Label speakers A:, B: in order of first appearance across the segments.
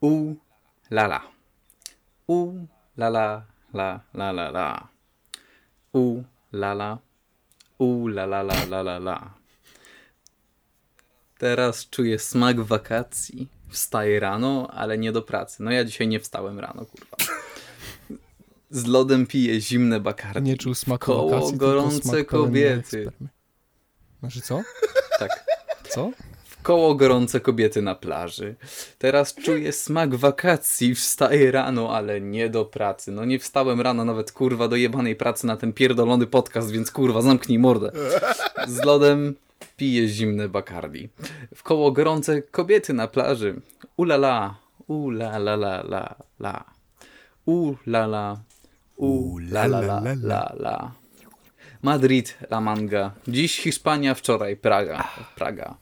A: U la la. U la la la la la la. U la la. U la la la la la la. Teraz czuję smak wakacji. Wstaję rano, ale nie do pracy. No ja dzisiaj nie wstałem rano, kurwa. Z lodem piję zimne bakardi.
B: Nie czuł smaku
A: Koło
B: wakacji,
A: gorące kobiety.
B: Znaczy co?
A: Tak.
B: Co?
A: Koło gorące kobiety na plaży. Teraz czuję smak wakacji. Wstaję rano, ale nie do pracy. No nie wstałem rano nawet kurwa do jebanej pracy na ten pierdolony podcast, więc kurwa zamknij mordę. Z lodem piję zimne bakardi. W koło gorące kobiety na plaży. Ulala, ulala la la la. Ulala, ulala la la la. Madrid, La Manga. Dziś Hiszpania, wczoraj Praga. Praga.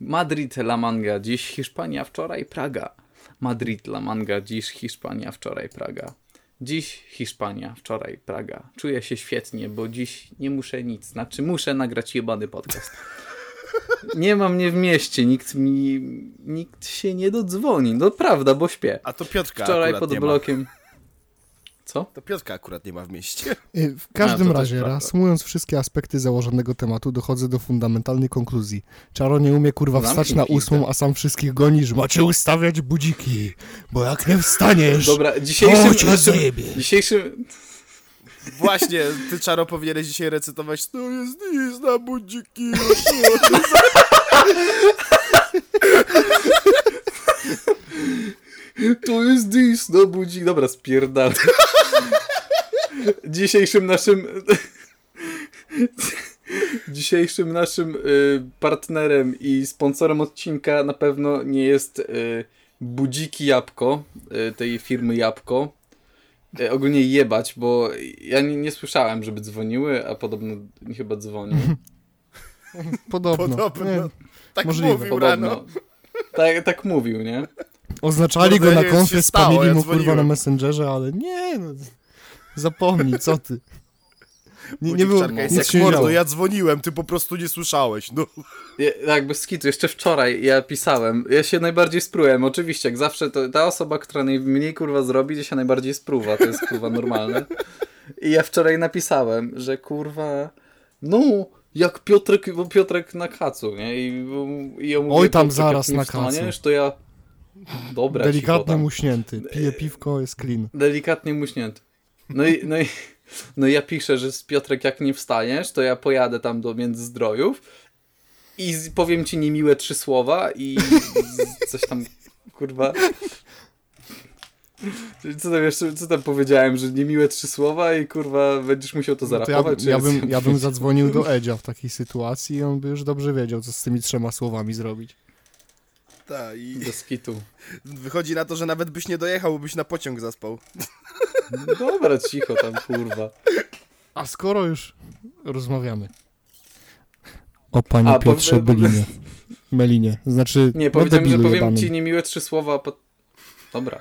A: Madrid, La Manga. Dziś Hiszpania, wczoraj Praga. Madrid, La Manga. Dziś Hiszpania, wczoraj Praga. Dziś Hiszpania, wczoraj Praga. Czuję się świetnie, bo dziś nie muszę nic. Znaczy muszę nagrać jebany podcast. Nie mam mnie w mieście, nikt mi, nikt się nie dodzwoni. No prawda, bo śpię.
C: A to Piotrka
A: Wczoraj pod blokiem. Co?
C: To Piotrka akurat nie ma w mieście.
B: Y, W każdym
A: A,
B: razie,
A: prawda.
B: reasumując wszystkie aspekty założonego tematu, dochodzę do fundamentalnej konkluzji. Czaro nie umie kurwa
A: Zamknij
B: wstać na ósmą, a sam wszystkich goni, że macie ustawiać budziki, bo jak nie wstaniesz,
A: Dobra, dzisiejszym,
B: to cię zajebie.
A: dzisiejszym,
C: Właśnie, ty Czaro powinieneś dzisiaj recytować To jest nic na budziki.
A: To jest dis, no budzik. Dobra, spierdalę. Dzisiejszym naszym... Dzisiejszym naszym y, partnerem i sponsorem odcinka na pewno nie jest y, Budziki Jabłko, y, tej firmy Jabłko. Ogólnie jebać, bo ja nie, nie słyszałem, żeby dzwoniły, a podobno chyba dzwonią.
B: Podobno.
C: Podobno.
B: Nie,
C: Tak
B: Możliwe.
C: mówił rano.
A: Podobno. Tak, tak mówił, nie?
B: Oznaczali go na konfie, spamili
C: ja
B: mu kurwa na. Messengerze, ale nie, no, zapomnij, co ty. Nie, nie było, nic
C: jak
B: się nie działo.
C: ja dzwoniłem, ty po prostu nie słyszałeś. No.
A: Ja, tak, bez kitu. Jeszcze wczoraj ja pisałem. Ja się najbardziej sprułem. Oczywiście, jak zawsze, to ta osoba, która najmniej kurwa zrobi, to się najbardziej spruwa. To jest kurwa normalne. I ja wczoraj napisałem, że kurwa. No, jak Piotrek, bo Piotrek na kacu, nie? I, i ja mówię,
B: Oj, tam
A: Piotrek,
B: zaraz na kacu.
A: wstaniesz, to ja. Dobra,
B: Delikatnie muśnięty, pije piwko, jest clean.
A: Delikatnie muśnięty. No i, no i no i ja piszę, że z Piotrek jak nie wstaniesz, to ja pojadę tam do Międzyzdrojów i powiem ci niemiłe trzy słowa i coś tam, kurwa... Co tam jeszcze, co tam powiedziałem, że niemiłe trzy słowa i kurwa będziesz musiał to
B: No ja,
A: zarapować? czy
B: ja,
A: co
B: bym, ja bym zadzwonił do Edzia w takiej sytuacji i on by już dobrze wiedział, co z tymi trzema słowami zrobić.
C: Ta, i
A: Bez kitu.
C: wychodzi na to, że nawet byś nie dojechał, bo byś na pociąg zaspał.
A: Dobra, cicho tam, kurwa.
B: A skoro już rozmawiamy. O panie
A: A,
B: Piotrze Bylinie. Melinie. Znaczy,
A: Nie,
B: no
A: powiedziałem, że
B: debilu
A: powiem
B: jebanym.
A: ci niemiłe trzy słowa, a po... Dobra.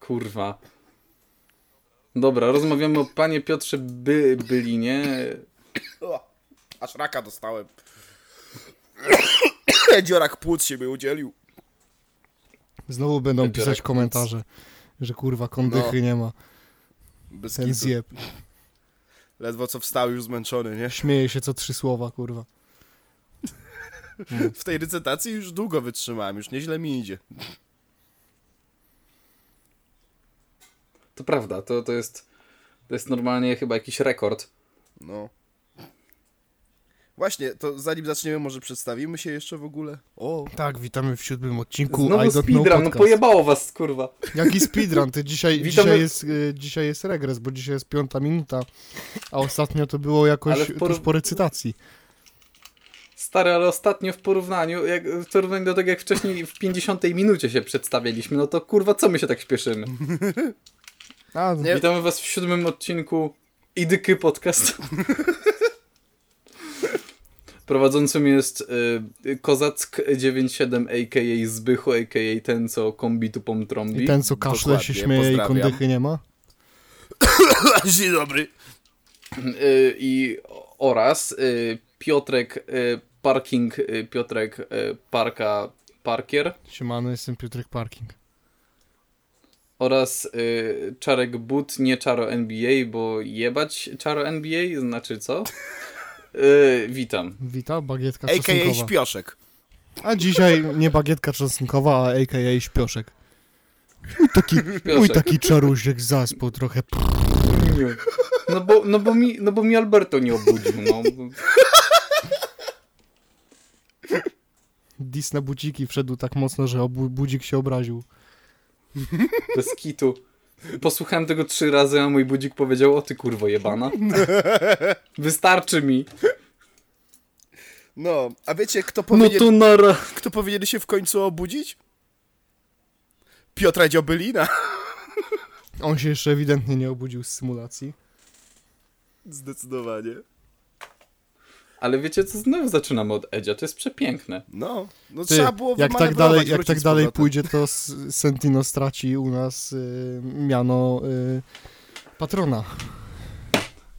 A: Kurwa. Dobra, rozmawiamy o panie Piotrze By Bylinie.
C: Aż raka dostałem. Dziorak płuc się mi udzielił.
B: Znowu będą
A: Dopiero
B: pisać komentarze, że kurwa kondychy nie ma.
C: Bez
B: Ten zjeb.
C: Ledwo co wstał już zmęczony, nie?
B: Śmieje się co trzy słowa, kurwa.
C: W tej recytacji już długo wytrzymałem, już nieźle mi idzie.
A: To prawda, to, to jest to jest normalnie chyba jakiś rekord.
C: No. Właśnie, to zanim zaczniemy, może przedstawimy się jeszcze w ogóle? O,
B: Tak, witamy w siódmym odcinku I
A: Znowu
B: Know
A: speedrun, no pojebało was, kurwa.
B: Jaki speedrun? Ty dzisiaj,
A: Witamy-
B: dzisiaj, jest, y, dzisiaj jest regres, bo dzisiaj jest piąta minuta, a ostatnio to było jakoś
A: poró-
B: tuż po recytacji.
A: Stary, ale ostatnio w porównaniu, jak, w porównaniu do tego jak wcześniej w 50 minucie się przedstawialiśmy, no to kurwa co my się tak śpieszymy?
B: A,
C: Nie.
A: Witamy was w siódmym odcinku Idyky Podcast. Prowadzącym jest y, Kozack97 a.k.a. Zbychu a.k.a. ten co kombi tupą trąbi.
B: I ten co kaszle się śmieje i kondychy nie ma?
C: dzień dobry.
A: Y, I oraz y, Piotrek y, Parking, y, Piotrek y, Parka Parkier
B: Siemano, jestem Piotrek Parking.
A: oraz y, Czarek But, nie Czaro NBA, bo jebać Czaro NBA, znaczy co? Y, witam.
B: Witam, bagietka
C: A.k.a.
B: czosnkowa.
C: śpioszek.
B: A dzisiaj nie bagietka czosnkowa, a a.k.a. śpioszek. Mój taki, mój
A: Śpioszek.
B: taki czarusiek zaspał trochę.
A: No bo, no bo, mi, no bo mi Alberto nie obudził, no.
B: Dis na buciki wszedł tak mocno, że obu- budzik się obraził.
A: Bez kitu. Posłuchałem tego trzy razy, a mój budzik powiedział, o ty kurwo jebana. Wystarczy mi.
C: No, a wiecie, kto
A: No
C: powinien,
A: to nara.
C: kto powinien się w końcu obudzić? Piotra Dziobylina.
B: On się jeszcze ewidentnie nie obudził z symulacji.
C: Zdecydowanie.
A: Ale wiecie co, znowu zaczynamy od Edzia, to jest przepiękne.
C: No, no
B: Ty,
C: trzeba było
B: jak tak dalej, jak tak dalej pójdzie, to Sentino straci u nas y, miano y, patrona.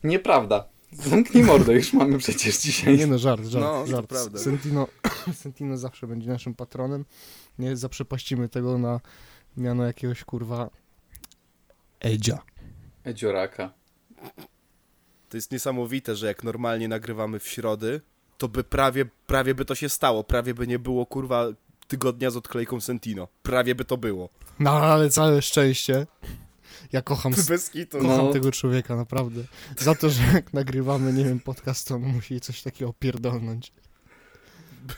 A: Nieprawda. Zamknij mordę, już mamy przecież dzisiaj.
B: Nie no, żart, żart,
C: No,
B: żart.
C: prawda.
B: Sentino, Sentino zawsze będzie naszym patronem. Nie zaprzepaścimy tego na miano jakiegoś kurwa Edzia.
A: Edzioraka.
C: To jest niesamowite, że jak normalnie nagrywamy w środy, to by prawie, prawie by to się stało. Prawie by nie było, kurwa, tygodnia z odklejką Sentino. Prawie by to było.
B: No ale całe szczęście. Ja kocham, kocham
A: No.
B: tego człowieka, naprawdę. Za to, że jak nagrywamy, nie wiem, podcast, to on musi coś takiego pierdolnąć.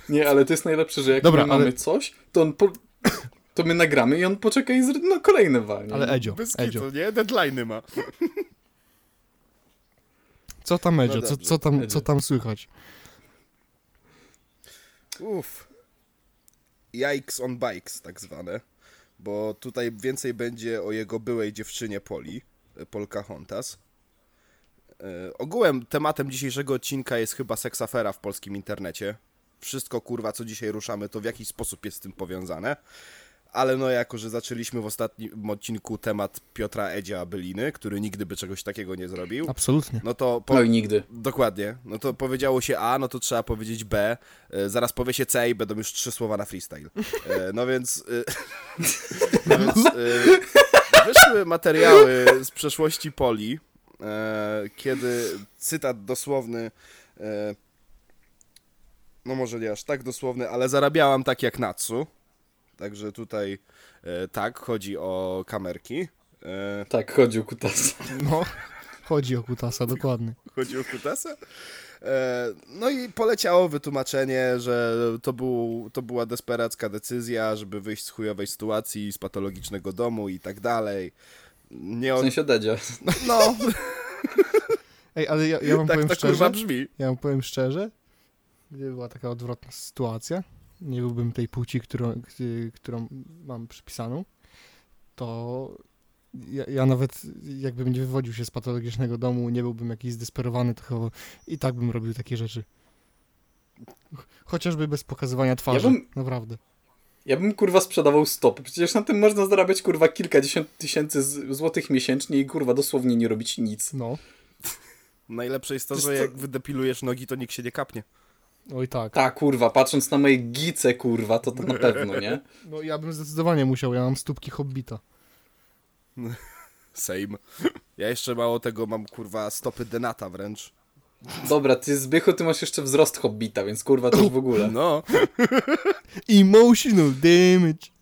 A: Nie, ale to jest najlepsze, że jak
B: Dobra,
A: my
B: ale-
A: mamy coś, to on po... to my nagramy i on poczeka i zr... no kolejne walnie.
B: Ale Edzio,
C: Bez
B: Edzio.
C: kitu, nie? Deadline'y ma.
B: Co tam Edzio,
C: No
B: co, co, tam, co tam słychać?
C: Uff. Yikes on bikes, tak zwane. Bo tutaj więcej będzie o jego byłej dziewczynie Poli, e, Polka Hontas. E, ogółem tematem dzisiejszego odcinka jest chyba seksafera w polskim internecie. Wszystko kurwa, co dzisiaj ruszamy, to w jakiś sposób jest z tym powiązane. Ale no, jako że zaczęliśmy w ostatnim odcinku temat Piotra Edzia Byliny, który nigdy by czegoś takiego nie zrobił,
B: Absolutnie.
C: no to po,
A: No i nigdy.
C: Dokładnie. No to powiedziało się A, no to trzeba powiedzieć B. E, zaraz powie się C i będą już trzy słowa na freestyle. E, no więc. E, no więc e, wyszły materiały z przeszłości Poli, e, kiedy cytat dosłowny. E, no może nie aż tak dosłowny, ale zarabiałam tak jak Natsu. Także tutaj e, tak, chodzi o kamerki. E,
A: Tak, chodził kutas.
B: No, chodzi o kutasa, dokładnie.
C: Chodzi o Kutasa? E, No i poleciało wytłumaczenie, że to, był, to była desperacka decyzja, żeby wyjść z chujowej sytuacji, z patologicznego domu i tak dalej. Nie
A: W
C: od...
A: sensie od Edzia.
C: No,
B: Ej, ale ja, ja wam
C: tak
B: powiem
C: to
B: szczerze,
C: kurwa brzmi.
B: ja wam powiem szczerze, gdyby była taka odwrotna sytuacja, nie byłbym tej płci, którą, którą mam przypisaną, to ja, ja nawet jakbym nie wywodził się z patologicznego domu, nie byłbym jakiś zdesperowany, to chyba i tak bym robił takie rzeczy. Ch- Chociażby bez pokazywania twarzy,
A: Ja bym-
B: naprawdę.
A: Ja bym kurwa sprzedawał stopy. Przecież na tym można zarabiać kurwa kilkadziesiąt tysięcy złotych miesięcznie i kurwa dosłownie nie robić nic.
B: No,
C: Najlepsze jest to,
A: Wiesz
C: że jak wydepilujesz nogi, to nikt się nie kapnie.
B: Oj tak.
A: Tak, kurwa, patrząc na moje gice, kurwa, to to na pewno, nie?
B: No ja bym zdecydowanie musiał, ja mam stópki hobbita.
C: Same. Ja jeszcze mało tego mam, kurwa, stopy denata wręcz.
A: Dobra, ty Zbychu, ty masz jeszcze wzrost hobbita, więc kurwa to w ogóle.
C: No,
B: Emotional damage.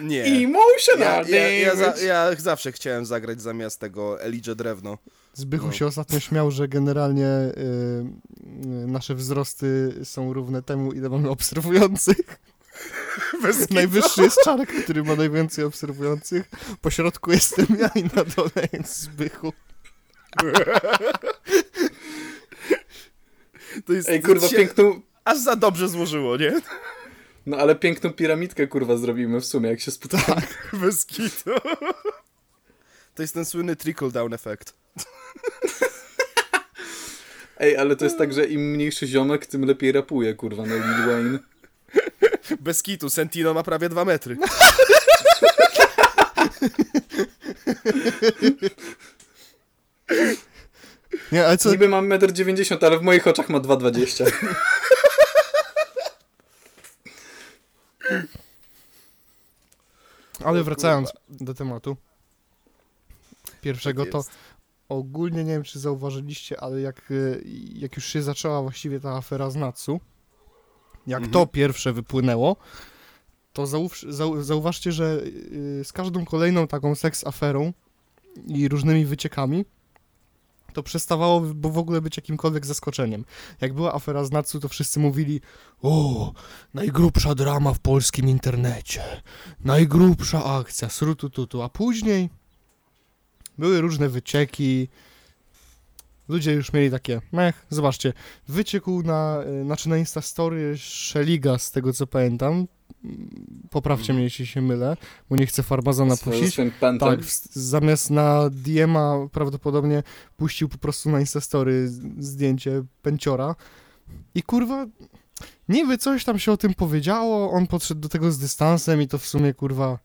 C: Nie.
A: Emotional
C: Ja, ja, ja, za, ja zawsze chciałem zagrać zamiast tego Elige Drewno.
B: Zbychu
C: No.
B: się ostatnio śmiał, że generalnie y, y, nasze wzrosty są równe temu, ile mamy obserwujących.
C: Bez
B: Najwyższy jest Czarek, który ma najwięcej obserwujących. Po środku jestem ja i na dole jest Zbychu.
C: To jest,
A: Ej, kurwa,
C: się
A: piękną...
C: Aż za dobrze złożyło, nie?
A: No ale piękną piramidkę, kurwa, zrobimy w sumie, jak się spotkamy.
C: Bez kitu. To jest ten słynny trickle-down efekt.
A: Ej, ale to jest tak, że im mniejszy ziomek, tym lepiej rapuje, kurwa, no Lil Wayne.
C: Bez kitu, Sentino ma prawie dwa metry.
B: Nie, ale co?
A: Niby mam 1,90 m, ale w moich oczach ma 2,20
B: Ale wracając do tematu pierwszego,
C: Tak
B: to ogólnie nie wiem, czy zauważyliście, ale jak, y, jak już się zaczęła właściwie ta afera z Natsu, jak
C: Mhm.
B: to pierwsze wypłynęło, to zau, zauważcie, że y, z każdą kolejną taką seks aferą i różnymi wyciekami, to przestawało bo w ogóle być jakimkolwiek zaskoczeniem. Jak była afera z Natsu, to wszyscy mówili o, najgrubsza drama w polskim internecie, najgrubsza akcja, srutututu, a później były różne wycieki, ludzie już mieli takie, mech, zobaczcie, wyciekł na, y, znaczy na Instastory Szeliga, z tego co pamiętam, poprawcie mnie, jeśli się mylę, bo nie chcę Farbazana puścić, tak, w, zamiast na DM-a prawdopodobnie puścił po prostu na Instastory zdjęcie pęciora. I kurwa, niby coś tam się o tym powiedziało, on podszedł do tego z dystansem i to w sumie kurwa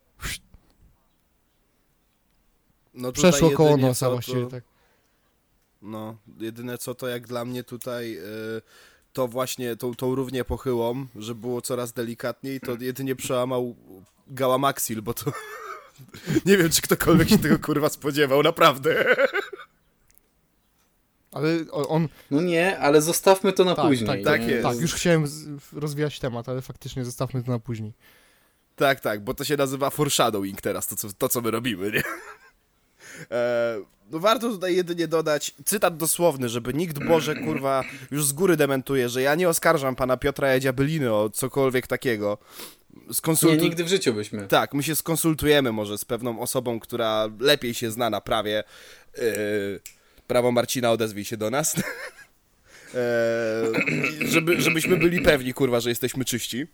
C: No
B: przeszło koło nosa
C: co,
B: właściwie,
C: to,
B: tak.
C: No, jedyne co to jak dla mnie tutaj, y, to właśnie tą, tą równię pochyłą, że było coraz delikatniej, to jedynie przełamał Gałamaxil, bo to... Nie wiem, czy ktokolwiek się tego kurwa spodziewał, naprawdę.
B: Ale on,
A: No nie, ale zostawmy to na
B: tak,
A: później.
B: tak,
C: tak jest.
B: tak, już chciałem rozwijać temat, ale faktycznie zostawmy to na później.
C: Tak, tak, bo to się nazywa foreshadowing teraz, to co, to, co my robimy, nie? E, no warto tutaj jedynie dodać cytat dosłowny, żeby nikt Boże, kurwa, już z góry dementuje, że ja nie oskarżam pana Piotra Jadzia Byliny o cokolwiek takiego.
A: Nie,
C: Skonsultu...
A: nigdy w życiu byśmy.
C: Tak, my się skonsultujemy może z pewną osobą, która lepiej się zna na prawie. Yy, prawo Marcina, odezwij się do nas. Eee, żeby, żebyśmy byli pewni, kurwa, że jesteśmy czyści.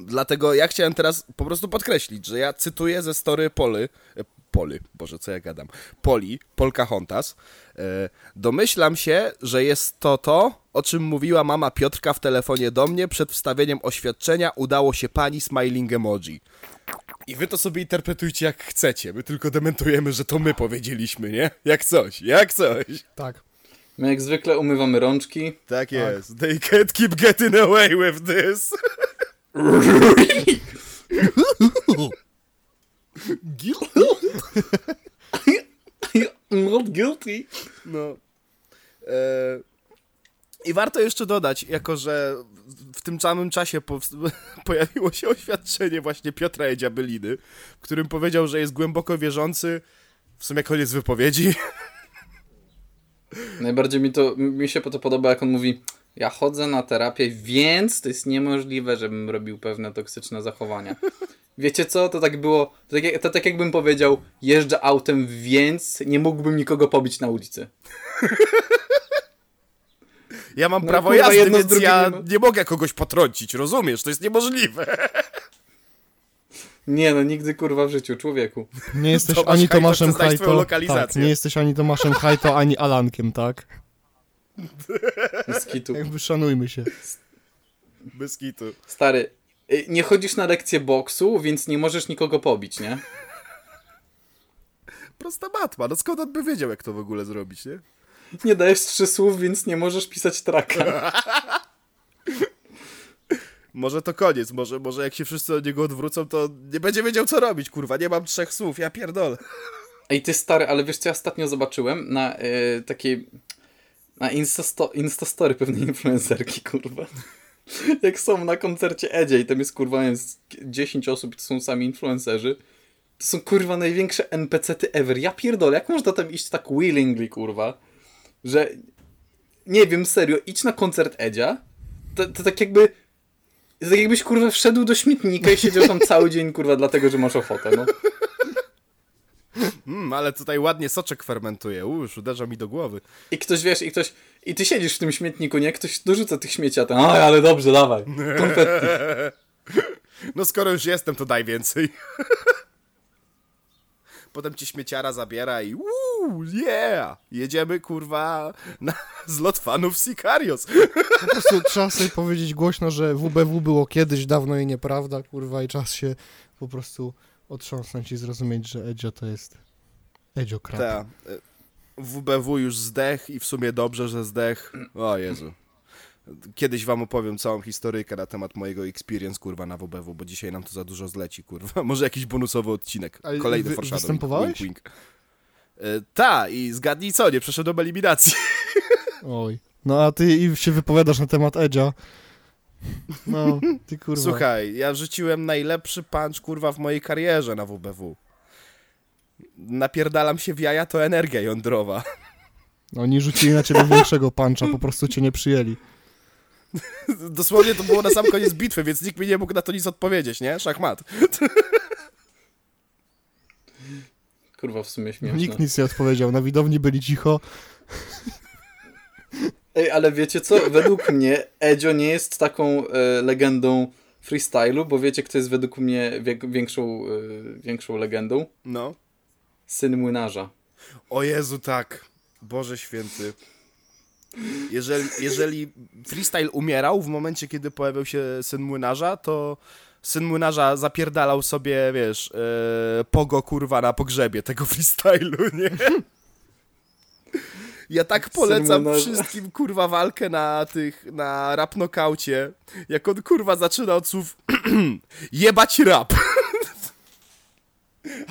C: Dlatego ja chciałem teraz po prostu podkreślić, że ja cytuję ze story Poly, Poly, Boże, co ja gadam, Poli, Polka Hontas. E, domyślam się, że jest to to, o czym mówiła mama Piotrka w telefonie do mnie przed wstawieniem oświadczenia udało się pani smiling emoji. I wy to sobie interpretujcie jak chcecie, my tylko dementujemy, że to my powiedzieliśmy, nie? Jak coś, jak coś.
B: Tak.
A: My jak zwykle umywamy rączki.
C: Tak jest. They can't keep getting away with this.
A: Not guilty.
C: No. E, I warto jeszcze dodać, jako że w tym samym czasie pojawiło się oświadczenie właśnie Piotra Edzia Byliny, w którym powiedział, że jest głęboko wierzący, w sumie koniec wypowiedzi,
A: Najbardziej mi to, mi się to podoba, jak on mówi, ja chodzę na terapię, więc to jest niemożliwe, żebym robił pewne toksyczne zachowania. Wiecie co? To tak było, to tak, to tak jakbym powiedział, jeżdżę autem, więc nie mógłbym nikogo pobić na ulicy.
C: Ja mam
A: No,
C: prawo
A: kurwa,
C: jazdy,
A: jedno
C: więc ja
A: nie
C: nie mogę kogoś potrącić, rozumiesz? To jest niemożliwe.
A: Nie no, nigdy kurwa w życiu, człowieku.
B: Nie jesteś
C: Tomasz
B: ani Tomaszem Hajto,
C: lokalizację.
B: tak, nie jesteś ani Tomaszem Hajto, ani Alankiem, tak?
A: Z kitu.
B: Jakby szanujmy się.
C: Bez kitu.
A: Stary, nie chodzisz na lekcję boksu, więc nie możesz nikogo pobić, nie?
C: Prosta matma, no skąd on by wiedział, jak to w ogóle zrobić, nie?
A: Nie dajesz trzy słów, więc nie możesz pisać traka.
C: Może to koniec, może, może jak się wszyscy od niego odwrócą, to nie będzie wiedział, co robić, kurwa, nie mam trzech słów, ja pierdolę.
A: Ej, ty stary, ale wiesz co ja ostatnio zobaczyłem? Na y, takiej... Na Instasto Instastory pewnej influencerki, kurwa. Jak są na koncercie Edzie i tam jest kurwa z 10 osób i to są sami influencerzy. To są kurwa największe NPC-ty ever. Ja pierdolę, jak można tam iść tak willingly, kurwa? Że... Nie wiem, serio, idź na koncert Edzia, to, to tak jakby... Tak jakbyś kurwa wszedł do śmietnika i siedział tam cały dzień, kurwa, dlatego, że masz ochotę, no.
C: Mm, ale tutaj ładnie soczek fermentuje, już uderza mi do głowy.
A: I ktoś, wiesz, i ktoś, i ty siedzisz w tym śmietniku, nie? Ktoś dorzuca tych śmieci, a ten, ale dobrze, dawaj, konfetti.
C: No skoro już jestem, to daj więcej. Potem ci śmieciara zabiera i uuu, yeah! Jedziemy, kurwa, na zlot fanów Sicarios.
B: Po prostu trzeba sobie powiedzieć głośno, że WBW było kiedyś, dawno i nieprawda, kurwa, i czas się po prostu otrząsnąć i zrozumieć, że Edzio to jest Edzio krab.
C: Ta, y, WBW już zdech i w sumie dobrze, że zdech. O Jezu. Kiedyś wam opowiem całą historyjkę na temat mojego experience, kurwa, na WBW, bo dzisiaj nam to za dużo zleci, kurwa. Może jakiś bonusowy odcinek. Kolejny
B: wy-
C: foreshadowing.
B: występowałeś?
C: Wink, wink. E, Ta, i zgadnij co, nie przeszedłem eliminacji.
B: Oj. No a ty i się wypowiadasz na temat Edzia. No, ty kurwa.
C: Słuchaj, ja rzuciłem najlepszy punch, kurwa, w mojej karierze na WBW. Napierdalam się w jaja, to energia jądrowa.
B: Oni rzucili na ciebie większego puncha, po prostu cię nie przyjęli.
C: Dosłownie to było na sam koniec bitwy, więc nikt mi nie mógł na to nic odpowiedzieć, nie? Szachmat.
A: Kurwa, w sumie śmieszne.
B: Nikt nic nie odpowiedział. Na widowni byli cicho.
A: Ej, ale wiecie co? Według mnie Edzio nie jest taką e, legendą freestylu, bo wiecie, kto jest według mnie wie, większą, e, większą legendą?
C: No.
A: Syn młynarza.
C: O Jezu, tak. Boże święty. Jeżeli, jeżeli freestyle umierał w momencie, kiedy pojawił się syn młynarza, to syn młynarza zapierdalał sobie, wiesz, e, pogo kurwa na pogrzebie tego freestylu, nie? Ja tak polecam wszystkim kurwa walkę na tych, na rap nokaucie, jak on kurwa zaczyna od słów jebać rap.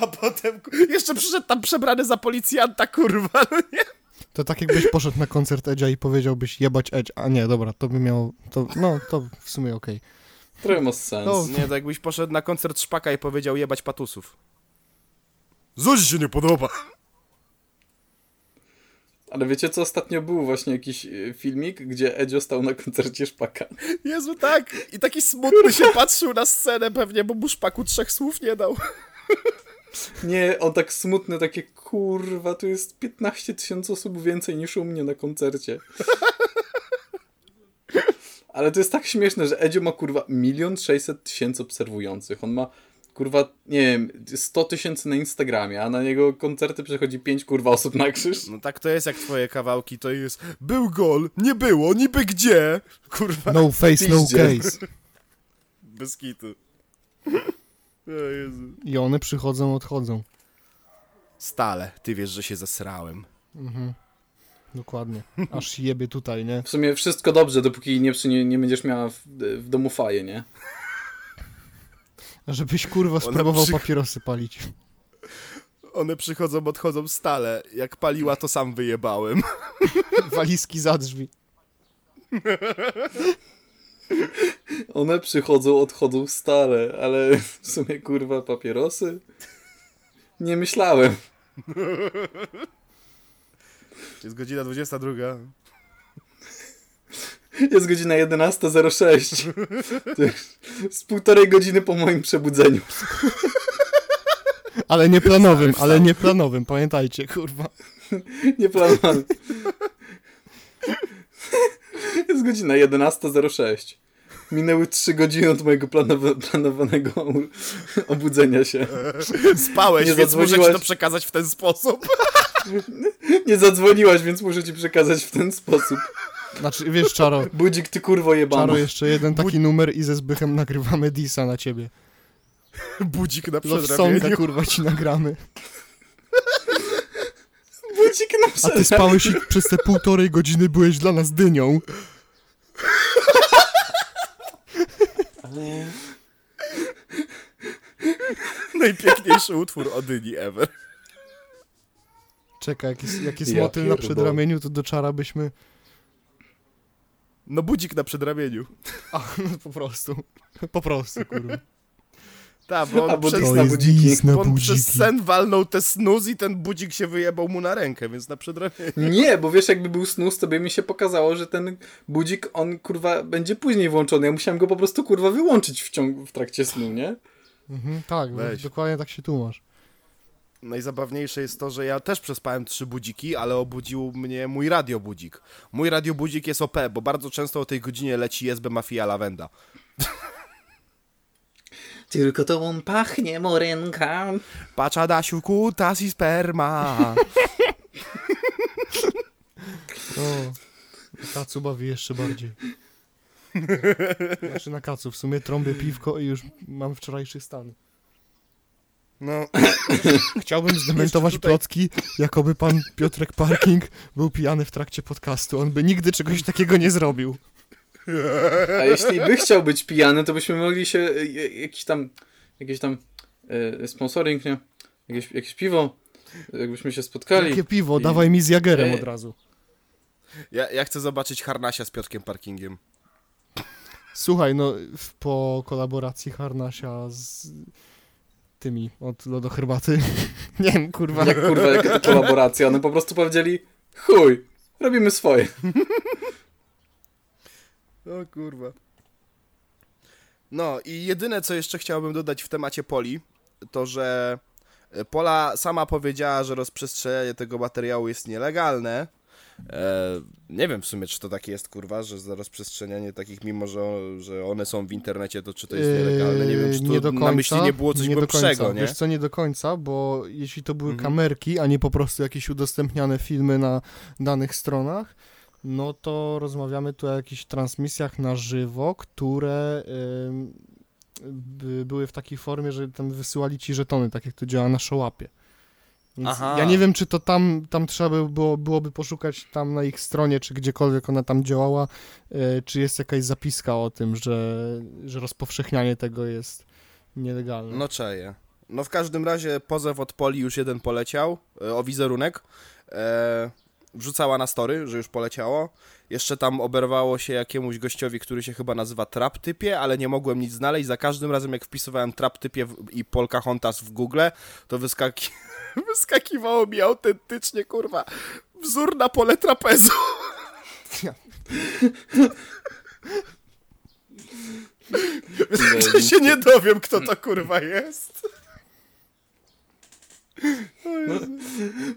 C: A potem jeszcze przyszedł tam przebrany za policjanta, kurwa, no nie?
B: To tak jakbyś poszedł na koncert Edzia i powiedziałbyś jebać Edge. A nie, dobra, to by miało... To, no, to w sumie okej.
A: Trochę ma sens.
B: No.
C: Nie, to jakbyś poszedł na koncert Szpaka i powiedział jebać patusów. Zosi się nie podoba.
A: Ale wiecie co? Ostatnio był właśnie jakiś e, filmik, gdzie Edzio stał na koncercie Szpaka.
C: Jezu, tak. I taki smutny się patrzył na scenę pewnie, bo mu Szpaku trzech słów nie dał.
A: Nie, on tak smutny, takie kurwa, tu jest 15 tysięcy osób więcej niż u mnie na koncercie. Ale to jest tak śmieszne, że Edzio ma kurwa milion sześćset tysięcy obserwujących. On ma kurwa, nie wiem, 100 tysięcy na Instagramie, a na jego koncerty przychodzi 5 kurwa osób na krzyż.
C: No tak to jest jak twoje kawałki, to jest był gol, nie było, niby gdzie? Kurwa,
B: No face, no case.
C: bez kitu. O Jezu.
B: I one przychodzą, odchodzą.
C: Stale, ty wiesz, że się zesrałem.
B: Mhm. Dokładnie. Aż jebie tutaj, nie?
A: W sumie wszystko dobrze, dopóki nie, przynie, nie będziesz miała w, w domu faję, nie?
B: A Żebyś kurwa spróbował
C: przy-
B: papierosy palić.
C: One przychodzą, odchodzą stale. Jak paliła, to sam wyjebałem.
B: Walizki za drzwi.
A: One przychodzą, odchodzą stale, ale w sumie kurwa papierosy? Nie myślałem.
C: Jest godzina 22.
A: Jest godzina 11.06. To jest Z półtorej godziny po moim przebudzeniu.
B: Ale nieplanowym, ale nieplanowym, pamiętajcie, kurwa.
A: Nie planowałem. Jest godzina 11.06. Minęły 3 godziny od mojego planowa- planowanego obudzenia się.
C: Spałeś,
A: Nie
C: więc muszę ci to przekazać w ten sposób.
A: Nie zadzwoniłaś, więc muszę ci przekazać w ten sposób.
B: Znaczy, wiesz, Czaro,
A: Budzik, ty kurwo jebana.
B: Czaro, jeszcze jeden taki numer i ze Zbychem nagrywamy disa na ciebie.
C: Budzik na
B: Love
C: przedramieniu.
B: kurwa, ci nagramy.
A: Budzik na
B: A ty spałeś i przez te półtorej godziny byłeś dla nas dynią.
A: Ale...
C: Najpiękniejszy utwór Odyni ever.
B: Czekaj, jak jest, jak jest
A: Ja
B: motyl na przedramieniu, to do Czara byśmy...
C: No budzik na przedramieniu.
B: A, no po prostu. Po prostu, kurwa.
C: Tak, bo on, przez,
A: na budziki.
B: na
C: on przez sen walnął te snuz i ten budzik się wyjebał mu na rękę, więc na przedramieniu.
A: Nie, bo wiesz, jakby był snus, to by mi się pokazało, że ten budzik, on kurwa będzie później włączony. Ja musiałem go po prostu kurwa wyłączyć w, ciągu, w trakcie snu, nie?
B: Mhm, tak,
C: Weź.
B: dokładnie tak się tłumasz.
C: Najzabawniejsze jest to, że ja też przespałem trzy budziki, ale obudził mnie mój radiobudzik. Mój radiobudzik jest OP, bo bardzo często o tej godzinie leci SB Mafia Lavenda.
A: Tylko to on pachnie, morenka.
C: Patrz Adasiu, kutas i sperma.
B: O, kacu bawi jeszcze bardziej. Znaczy na kacu, w sumie trąbię piwko i już mam wczorajszy stan.
C: No,
B: Chciałbym zdementować
C: tutaj-
B: plotki, jakoby pan Piotrek Parking był pijany w trakcie podcastu. On by nigdy czegoś takiego nie zrobił.
A: A jeśli by chciał być pijany, to byśmy mogli się e, jakiś tam, jakiś tam e, sponsoring, nie? Jakieś, jakieś piwo, jakbyśmy się spotkali.
B: Jakie piwo,
A: I-
B: dawaj mi z Jagerem od razu.
C: Ja, ja chcę zobaczyć Harnasia z Piotrkiem Parkingiem.
B: Słuchaj, no po kolaboracji Harnasia z tymi od lodoherbaty. Nie wiem, kurwa.
A: Jak kurwa, jaka to kolaboracja. No po prostu powiedzieli, chuj, robimy swoje.
C: O kurwa. No i jedyne, co jeszcze chciałbym dodać w temacie Poli, to że e, Pola sama powiedziała, że rozprzestrzenianie tego materiału jest nielegalne. E, nie wiem w sumie, czy to tak jest, kurwa, że za rozprzestrzenianie takich, mimo że, że one są w internecie, to czy to jest nielegalne. Nie wiem, czy
B: Yy,
C: tu
B: do
C: na
B: końca,
C: myśli nie było coś
B: nie
C: głębszego,
B: końca.
C: nie?
B: Wiesz co, nie do końca, bo jeśli to były
C: Mhm.
B: kamerki, a nie po prostu jakieś udostępniane filmy na danych stronach, no to rozmawiamy tu o jakichś transmisjach na żywo, które były w takiej formie, że tam wysyłali ci żetony, tak jak to działa na Showapie. Ja nie wiem, czy to tam, tam trzeba by było, byłoby poszukać tam na ich stronie, czy gdziekolwiek ona tam działała, e, czy jest jakaś zapiska o tym, że, że rozpowszechnianie tego jest nielegalne.
C: No czeje. No w każdym razie pozew od Poli już jeden poleciał e, o wizerunek. E, wrzucała na story, że już poleciało. Jeszcze tam oberwało się jakiemuś gościowi, który się chyba nazywa Traptypie, ale nie mogłem nic znaleźć. Za każdym razem jak wpisywałem Traptypie i Polka Hontas w Google, to wyskaki... wyskakiwało mi autentycznie, kurwa, wzór na pole trapezu. Że się nie dowiem, kto to kurwa jest.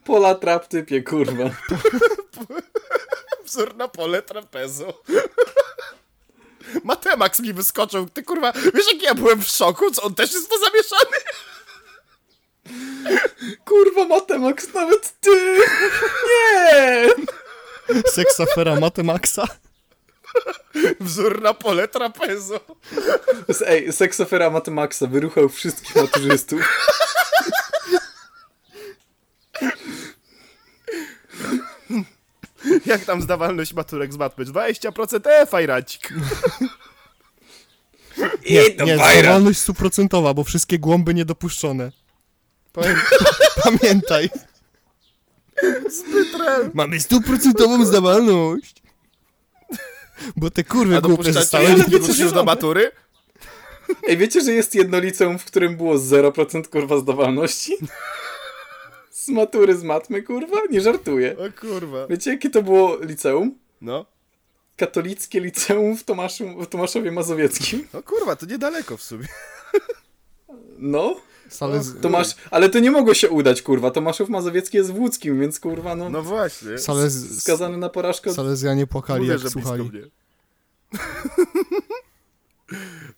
A: Pola trap typie, kurwa.
C: Wzór na pole trapezu. Matemax mi wyskoczył. Ty kurwa, wiesz jak ja byłem w szoku? Co on też jest to zamieszany?
A: Kurwa, Matemax, nawet ty! Nie!
B: Seksafera Matemaxa.
C: Wzór na pole trapezu.
A: Ej, seksofera Matemaxa wyruchał wszystkich maturzystów.
C: Jak tam zdawalność maturek z matmy? 20% e, fajracik.
B: Nie,
A: fajra.
B: zdawalność stuprocentowa, bo wszystkie głąby niedopuszczone. Pamię- Pamiętaj.
C: Zbyt rel.
B: Mamy stuprocentową zdawalność. Bo te kurwy
C: A
B: głupie zostały.
A: ale wiecie, że-
C: do matury?
A: Ej, wiecie, że jest jedno liceum, w którym było 0% kurwa zdawalności? Z matury z matmy, kurwa? Nie żartuję.
C: O kurwa.
A: Wiecie, jakie to było liceum?
C: No.
A: Katolickie liceum w, Tomaszu, w Tomaszowie Mazowieckim.
C: No kurwa, to niedaleko w sumie.
A: No,
B: Salez...
A: Tomasz, ale to nie mogło się udać, kurwa. Tomaszów Mazowiecki jest w Łódzkim, więc kurwa, no,
C: No właśnie.
B: Salez...
A: skazany na porażkę.
B: Salezjanie płakali,
C: Mówię,
B: jak słuchali.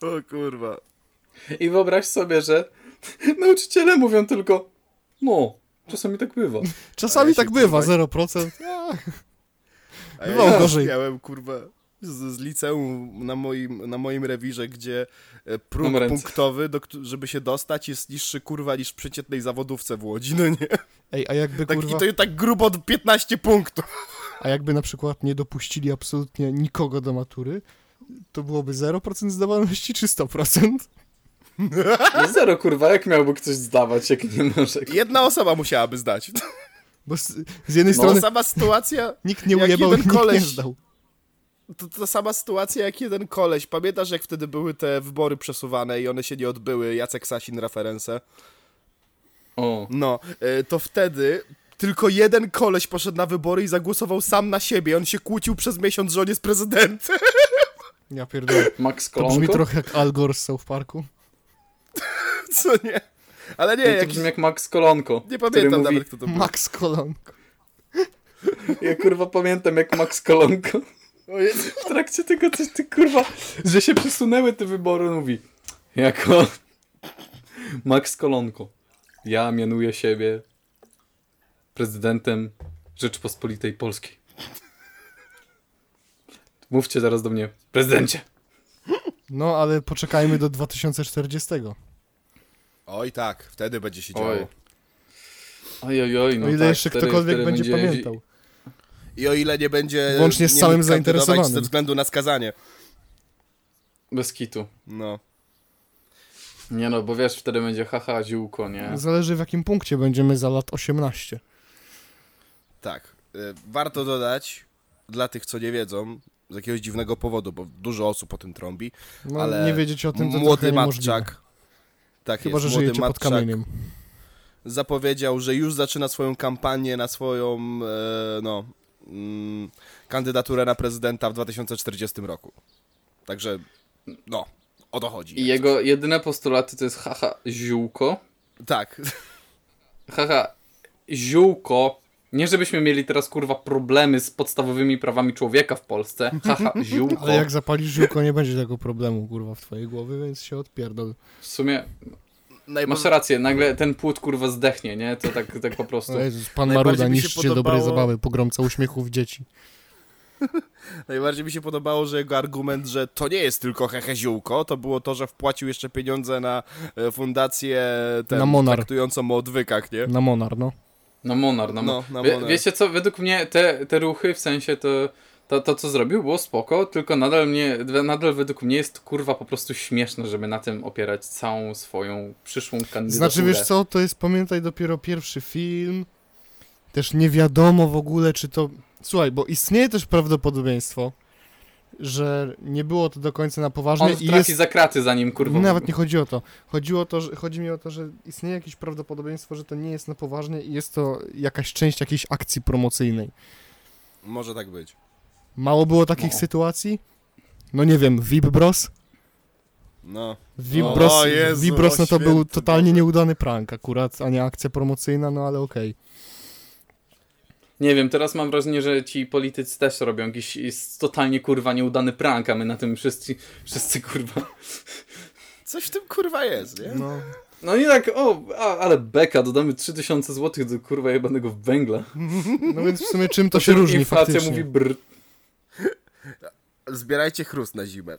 C: o kurwa.
A: I wyobraź sobie, że nauczyciele mówią tylko, no, czasami tak bywa.
B: Czasami
C: ja
B: tak bywa,
C: kurwa,
B: 0%. A,
C: A
B: Bywało
C: ja
B: gorzej.
C: miałem, kurwa, z, z liceum na moim, na moim rewirze, gdzie e, próg
A: Mam
C: punktowy, do, żeby się dostać, jest niższy, kurwa, niż w przeciętnej zawodówce w Łodzi, no nie?
B: Ej, a jakby
C: Tak,
B: kurwa...
C: I to tak grubo 15 punktów.
B: A jakby na przykład nie dopuścili absolutnie nikogo do matury, to byłoby 0% zdawalności czy 100%?
A: No zero, kurwa, jak miałby ktoś zdawać, jak nie może?
C: Jedna osoba musiałaby zdać.
B: Bo z, z jednej
A: No,
B: strony
C: sama sytuacja,
B: nikt nie ujebał, nikt nie
C: koleś-
B: zdał.
C: To ta sama sytuacja jak jeden koleś. Pamiętasz, jak wtedy były te wybory przesuwane i one się nie odbyły? Jacek Sasin referencje.
A: O,
C: No, e, to wtedy tylko jeden koleś poszedł na wybory i zagłosował sam na siebie. On się kłócił przez miesiąc, że on jest prezydentem.
B: Ja pierdolę.
A: Max
B: To brzmi
A: Kolonko?
B: trochę jak Al Gore z South Parku.
C: Co nie? Ale nie,
A: to
C: jak...
A: brzmi jak Max Kolonko.
C: nie pamiętam
A: mówi,
C: nawet, kto to był.
B: Max Kolonko.
A: Ja kurwa pamiętam jak Max Kolonko. W trakcie tego coś ty kurwa, że się przesunęły te wybory, mówi jako Max Kolonko. Ja mianuję siebie prezydentem Rzeczypospolitej Polskiej. Mówcie zaraz do mnie, prezydencie.
B: No, ale poczekajmy do 2040.
C: Oj tak, wtedy będzie się działo.
A: Oj, oj, oj, no
B: o ile
A: tak,
B: jeszcze
A: wtedy-
B: ktokolwiek
A: wtedy
B: będzie pamiętał.
C: I o ile nie będzie...
B: Włącznie z
C: kandydować
B: zainteresowanym.
C: Ze względu na skazanie.
A: Bez kitu.
C: No.
A: Nie no, bo wiesz, wtedy będzie haha, ziółko, nie?
B: Zależy w jakim punkcie będziemy za lat 18.
C: Tak. Y, Warto dodać, dla tych, co nie wiedzą, z jakiegoś dziwnego powodu, bo dużo osób o tym trąbi,
B: No,
C: ale
B: nie wiedzieć o tym, to
C: młody. Matczak, tak
B: Chyba,
C: jest,
B: że
C: młody
B: żyjecie pod
C: Matczak
B: kamieniem.
C: zapowiedział, że już zaczyna swoją kampanię na swoją, e, no, mm, kandydaturę na prezydenta w 2040 roku. Także, no, o to chodzi.
A: I jego jedyne postulaty to jest haha, ziółko.
C: Tak,
A: Haha, ziółko. Nie żebyśmy mieli teraz kurwa problemy z podstawowymi prawami człowieka w Polsce. Haha, ziółko.
B: Ale jak zapalisz żyłko, nie będzie tego problemu, kurwa, w twojej głowie, więc się odpierdol.
A: W sumie masz rację, nagle ten płód kurwa zdechnie, nie? To tak, tak po prostu.
B: O Jezus, pan Maruda niszczy dobrej
C: podobało-
B: zabawy, pogromca uśmiechów dzieci.
C: Najbardziej mi się podobało, że jego argument, że to nie jest tylko heheziółko, to było to, że wpłacił jeszcze pieniądze na e, fundację ten,
B: Na Monar.
C: traktującą o odwykach, nie?
B: Na Monar, no.
A: Na Monar, na,
C: No, na
A: Wie,
C: Monar.
A: Wiecie co, według mnie te, te ruchy, w sensie to, to, to co zrobił było spoko, tylko nadal mnie, nadal według mnie jest kurwa po prostu śmieszne, żeby na tym opierać całą swoją przyszłą kandydaturę.
B: Znaczy, wiesz co, to jest, pamiętaj, dopiero pierwszy film. Też nie wiadomo w ogóle, czy to... Słuchaj, bo istnieje też prawdopodobieństwo, że nie było to do końca na poważnie
A: On
B: i
A: trafi
B: jest...
A: za kraty zanim kurwa...
B: Nawet nie chodzi o to. Chodziło o to że, chodzi mi o to, że istnieje jakieś prawdopodobieństwo, że to nie jest na poważnie i jest to jakaś część jakiejś akcji promocyjnej.
C: Może tak być.
B: Mało było takich
A: No.
B: sytuacji? No nie wiem, VIP Bros?
C: No.
B: VIP
C: O, Jezu,
B: VIP Bros no to był totalnie
C: Boże.
B: nieudany prank akurat, a nie akcja promocyjna, no ale okej.
A: Nie wiem, teraz mam wrażenie, że ci politycy też robią jakiś jest totalnie kurwa nieudany prank, a my na tym wszyscy, wszyscy kurwa...
C: Coś w tym kurwa jest, nie?
B: No,
A: No nie tak, o, a, ale beka, dodamy 3000 zł do kurwa jebanego węgla.
B: no więc w sumie czym to się
A: Potem
B: różni
A: Inflacja
B: faktycznie?
A: mówi brr.
C: Zbierajcie chrust na zimę.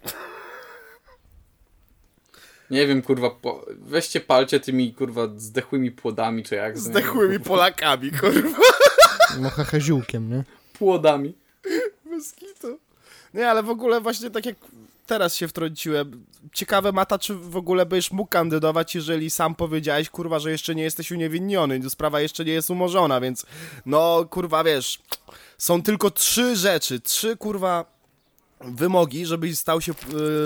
A: Nie wiem, kurwa, po... weźcie palcie tymi, kurwa, zdechłymi płodami, czy jak?
C: Zdechłymi
A: Kurwa,
C: Polakami, kurwa.
B: No heheziółkiem, nie?
A: Płodami.
C: Bez kitu. Nie, ale w ogóle właśnie tak jak teraz się wtrąciłem, ciekawe Mata, czy w ogóle byś mógł kandydować, jeżeli sam powiedziałeś, kurwa, że jeszcze nie jesteś uniewinniony, sprawa jeszcze nie jest umorzona, więc no, kurwa, wiesz, są tylko trzy rzeczy, trzy, kurwa, wymogi, żebyś stał się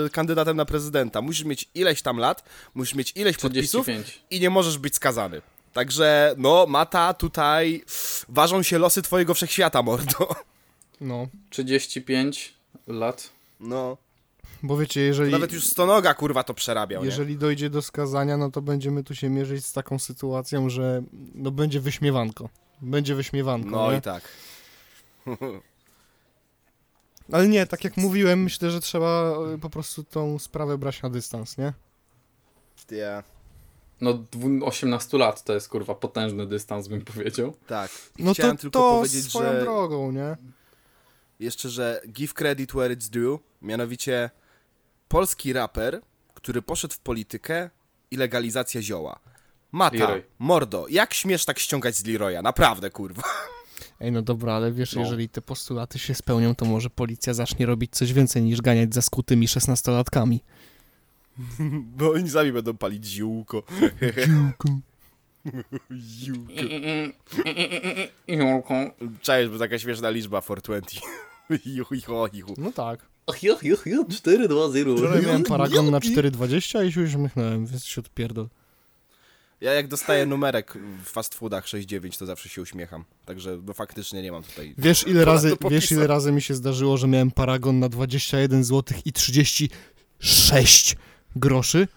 C: y, kandydatem na prezydenta. Musisz mieć ileś tam lat, musisz mieć ileś podpisów
A: 45.
C: i nie możesz być skazany. Także, no, Mata, tutaj ważą się losy twojego wszechświata, mordo.
B: No,
A: 35 lat.
C: No.
B: bo wiecie, jeżeli,
C: Nawet już stonoga kurwa to przerabiał, nie?
B: jeżeli dojdzie do skazania, no to będziemy tu się mierzyć z taką sytuacją, że no będzie wyśmiewanko. Będzie wyśmiewanko,
C: No
B: nie?
C: i tak.
B: Ale nie, tak jak mówiłem, myślę, że trzeba y, po prostu tą sprawę brać na dystans, nie?
C: Yeah.
A: No, dwu- 18 lat to jest, kurwa, potężny dystans, bym powiedział.
C: Tak. I
B: No
C: Chciałem
B: to,
C: tylko
B: to
C: powiedzieć,
B: swoją
C: że
B: drogą, nie?
C: jeszcze, że give credit where it's due, mianowicie polski raper, który poszedł w politykę i legalizacja zioła. Mata,
A: Leroy.
C: mordo, jak śmiesz tak ściągać z Leroya? Naprawdę, kurwa.
B: Ej, no dobra, ale wiesz,
A: No.
B: jeżeli te postulaty się spełnią, to może policja zacznie robić coś więcej niż ganiać za skutymi szesnastolatkami.
C: Bo oni sami będą palić ziółko. ziółko.
A: Jolką.
C: Cześć, bo taka śmieszna liczba 420. Juhu, juhu, juhu.
B: No tak.
A: Ach, ja, ja, ja, 4, 2, 0.
B: Wczoraj miałem paragon na 4,20 i się uśmiechnąłem, więc się odpierdol.
C: Ja jak dostaję numerek w fast foodach 6-9, to zawsze się uśmiecham. Także no faktycznie nie mam tutaj...
B: Wiesz ile, razy, wiesz ile razy mi się zdarzyło, że miałem paragon na 21 zł i 36 groszy?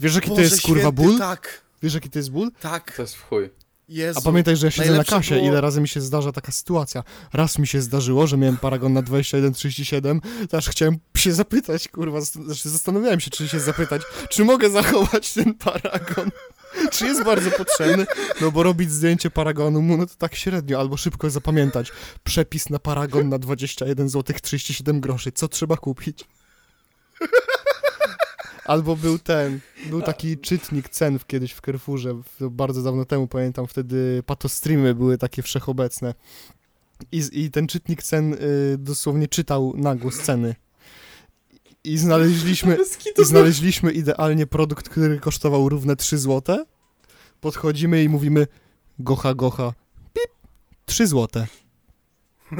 B: Wiesz jaki to jest kurwa
C: święty,
B: ból?
C: Tak,
B: Wiesz jaki to jest ból?
C: tak.
A: To jest w chuj.
C: Jezu.
B: A pamiętaj, że ja siedzę na kasie,
C: było-
B: ile razy mi się zdarza taka sytuacja. Raz mi się zdarzyło, że miałem paragon na 21,37, to aż chciałem się zapytać, kurwa, znaczy zastanawiałem się, czy się zapytać, czy mogę zachować ten paragon. Czy jest bardzo potrzebny? No bo robić zdjęcie paragonu mu, no to tak średnio, albo szybko zapamiętać. Przepis na paragon na 21 zł 37 groszy. Co trzeba kupić? Albo był ten, był taki czytnik cen kiedyś w Carrefourze, bardzo dawno temu, pamiętam, wtedy patostreamy były takie wszechobecne. I, i ten czytnik cen y, dosłownie czytał na głos ceny. I znaleźliśmy, i znaleźliśmy idealnie produkt, który kosztował równe 3 złote. Podchodzimy i mówimy gocha, gocha, pip, 3 złote.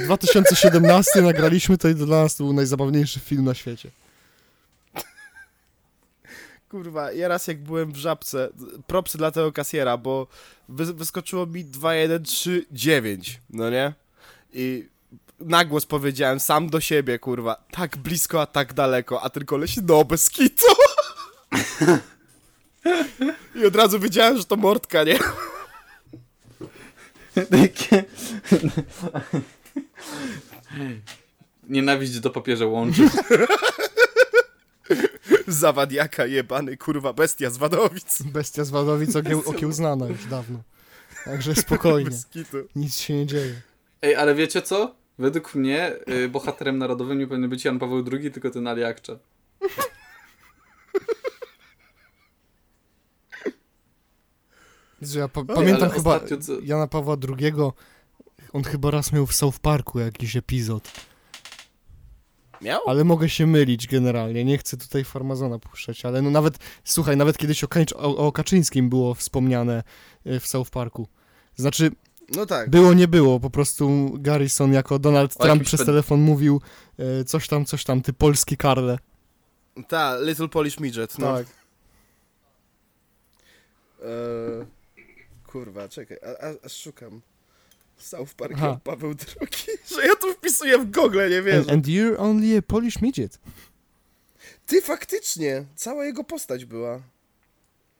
B: W 2017 nagraliśmy to i dla nas to był najzabawniejszy film na świecie.
C: Kurwa, ja raz jak byłem w żabce, propsy dla tego kasjera, bo wy, wyskoczyło mi 2139, no nie? I na głos powiedziałem sam do siebie, kurwa, tak blisko, a tak daleko, a ten koleś, no bez kitu. I od razu wiedziałem, że to mordka, nie?
A: Nienawiść do papieża łączy.
C: Zawadiaka jebany, kurwa, bestia z Wadowic.
B: Bestia z Wadowic okieł, okiełznana już dawno. Także spokojnie, nic się nie dzieje.
A: Ej, ale wiecie co? Według mnie y, bohaterem narodowym nie powinien być Jan Paweł II, tylko ten Ali Akcza.
B: Jezu, ja pa-
C: Oj,
B: pamiętam
A: ale
B: chyba
A: ostatnio co-
B: Jana Pawła II, on chyba raz miał w South Parku jakiś epizod,
C: Miał?
B: ale mogę się mylić generalnie, nie chcę tutaj farmazona puszczać, ale no nawet, słuchaj, nawet kiedyś o, Kańcz- o, o Kaczyńskim było wspomniane y, w South Parku. Znaczy,
C: No tak.
B: było, nie było, po prostu Garrison jako Donald Trump przez
A: ped-
B: telefon mówił y, coś tam, coś tam, ty polski Karle.
C: Ta, Little Polish Midget, no.
B: Tak.
C: Eee, kurwa, czekaj, a, a, a szukam. South Park
B: Aha.
C: Paweł II, że ja tu wpisuję w Google, nie
B: And,
C: wierzę.
B: and you're only a Polish midget.
C: Ty, faktycznie, cała jego postać była.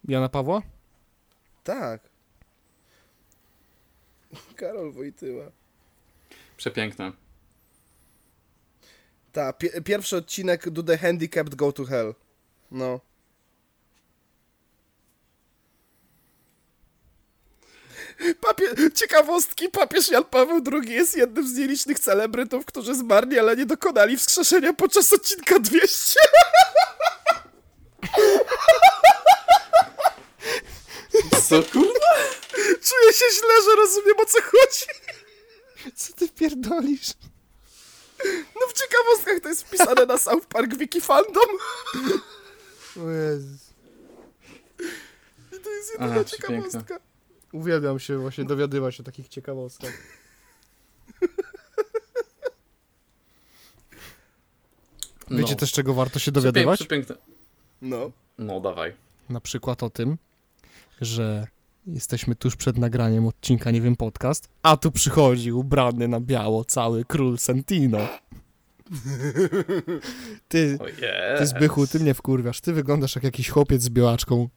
B: Jana Pawła?
C: Tak. Karol Wojtyła.
A: Przepiękne.
C: Ta, pi- pierwszy odcinek Do the Handicapped Go to Hell. No. Papie- Ciekawostki, papież Jan Paweł II jest jednym z nielicznych celebrytów, którzy zmarli, ale nie dokonali wskrzeszenia podczas odcinka 200.
A: Co kurwa?
C: Czuję się źle, że rozumiem o co chodzi.
B: Co ty pierdolisz?
C: No w ciekawostkach to jest wpisane na South Park Wiki Fandom.
B: O Jezus.
C: I to jest jedyna
A: Aha,
C: ciekawostka.
B: Uwielbiam się właśnie dowiadywać o takich ciekawostkach. Wiecie
A: No.
B: też, czego warto się dowiadywać?
A: Przepiękne.
C: No.
A: No dawaj.
B: Na przykład o tym, że jesteśmy tuż przed nagraniem odcinka Nie wiem podcast, a tu przychodzi ubrany na biało cały król Sentino. Ty,
A: O
B: ty Zbychu, ty mnie wkurwiasz. Ty wyglądasz jak jakiś chłopiec z białaczką.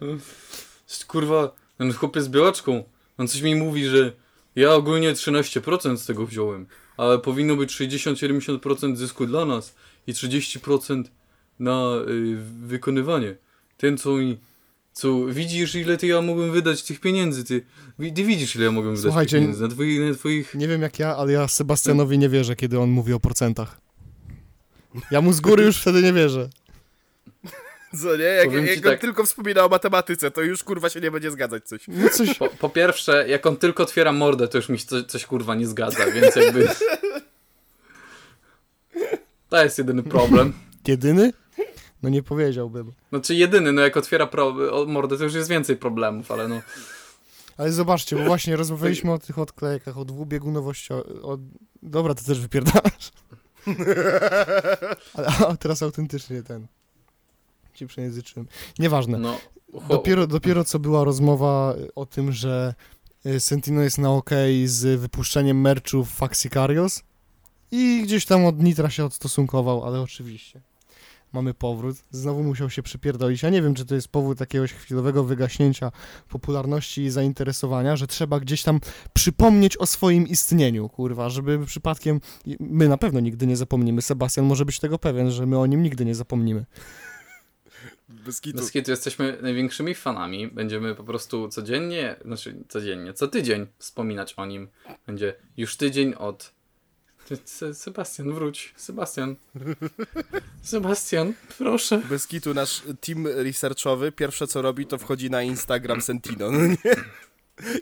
A: Kurwa, ten chłopiec z białaczką. On coś mi mówi, że ja ogólnie 13% z tego wziąłem, ale powinno być 60-70% zysku dla nas i 30% na y, wykonywanie. Ten co mi... Co, widzisz ile ty ja mogłem wydać tych pieniędzy, ty, ty widzisz ile ja mogłem wydać
B: Słuchajcie,
A: tych pieniędzy na twoich, na twoich...
B: Nie wiem jak ja, ale ja Sebastianowi nie wierzę, kiedy on mówi o procentach. Ja mu z góry już wtedy nie wierzę.
C: Co nie? Jak, jak on
A: tak.
C: tylko wspomina o matematyce, to już kurwa się nie będzie zgadzać coś.
B: No coś...
A: Po, po pierwsze, jak on tylko otwiera mordę, to już mi się coś, coś kurwa nie zgadza, więc jakby... To jest jedyny problem.
B: Jedyny? No nie powiedziałbym.
A: Znaczy jedyny, no jak otwiera pro, mordę, to już jest więcej problemów, ale no...
B: Ale zobaczcie, bo właśnie rozmawialiśmy o tych odklejkach, o dwubiegunowości, o... Dobra, to też wypierdalasz. Ale a teraz autentycznie ten... Ci przejęzyczyłem. Nieważne.
A: no
B: Dopiero, dopiero co była rozmowa o tym, że y, Sentino jest na OK z wypuszczeniem merchów Faxicarios i gdzieś tam od Nitra się odstosunkował, ale oczywiście mamy powrót. Znowu musiał się przypierdolić. Ja nie wiem, czy to jest powód jakiegoś chwilowego wygaśnięcia popularności i zainteresowania, że trzeba gdzieś tam przypomnieć o swoim istnieniu, kurwa, żeby przypadkiem... My na pewno nigdy nie zapomnimy. Sebastian może być tego pewien, że my o nim nigdy nie zapomnimy.
C: Bez kitu.
A: Bez kitu jesteśmy największymi fanami. Będziemy po prostu codziennie, znaczy codziennie, co tydzień wspominać o nim. Będzie już tydzień od. Se- Sebastian, wróć. Sebastian. Sebastian, proszę.
C: Bez kitu nasz team researchowy pierwsze co robi to wchodzi na Instagram Sentino, no nie?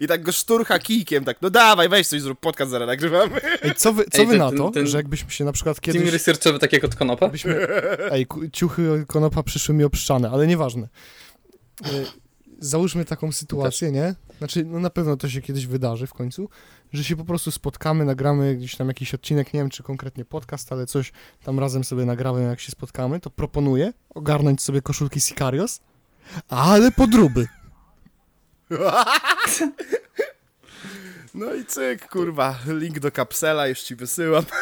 C: I tak go szturcha kijkiem, tak, no dawaj, weź coś, zrób podcast, zaraz nagrywamy.
B: Ej, co wy, co
A: Ej,
B: wy
A: ten-
B: na to,
A: ten-
B: że jakbyśmy się na przykład
A: Team
B: kiedyś...
A: researchowy tak jak od Konopa?
B: Byśmy, ej, ciuchy konopa przyszły mi obszczane, ale nieważne. E, Załóżmy taką sytuację, nie? Znaczy, no na pewno to się kiedyś wydarzy w końcu, że się po prostu spotkamy, nagramy gdzieś tam jakiś odcinek, nie wiem czy konkretnie podcast, ale coś tam razem sobie nagramy, jak się spotkamy, to proponuję ogarnąć sobie koszulki Sicarios, ale podróby.
C: No i cyk, kurwa, link do kapsela już ci wysyłam.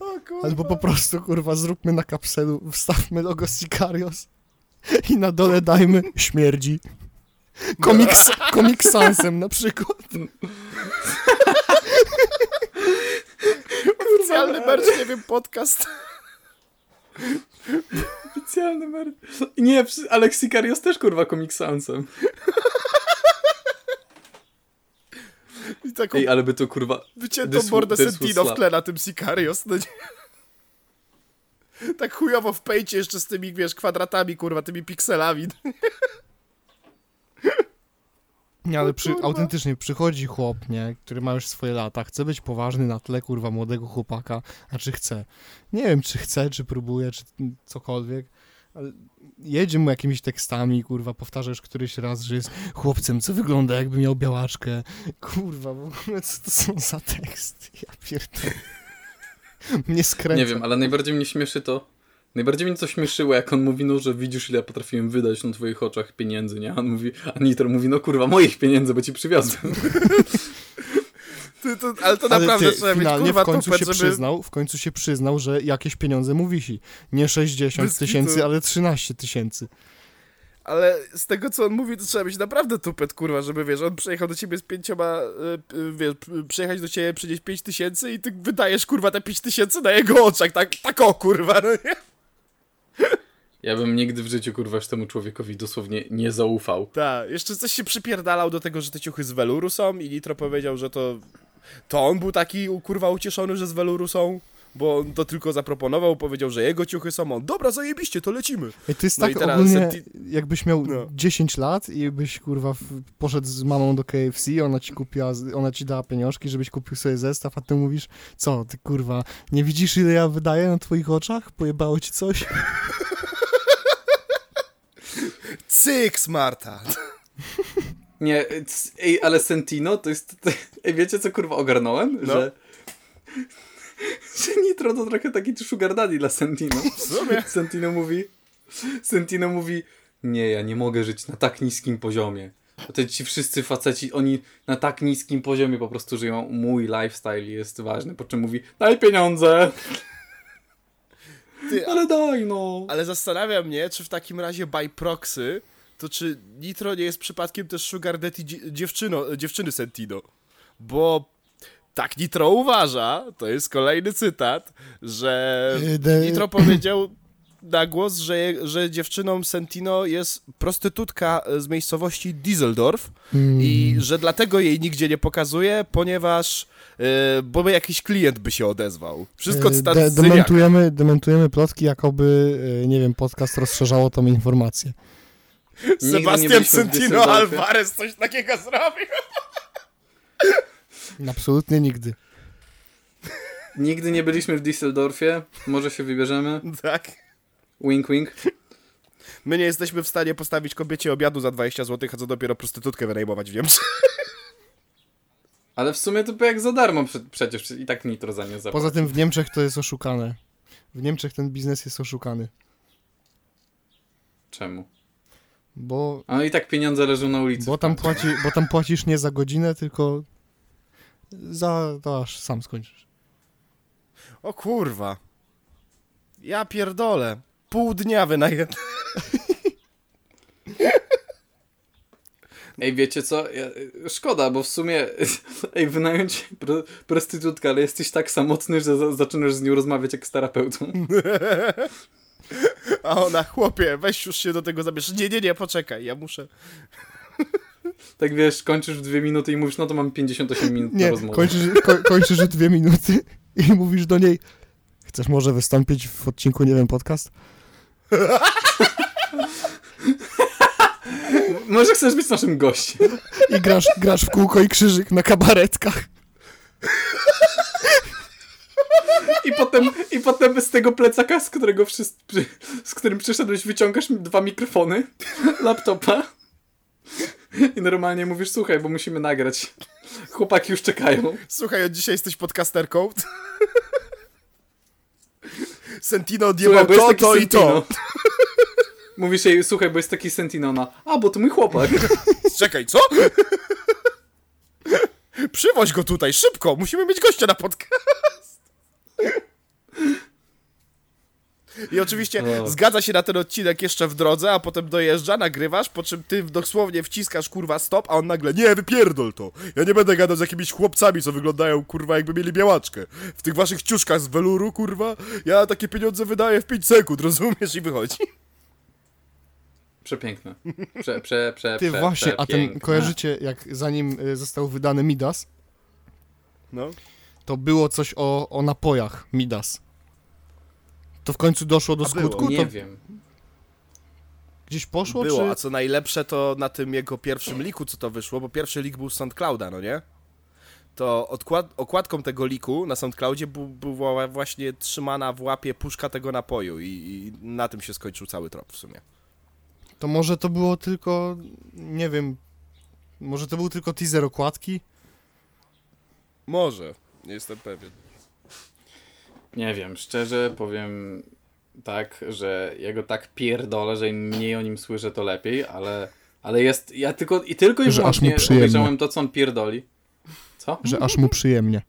C: O.
B: Albo po prostu, kurwa, zróbmy na kapselu, wstawmy logo Sicarios i na dole dajmy śmierdzi. Komiks, Comic Sansem na przykład.
C: Oficjalny merch, nie wiem, podcast.
A: Specjalny mer... Nie, Alex Sicarios też kurwa Comic Sansem.
C: I taką
A: Ej, ale by to kurwa...
C: wyciętą
A: this-
C: mordę Sentino w tle na tym Sicarios. No nie. Tak chujowo w pejcie jeszcze z tymi, wiesz, kwadratami, kurwa, tymi pikselami.
B: Nie, ale przy,
C: kurwa.
B: autentycznie przychodzi chłop, nie, który ma już swoje lata, chce być poważny na tle, kurwa, młodego chłopaka, a czy chce? Nie wiem, czy chce, czy próbuje, czy cokolwiek, ale jedzie mu jakimiś tekstami, kurwa, powtarza już któryś raz, że jest chłopcem, co wygląda jakby miał białaczkę. Kurwa, w ogóle co to są za teksty? Ja pierdolę. Mnie skręca.
A: Nie wiem, ale najbardziej mnie śmieszy to... Najbardziej mnie to śmieszyło, jak on mówi, no, że widzisz, ile ja potrafiłem wydać na twoich oczach pieniędzy, nie? A on mówi, a Nitro mówi, no kurwa, moich pieniędzy, bo ci przywiozłem.
C: Ty, to, ale to
B: Ale
C: naprawdę
B: ty,
C: trzeba mieć,
B: finalnie
C: kurwa,
B: w końcu
C: tupet,
B: się
C: żeby...
B: przyznał, w końcu się przyznał, że jakieś pieniądze mu wisi. Nie 60
C: Bez
B: tysięcy, ale 13 tysięcy.
C: Ale z tego, co on mówi, to trzeba mieć naprawdę tupet, kurwa, żeby, wiesz, on przyjechał do ciebie z pięcioma, y, wiesz, przyjechać do ciebie, przynieść pięć tysięcy i ty wydajesz, kurwa, te pięć tysięcy na jego oczach, tak, tak o, kurwa, no nie?
A: Ja bym nigdy w życiu, kurwa, temu człowiekowi dosłownie nie zaufał.
C: Tak, jeszcze coś się przypierdalał do tego, że te ciuchy z weluru są i Nitro powiedział, że to, to on był taki, kurwa, ucieszony, że z weluru są, bo on to tylko zaproponował, powiedział, że jego ciuchy są, on, dobra, zajebiście, to lecimy.
B: Ej, to jest
C: No i
B: tak
C: teraz
B: ogólnie,
C: Senti-
B: jakbyś miał
C: No.
B: 10 lat i byś, kurwa, w, poszedł z mamą do KFC, ona ci kupiła, ona ci dała pieniążki, żebyś kupił sobie zestaw, a ty mówisz, co, ty, kurwa, nie widzisz, ile ja wydaję na twoich oczach? Pojebało ci coś?
C: Cyk, smarta.
A: Nie, ej, ale Sentino to jest... Ej, wiecie co, kurwa, ogarnąłem?
C: No.
A: Że... Że Nitro to trochę taki sugar daddy dla Sentino. Sentino mówi... Sentino mówi... Nie, ja nie mogę żyć na tak niskim poziomie. A to ci wszyscy faceci, oni na tak niskim poziomie po prostu żyją. Mój lifestyle jest ważny. Po czym mówi, daj pieniądze.
C: Ty,
A: Ale daj, no.
C: Ale zastanawia mnie, czy w takim razie by proxy, to czy Nitro nie jest przypadkiem też sugar daddy dzie- dziewczyno, dziewczyny Sentino? Bo tak Nitro uważa, to jest kolejny cytat, że Nitro powiedział na głos, że, że dziewczyną Sentino jest prostytutka z miejscowości Dieseldorf
B: Mm.
C: i że dlatego jej nigdzie nie pokazuje, ponieważ yy, bo by jakiś klient by się odezwał. Wszystko
B: E,
C: cytat
B: de- dementujemy, dementujemy plotki, jakoby, e, nie wiem, podcast rozszerzało tą informację.
C: Sebastian
A: w
C: Sentino. Alvarez coś takiego zrobił.
B: Absolutnie nigdy.
A: Nigdy nie byliśmy w Düsseldorfie. Może się wybierzemy.
C: Tak.
A: Wink, wink.
C: My nie jesteśmy w stanie postawić kobiecie obiadu za 20 zł, a co dopiero prostytutkę wynajmować w Niemczech.
A: Ale w sumie to jak za darmo prze- przecież i tak Nitro za nie zapłaci.
B: Poza tym w Niemczech to jest oszukane. W Niemczech ten biznes jest oszukany.
A: Czemu?
B: Bo,
A: A i tak pieniądze leżą na ulicy.
B: bo, tam płaci, bo tam płacisz nie za godzinę, tylko za to aż sam skończysz.
C: O kurwa. Ja pierdolę. Pół dnia wynajem.
A: Ej, wiecie co? Ja, szkoda, bo w sumie ej, wynająć pro, prostytutkę, ale jesteś tak samotny, że za, zaczynasz z nią rozmawiać jak z terapeutą.
C: A ona, chłopie, weź już się do tego zabierz. Nie, nie, nie, poczekaj, ja muszę.
A: Tak wiesz, kończysz w dwie minuty i mówisz, no to mam 58 minut na
B: Nie,
A: rozmowę.
B: kończysz, ko, kończysz w dwie minuty i mówisz do niej chcesz może wystąpić w odcinku, nie wiem, podcast?
A: Może chcesz być naszym gościem.
B: I grasz, grasz w kółko i krzyżyk na kabaretkach.
A: I potem, I potem z tego plecaka, z którego wszyscy, z którym przyszedłeś, wyciągasz dwa mikrofony, laptopa i normalnie mówisz, słuchaj, bo musimy nagrać. Chłopaki już czekają.
C: Słuchaj, od dzisiaj jesteś podcasterką. Sentino
A: Słuchaj,
C: odjebał
A: jest
C: to, to i to.
A: Mówisz jej, słuchaj, bo jest taki Sentinona. A, bo to mój chłopak.
C: Czekaj, co? Przywoź go tutaj, szybko! Musimy mieć gościa na podcast! I oczywiście
A: O.
C: zgadza się na ten odcinek jeszcze w drodze, a potem dojeżdża, nagrywasz, po czym ty dosłownie wciskasz kurwa stop, a on nagle nie, wypierdol to! Ja nie będę gadał z jakimiś chłopcami, co wyglądają kurwa jakby mieli białaczkę. W tych waszych ciuszkach z weluru, kurwa, ja takie pieniądze wydaję w 5 sekund, rozumiesz? I wychodzi.
A: Przepiękne. Prze, prze, prze,
B: Ty
A: prze,
B: właśnie, a ten kojarzycie, jak zanim y, został wydany Midas,
C: No.
B: to było coś o, o napojach Midas. To w końcu doszło do
C: A było,
B: skutku?
A: Nie
B: to
A: wiem.
B: gdzieś poszło,
C: Było,
B: czy...
C: a co najlepsze to na tym jego pierwszym liku, co to wyszło, bo pierwszy lik był z SoundClouda, no nie? To odkład, okładką tego liku na SoundCloudzie bu, była właśnie trzymana w łapie puszka tego napoju i, i na tym się skończył cały trop w sumie.
B: To może to było tylko, nie wiem, może to był tylko teaser okładki?
C: Może, nie jestem pewien.
A: Nie wiem, szczerze powiem tak, że ja go tak pierdolę, że im mniej o nim słyszę, to lepiej, ale, ale jest, ja tylko i tylko i wyłącznie obejrzałem to, co on pierdoli. Co?
B: Że aż mu przyjemnie.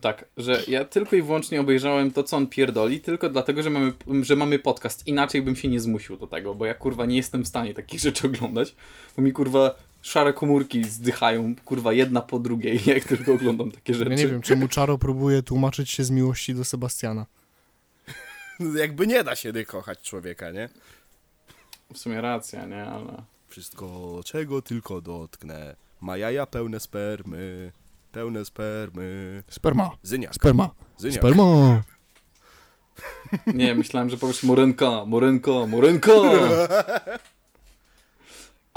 A: Tak, że ja tylko i wyłącznie obejrzałem to, co on pierdoli, tylko dlatego, że mamy, że mamy podcast. Inaczej bym się nie zmusił do tego, bo ja kurwa nie jestem w stanie takich rzeczy oglądać, bo mi kurwa szare komórki zdychają, kurwa jedna po drugiej, jak tylko oglądam takie rzeczy.
B: Ja nie wiem, czemu Czaro próbuje tłumaczyć się z miłości do Sebastiana.
C: Jakby nie da się kochać człowieka, nie?
A: W sumie racja, nie, ale...
C: Wszystko, czego tylko dotknę, ma jaja pełne spermy, pełne spermy.
B: Sperma,
C: Zyniak,
B: sperma,
C: zyniak.
B: sperma.
A: Nie, myślałem, że powiesz Morenka, Morenka, Morenka!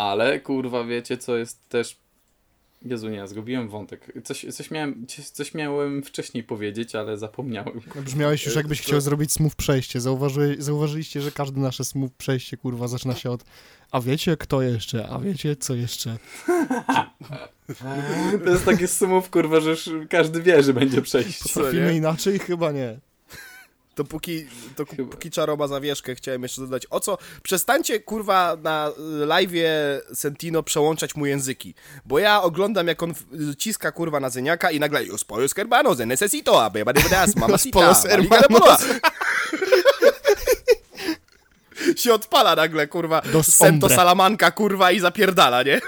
A: Ale kurwa, wiecie co jest też. Jezu, nie, zgubiłem wątek. Coś, coś, miałem, coś miałem wcześniej powiedzieć, ale zapomniałem.
B: Brzmiałeś już jakbyś
C: To-
B: chciał zrobić smooth przejście. Zauważy, zauważyliście, że każde nasze smooth przejście, kurwa, zaczyna się od a wiecie kto jeszcze, a wiecie co jeszcze.
A: To jest takie sumów, kurwa, że już każdy wie, że będzie przejść.
C: Co,
B: Trafimy
C: nie?
B: inaczej? Chyba nie.
C: To póki, to ku-
A: Chyba.
C: póki Czaro ma zawieszkę, chciałem jeszcze dodać, o co, przestańcie kurwa na live'ie Sentino przełączać mu języki, bo ja oglądam jak on ciska kurwa na Zyniaka i nagle Los pollos hermanos, necesito, a beba de veras, mamacita,
B: pollos
C: maliga de
B: hermanos.
C: się odpala nagle kurwa
B: Dos
C: Sento. Salamanca kurwa i zapierdala, nie?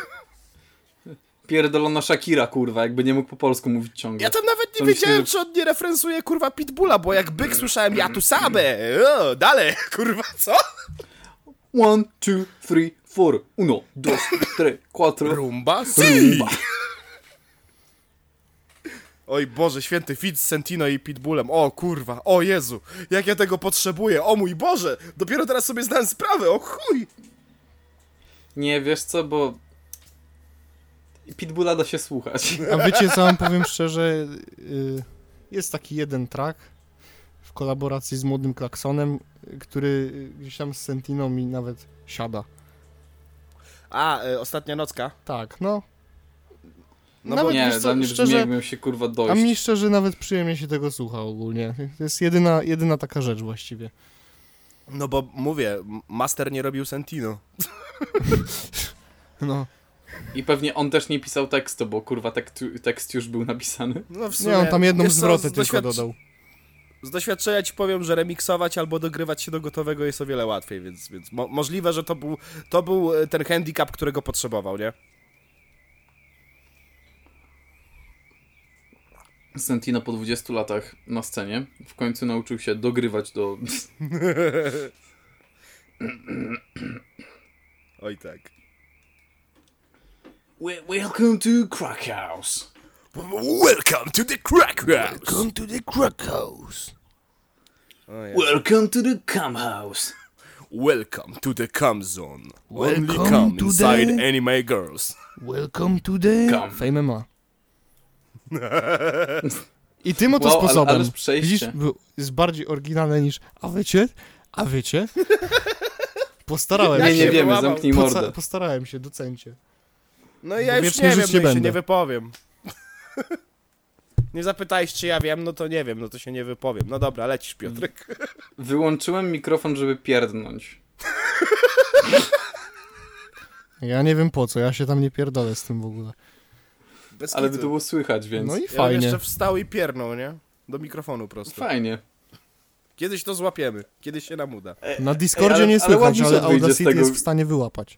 A: Pierdolona Shakira, kurwa, jakby nie mógł po polsku mówić ciągle.
C: Ja tam nawet nie
A: To mi się-
C: wiedziałem, czy on nie referencuje kurwa Pitbulla, bo jak byk słyszałem ja tu sabę, o, dalej, kurwa, co?
A: One, two, three, four. Uno, dos, tres, cuatro.
C: Rumba?
A: Rumba.
C: Oj Boże, święty fit z Sentino i Pitbullem. O kurwa, o Jezu, jak ja tego potrzebuję. O mój Boże, dopiero teraz sobie zdałem sprawę, o chuj.
A: Nie, wiesz co, bo... Pitbulla da się słuchać.
B: A wiecie co wam powiem szczerze, y, jest taki jeden track w kolaboracji z Młodym Klaksonem, y, który y, gdzieś tam z Sentiną mi nawet siada.
C: A, e, ostatnia nocka.
B: Tak, no.
C: No
B: Nawet
C: bo
A: Nie,
B: co,
A: dla mnie
B: szczerze-
A: brzmi jakbym się kurwa
B: A
A: dojść.
B: mi szczerze nawet przyjemnie się tego słucha ogólnie. To jest jedyna, jedyna taka rzecz właściwie.
C: No bo mówię, Master nie robił Sentino.
B: No.
A: I pewnie on też nie pisał tekstu, bo kurwa tekst, tekst już był napisany.
C: No w sumie,
B: Nie, on tam jedną zwrotę tylko dodał.
C: Z doświadczenia ci powiem, że remiksować albo dogrywać się do gotowego jest o wiele łatwiej, więc, więc mo możliwe, że to był, to był e, ten handicap, którego potrzebował, nie?
A: Sentino po 20 latach na scenie w końcu nauczył się dogrywać do...
C: Oj tak.
A: Welcome to Crack House.
C: Welcome to the crack house.
B: to the crack house.
C: O, ja.
A: Welcome to the Cum House.
C: Welcome to the Come Zone. Only
B: Welcome
C: come
B: to
C: inside
B: the-
C: anime girls.
B: Welcome to the
A: Come.
B: Fame MMA. I tym oto
A: Wow, ale-
B: sposobem,
A: ależ przejście.
B: widzisz, był- jest bardziej oryginalne niż, a wiecie, a wiecie, postarałem
C: Ja
A: Nie,
B: się.
A: nie wiemy, zamknij mordę.
B: postarałem się, docencie.
C: No i ja już nie wiem, no
B: nie
C: i się
B: będę.
C: nie wypowiem. nie zapytałeś, czy ja wiem, no to nie wiem, no to się nie wypowiem. No dobra, lecisz, Piotrek.
A: Wyłączyłem mikrofon, żeby pierdnąć.
B: Ja nie wiem po co, ja się tam nie pierdolę z tym w ogóle.
C: Bez
A: Ale by to było słychać, więc
B: No i
C: Ja bym
B: fajnie.
C: jeszcze wstał i piernął, nie? Do mikrofonu prosto.
A: fajnie.
C: Kiedyś to złapiemy, kiedyś się nam uda.
B: Na Discordzie
A: ale-
B: nie
A: ale
B: słychać, ale
A: wyjdzie z
B: Audacity
A: tego.
B: jest w stanie wyłapać.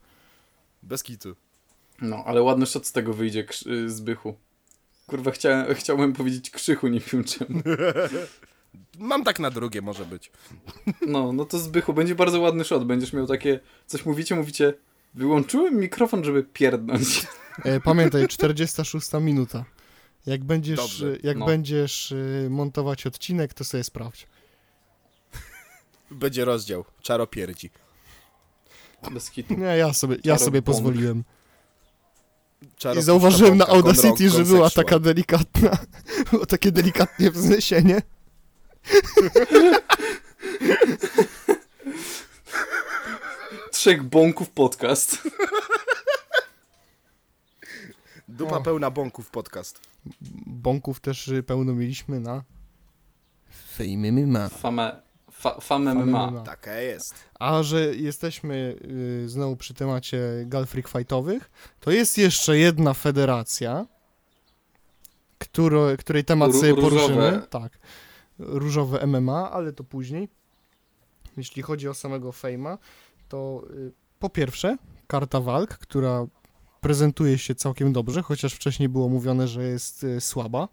C: Bez kitu.
A: No, ale ładny shot z tego wyjdzie, krzy- y, Zbychu. Kurwa, chciałem, chciałem powiedzieć krzychu, nie wiem czemu.
C: Mam tak na drugie, może być.
A: No, no to Zbychu, będzie bardzo ładny shot. Będziesz miał takie, coś mówicie, mówicie, wyłączyłem mikrofon, żeby pierdnąć.
B: E, pamiętaj, 46 minuta. Jak będziesz,
C: Dobrze,
B: jak
A: no.
B: będziesz e, montować odcinek, to sobie sprawdź.
C: Będzie rozdział. Czaro pierdzi.
A: Bez kitu.
B: Nie, ja sobie, ja sobie pozwoliłem. I zauważyłem na Audacity, że była taka delikatna, było takie delikatnie wzniesienie.
A: Trzech bąków podcast.
C: Dupa
B: O.
C: pełna bąków podcast.
B: Bąków też y, pełno mieliśmy na Fame MMA.
A: Fame, fa, MMA.
B: MMA.
C: Taka jest.
B: A że jesteśmy y, znowu przy temacie Galfreak Fightowych, to jest jeszcze jedna federacja, któro, której temat
A: Ró-
B: sobie
A: różowe.
B: poruszymy. Tak. Różowe MMA, ale to później. Jeśli chodzi o samego Fejma, to y, po pierwsze karta walk, która prezentuje się całkiem dobrze, chociaż wcześniej było mówione, że jest y, słaba.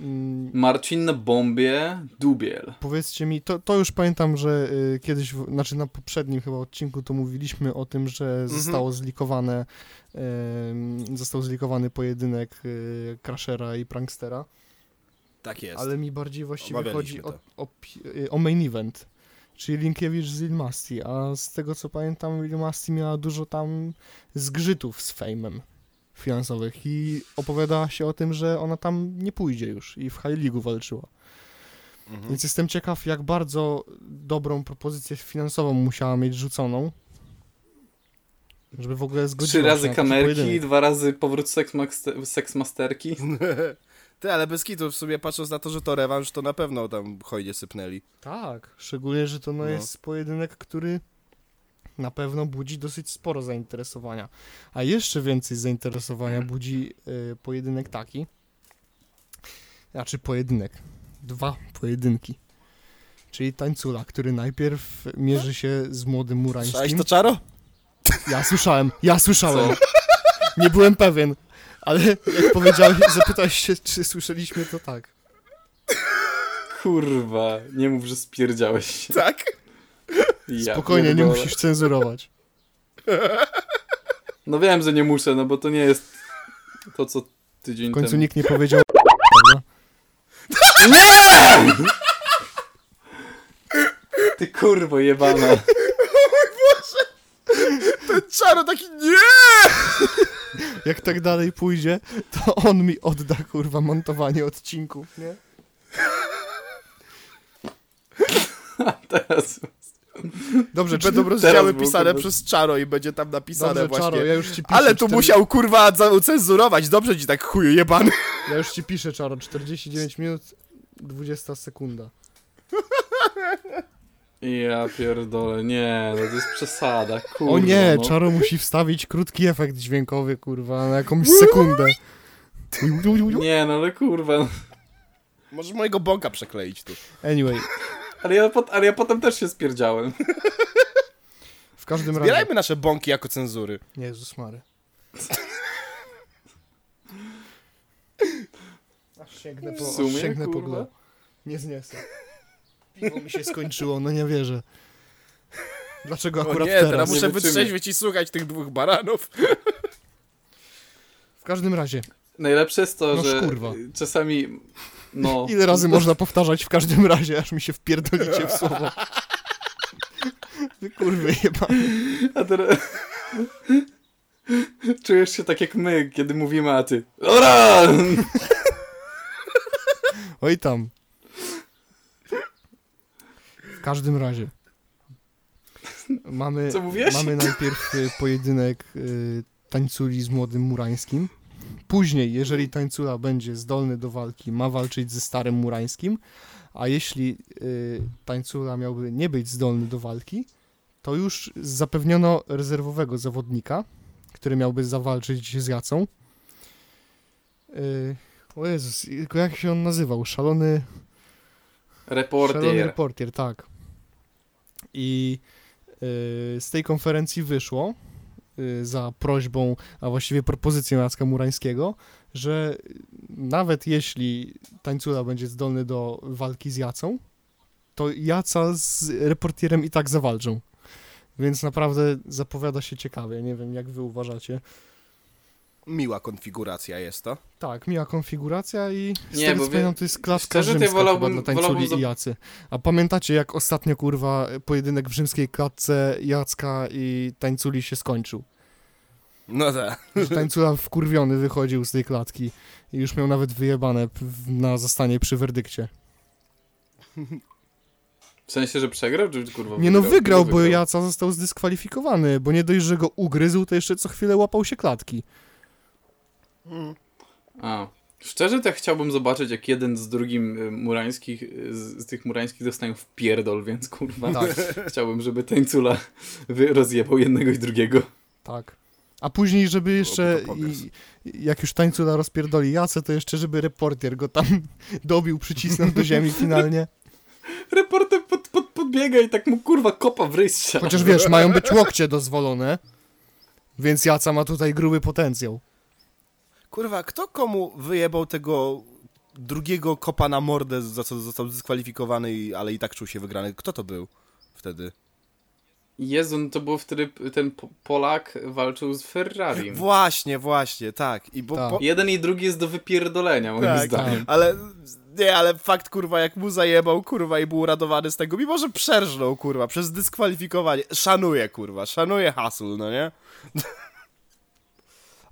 B: Mm,
A: Marcin na bombie, Dubiel.
B: Powiedzcie mi, to, to już pamiętam, że y, kiedyś, w, znaczy na poprzednim chyba odcinku to mówiliśmy o tym, że
C: Mhm.
B: zostało zlikowane, em, został zlikowany pojedynek y, Crashera i Prankstera,
C: Tak jest.
B: ale mi bardziej właściwie chodzi o, o, y, o main event, czyli Linkiewicz z Ilmasti, a z tego co pamiętam Ilmasti miała dużo tam zgrzytów z fejmem finansowych i opowiadała się o tym, że ona tam nie pójdzie już i w High League walczyła.
C: Mhm.
B: Więc jestem ciekaw, jak bardzo dobrą propozycję finansową musiała mieć rzuconą, żeby w ogóle zgodziła
A: Trzy
B: się
A: razy
B: na taki
A: kamerki,
B: pojedynek.
A: dwa razy powrót seksmaster- seksmasterki.
C: Ty, ale bez kitu, w sumie patrząc na to, że to rewanż, to na pewno tam hojnie sypnęli.
B: Tak, szczególnie, że to no,
C: No.
B: jest pojedynek, który na pewno budzi dosyć sporo zainteresowania. A jeszcze więcej zainteresowania budzi y, pojedynek taki, znaczy pojedynek, dwa pojedynki. Czyli tańcula, który najpierw mierzy się z młodym
C: Słyszałeś
B: murańskim.
C: to, Czaro?
B: Ja słyszałem, ja słyszałem.
A: Co?
B: Nie byłem pewien, ale jak powiedziałeś, zapytałeś się, czy słyszeliśmy, to tak.
A: Kurwa, nie mów, że spierdziałeś się.
C: Tak?
A: Ja
B: Spokojnie, nie musisz cenzurować.
A: No wiem, że nie muszę, no bo to nie jest to, co tydzień
B: W końcu
A: temu.
B: nikt nie powiedział, prawda?
A: Ty kurwo jebana.
C: Czaro taki nie!
B: Jak tak dalej pójdzie, to on mi odda, kurwa, montowanie odcinków, nie?
A: Teraz
B: Dobrze, czy
C: Będą rozdziały pisane
A: kurwa.
C: przez Czaro i będzie tam napisane
B: Dobrze,
C: właśnie.
B: Czaro, ja już ci piszę.
C: Ale tu musiał kurwa za- cenzurować, dobrze ci tak chuju jebany.
B: Ja już ci piszę, Czaro, 49 minut, 20 sekunda.
A: Ja pierdolę, nie, no to jest przesada, kurwa.
B: o nie,
A: no.
B: Czaro musi wstawić krótki efekt dźwiękowy, kurwa, na jakąś sekundę.
A: Nie, no ale kurwa. no.
C: Możesz mojego bąka przekleić tu.
B: Anyway,
A: Ale ja, pot, ale ja potem też się spierdziałem.
B: w każdym razie...
C: Zbierajmy nasze bąki jako cenzury.
B: Jezus Mary. Aż sięgnę po,
A: W sumie,
B: aż sięgnę po
A: kurwa?
B: glow. Nie zniesę. Piwo mi się skończyło, no nie wierzę. Dlaczego
C: O
B: akurat
C: nie, teraz
B: teraz?
C: Muszę wytrzeźwieć i słuchać tych dwóch baranów.
B: W każdym razie,
A: Najlepsze jest to,
B: No
A: że
B: szkurwa.
A: czasami, no...
B: ile razy można powtarzać w każdym razie, aż mi się wpierdolicie w słowo. Wy kurwy chyba.
A: A teraz... Czujesz się tak jak my, kiedy mówimy, a ty... Ora!
B: Oj tam. W każdym razie. Mamy,
A: Co
B: mamy najpierw y, pojedynek y, tańculi z młodym Murańskim. Później, jeżeli tańcula będzie zdolny do walki, ma walczyć ze starym Murańskim, a jeśli y, tańcula miałby nie być zdolny do walki, to już zapewniono rezerwowego zawodnika, który miałby zawalczyć z Jacą. Y, o Jezus, jak się on nazywał? Szalony... Szalony
A: Reporter.
B: reporter, tak. I y, z tej konferencji wyszło za prośbą, a właściwie propozycją Jacka Murańskiego, że nawet jeśli Tańcula będzie zdolny do walki z Jacą, to Jaca z reportierem i tak zawalczą. Więc naprawdę zapowiada się ciekawie. Nie wiem, jak wy uważacie.
C: Miła konfiguracja jest to.
B: Tak, miła konfiguracja i z
A: Nie,
B: tego
A: bo
B: co
A: wie-
B: pamiętam, to jest klatka
A: szczerze,
B: rzymska
A: wolałbym-
B: chyba dla tańculi
A: wolałbym
B: i Jacy. A pamiętacie, jak ostatnio, kurwa, pojedynek w rzymskiej klatce Jacka i tańculi się skończył?
C: No tak.
B: Że tańcula wkurwiony wychodził z tej klatki i już miał nawet wyjebane na zostanie przy werdykcie.
A: W sensie, że przegrał, czy kurwa
B: Nie no, wygrał, bo
A: Wygrał.
B: Jaca został zdyskwalifikowany, bo nie dość, że go ugryzł, to jeszcze co chwilę łapał się klatki.
A: A. Szczerze to ja chciałbym zobaczyć, jak jeden z drugim y, murańskich, y, z, z tych murańskich dostają w pierdol, więc kurwa
B: Tak,
A: chciałbym, żeby Tańcula rozjebał jednego i drugiego.
B: tak. A później, żeby jeszcze, i, jak już tańcula rozpierdoli Jacę, to jeszcze, żeby reporter go tam dobił, przycisnął do ziemi finalnie.
A: Reporter pod, pod, podbiega i tak mu kurwa kopa w ryj strzela.
B: Chociaż wiesz, mają być łokcie dozwolone, więc Jaca ma tutaj gruby potencjał.
C: Kurwa, kto komu wyjebał tego drugiego kopa na mordę, za co został dyskwalifikowany, ale i tak czuł się wygrany? Kto to był wtedy?
A: Jezu, no to było wtedy ten Po- Polak walczył z Ferrari.
C: Właśnie, właśnie, tak. I bo,
B: Tak.
C: po,
A: Jeden i drugi jest do wypierdolenia, moim
C: Tak,
A: zdaniem.
C: ale nie, ale fakt, kurwa, jak mu zajebał, kurwa, i był uradowany z tego, mimo że przerżnął, kurwa, przez dyskwalifikowanie. Szanuję, kurwa, szanuję hasul, no nie?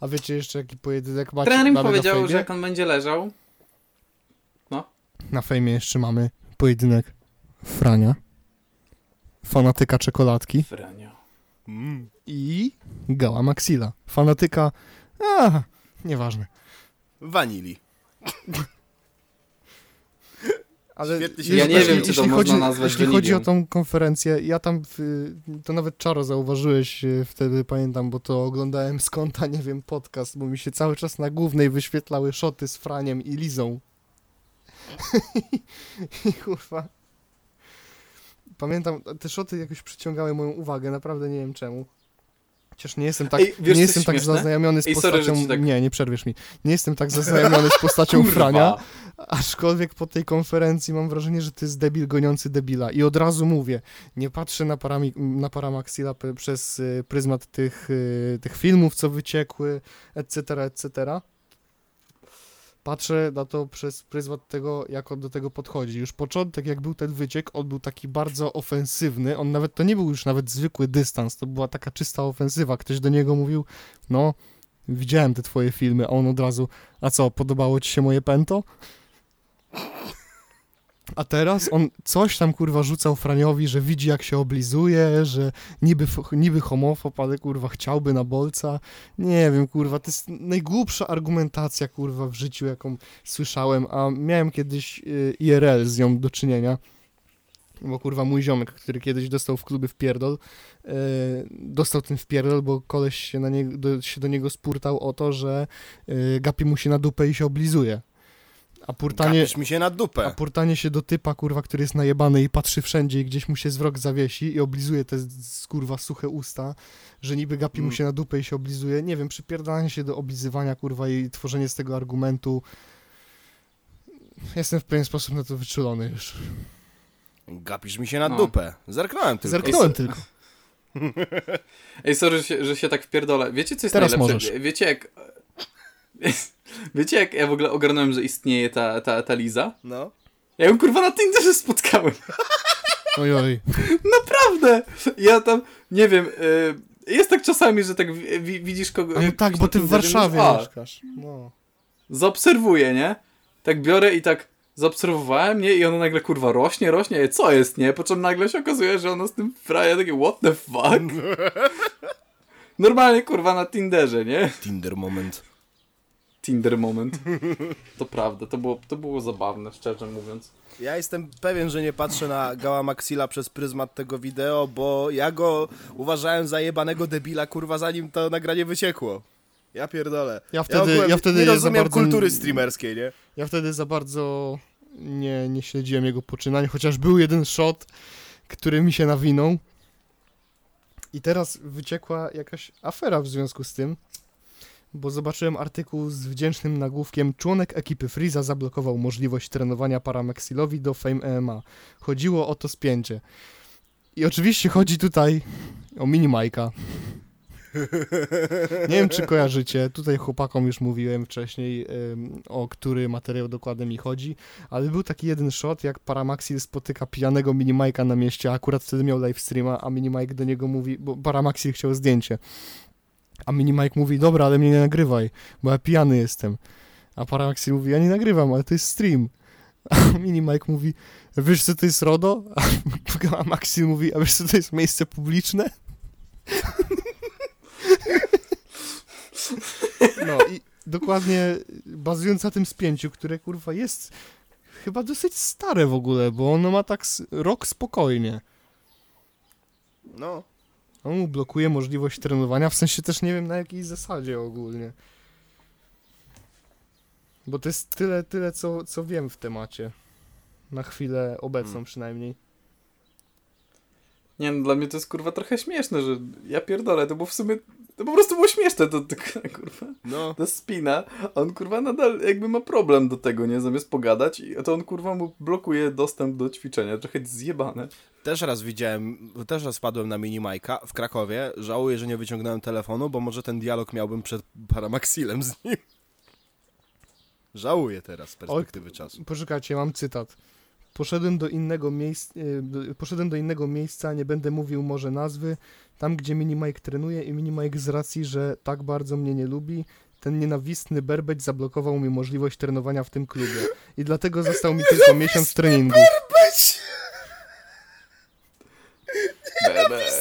B: A wiecie jeszcze, jaki pojedynek macie?
A: Trener mi powiedział, że jak on będzie leżał,
B: Na fejmie jeszcze mamy pojedynek Frania, fanatyka czekoladki
A: Franio.
C: Mm.
B: i Gała Maxila. Fanatyka, a, nieważne.
C: Wanili.
B: Ale
A: Ja nie
B: jeśli-
A: wiem, czy to
B: jeśli
A: można
B: chodzi,
A: nazwać
B: Jeśli chodzi o tą konferencję, ja tam, w, to nawet Czaro zauważyłeś e, wtedy, pamiętam, bo to oglądałem z konta, nie wiem, podcast, bo mi się cały czas na głównej wyświetlały szoty z Franiem i Lizą. I kurwa. Pamiętam, te szoty jakoś przyciągały moją uwagę, naprawdę nie wiem czemu. Chociaż nie jestem tak,
A: Ej, wiesz,
B: nie jestem tak
A: śmieszne?
B: zaznajomiony z
A: Ej, sorry,
B: postacią...
A: ci tak-
B: Nie, nie przerwiesz mi. Nie jestem tak zaznajomiony z postacią. Frania, Aczkolwiek po tej konferencji mam wrażenie, że to jest debil goniący debila. I od razu mówię, nie patrzę na, parami, na Paramaxila przez y, pryzmat tych, y, tych filmów, co wyciekły, etc., etc. Patrzę na to przez pryzmat tego, jak on do tego podchodzi. Już początek, jak był ten wyciek, on był taki bardzo ofensywny. On nawet, to nie był już nawet zwykły dystans, to była taka czysta ofensywa. Ktoś do niego mówił, no, widziałem te twoje filmy, a on od razu, a co, podobało ci się moje pęto? A teraz on coś tam kurwa rzucał Franiowi, że widzi jak się oblizuje, że niby, niby homofob, ale kurwa chciałby na bolca. Nie wiem kurwa, to jest najgłupsza argumentacja kurwa w życiu jaką słyszałem, a miałem kiedyś y, IRL z nią do czynienia. Bo kurwa mój ziomek, który kiedyś dostał w klubie wpierdol, y, dostał ten wpierdol, bo koleś się, na nie, do, się do niego spurtał o to, że y, gapi mu się na dupę i się oblizuje. A purtanie,
C: Gapisz mi się na
B: a
C: dupę.
B: purtanie się do typa, kurwa, który jest najebany i patrzy wszędzie i gdzieś mu się zwrok zawiesi i oblizuje te, kurwa, suche usta, że niby gapi mu
C: Mm.
B: się na dupę i się oblizuje. Nie wiem, przypierdanie się do oblizywania, kurwa, i tworzenie z tego argumentu. Jestem w pewien sposób na to wyczulony już.
C: Gapisz mi się na
A: No.
C: dupę. Zerknąłem tylko.
B: Zerknąłem
A: Ej,
B: tylko.
A: Ej, sorry, że się, że się tak wpierdolę. Wiecie, co jest
B: Teraz
A: najlepsze?
B: możesz.
A: Wiecie, jak... Wiecie, jak ja w ogóle ogarnąłem, że istnieje ta, ta, ta Liza?
C: No.
A: Ja ją kurwa na Tinderze spotkałem.
B: Oj, oj.
A: naprawdę! Ja tam, nie wiem, y, jest tak czasami, że tak wi- wi- widzisz kogo...
B: A no tak, bo ty w Warszawie
A: mówisz,
B: mieszkasz. No.
A: zaobserwuję, nie? Tak biorę i tak zaobserwowałem, nie? I ona nagle, kurwa, rośnie, rośnie, co jest, nie? Po czym nagle się okazuje, że ona z tym fraje takie, what the fuck? Normalnie, kurwa, na Tinderze, nie?
C: Tinder moment.
A: Tinder moment. To prawda, to było, to było zabawne, szczerze mówiąc.
C: Ja jestem pewien, że nie patrzę na Gała Maxila przez pryzmat tego wideo, bo ja go uważałem za jebanego debila, kurwa, zanim to nagranie wyciekło. Ja pierdolę.
B: Ja wtedy-
C: ogółem
B: ja wtedy
C: nie
B: za
C: rozumiem
B: bardzo-
C: kultury streamerskiej, nie?
B: Ja wtedy za bardzo nie, nie śledziłem jego poczynań, chociaż był jeden shot, który mi się nawinął. I teraz wyciekła jakaś afera w związku z tym, bo zobaczyłem artykuł z wdzięcznym nagłówkiem Członek ekipy Freeza zablokował możliwość trenowania Paramaxilowi do Fame MMA. Chodziło o to spięcie. I oczywiście chodzi tutaj o Minimajka. Nie wiem, czy kojarzycie. Tutaj chłopakom już mówiłem wcześniej, o który materiał dokładnie mi chodzi, ale był taki jeden shot, jak Paramaxil spotyka pijanego Minimajka na mieście, a akurat wtedy miał livestreama, a Minimajk do niego mówi, bo Paramaxil chciał zdjęcie. A Minimajk mówi, dobra, ale mnie nie nagrywaj, bo ja pijany jestem. A Paramaxil mówi, ja nie nagrywam, ale to jest stream. A Minimajk mówi, wiesz co to jest RODO? A Maxil mówi, a wiesz co to jest miejsce publiczne? No i dokładnie bazując na tym spięciu, które kurwa jest chyba dosyć stare w ogóle, bo ono ma tak rok spokojnie.
C: No.
B: On mu blokuje możliwość trenowania, w sensie też nie wiem na jakiej zasadzie ogólnie. Bo to jest tyle, tyle co, co wiem w temacie. Na chwilę obecną
C: Hmm.
B: przynajmniej.
A: Nie no, dla mnie to jest kurwa trochę śmieszne, że ja pierdolę, to było w sumie, to po prostu było śmieszne, to, to kurwa,
C: No.
A: to spina, a on kurwa nadal jakby ma problem do tego, nie, zamiast pogadać, i to on kurwa mu blokuje dostęp do ćwiczenia, trochę zjebane.
C: Też raz widziałem, też raz wpadłem na minimajka w Krakowie. Żałuję, że nie wyciągnąłem telefonu, bo może ten dialog miałbym przed Paramaxilem z nim. Żałuję teraz z perspektywy czasu.
B: Poczekajcie, mam cytat. Poszedłem do innego miejsca, poszedłem do innego miejsca, nie będę mówił może nazwy, tam gdzie Minimike trenuje i Minimike z racji, że tak bardzo mnie nie lubi, ten nienawistny berbeć zablokował mi możliwość trenowania w tym klubie. I dlatego został mi tylko miesiąc treningu.
A: Bebe.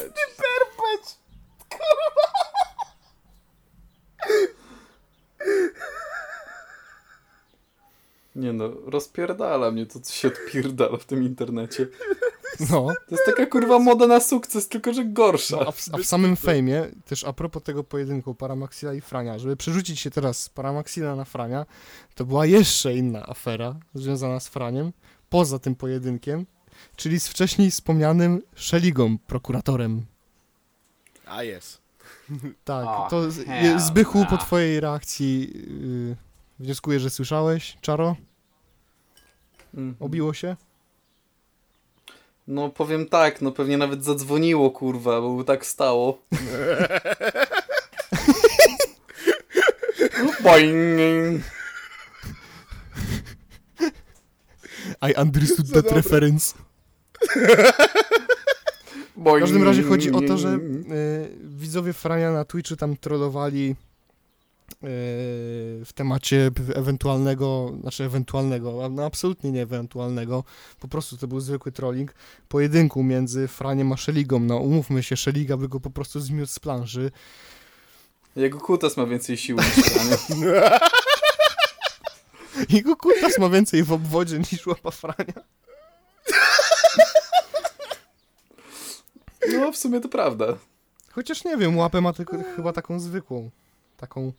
A: Nie no, rozpierdala mnie to, co się odpierdala w tym internecie.
B: No,
A: To jest taka kurwa moda na sukces, tylko że gorsza.
B: no a, w, a w samym fejmie, też a propos tego pojedynku Paramaxila i Frania, żeby przerzucić się teraz z Paramaxila na Frania, to była jeszcze inna afera związana z Franiem, poza tym pojedynkiem, czyli z wcześniej wspomnianym Szeligą, prokuratorem.
C: A jest.
B: Tak,
A: O,
B: to z- Zbychu po
A: nah.
B: twojej reakcji yy, wnioskuję, że słyszałeś, Czaro?
A: Mhm.
B: Obiło się?
A: No powiem tak, no pewnie nawet zadzwoniło kurwa, bo by tak stało. Boing.
B: I understood that
C: dobre.
B: reference. W każdym razie chodzi o to, że y, widzowie Frania na Twitchu tam trollowali w temacie ewentualnego, znaczy ewentualnego, no absolutnie nie ewentualnego, po prostu to był zwykły trolling, pojedynku między Franiem a Szeligą. No umówmy się, Szeliga by go po prostu zmiótł z planszy.
A: Jego kutas ma więcej siły niż Frania.
B: Jego kutas ma więcej w obwodzie niż łapa Frania.
A: No w sumie to prawda.
B: Chociaż nie wiem, łapę ma tylko chyba taką zwykłą. Taką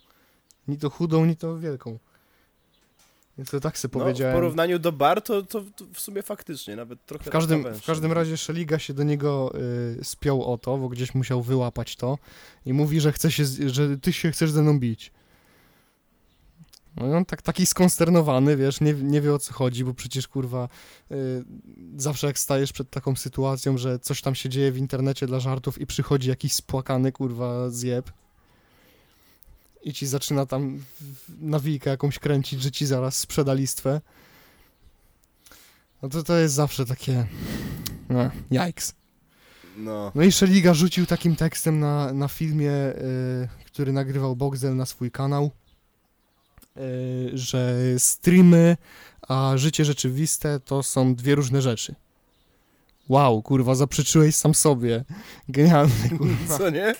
B: ni to chudą, ni to wielką. Więc to tak sobie
C: No, w
B: powiedziałem.
C: porównaniu do bar, to, to, to w sumie faktycznie, nawet trochę
B: w, każdym, w każdym razie Szeliga się do niego y, spiął o to, bo gdzieś musiał wyłapać to i mówi, że chce się, że ty się chcesz ze mną bić. No i on tak, taki skonsternowany, wiesz, nie, nie wie o co chodzi, bo przecież kurwa y, zawsze jak stajesz przed taką sytuacją, że coś tam się dzieje w internecie dla żartów i przychodzi jakiś spłakany kurwa zjeb i ci zaczyna tam nawijkę jakąś kręcić, że ci zaraz sprzeda listwę. No to to jest zawsze takie no, jajks.
C: No.
B: No i Szeliga rzucił takim tekstem na, na filmie, y, który nagrywał Boxel na swój kanał, y, że streamy, a życie rzeczywiste to są dwie różne rzeczy. Wow, kurwa, zaprzeczyłeś sam sobie. Genialny, kurwa.
C: Co nie?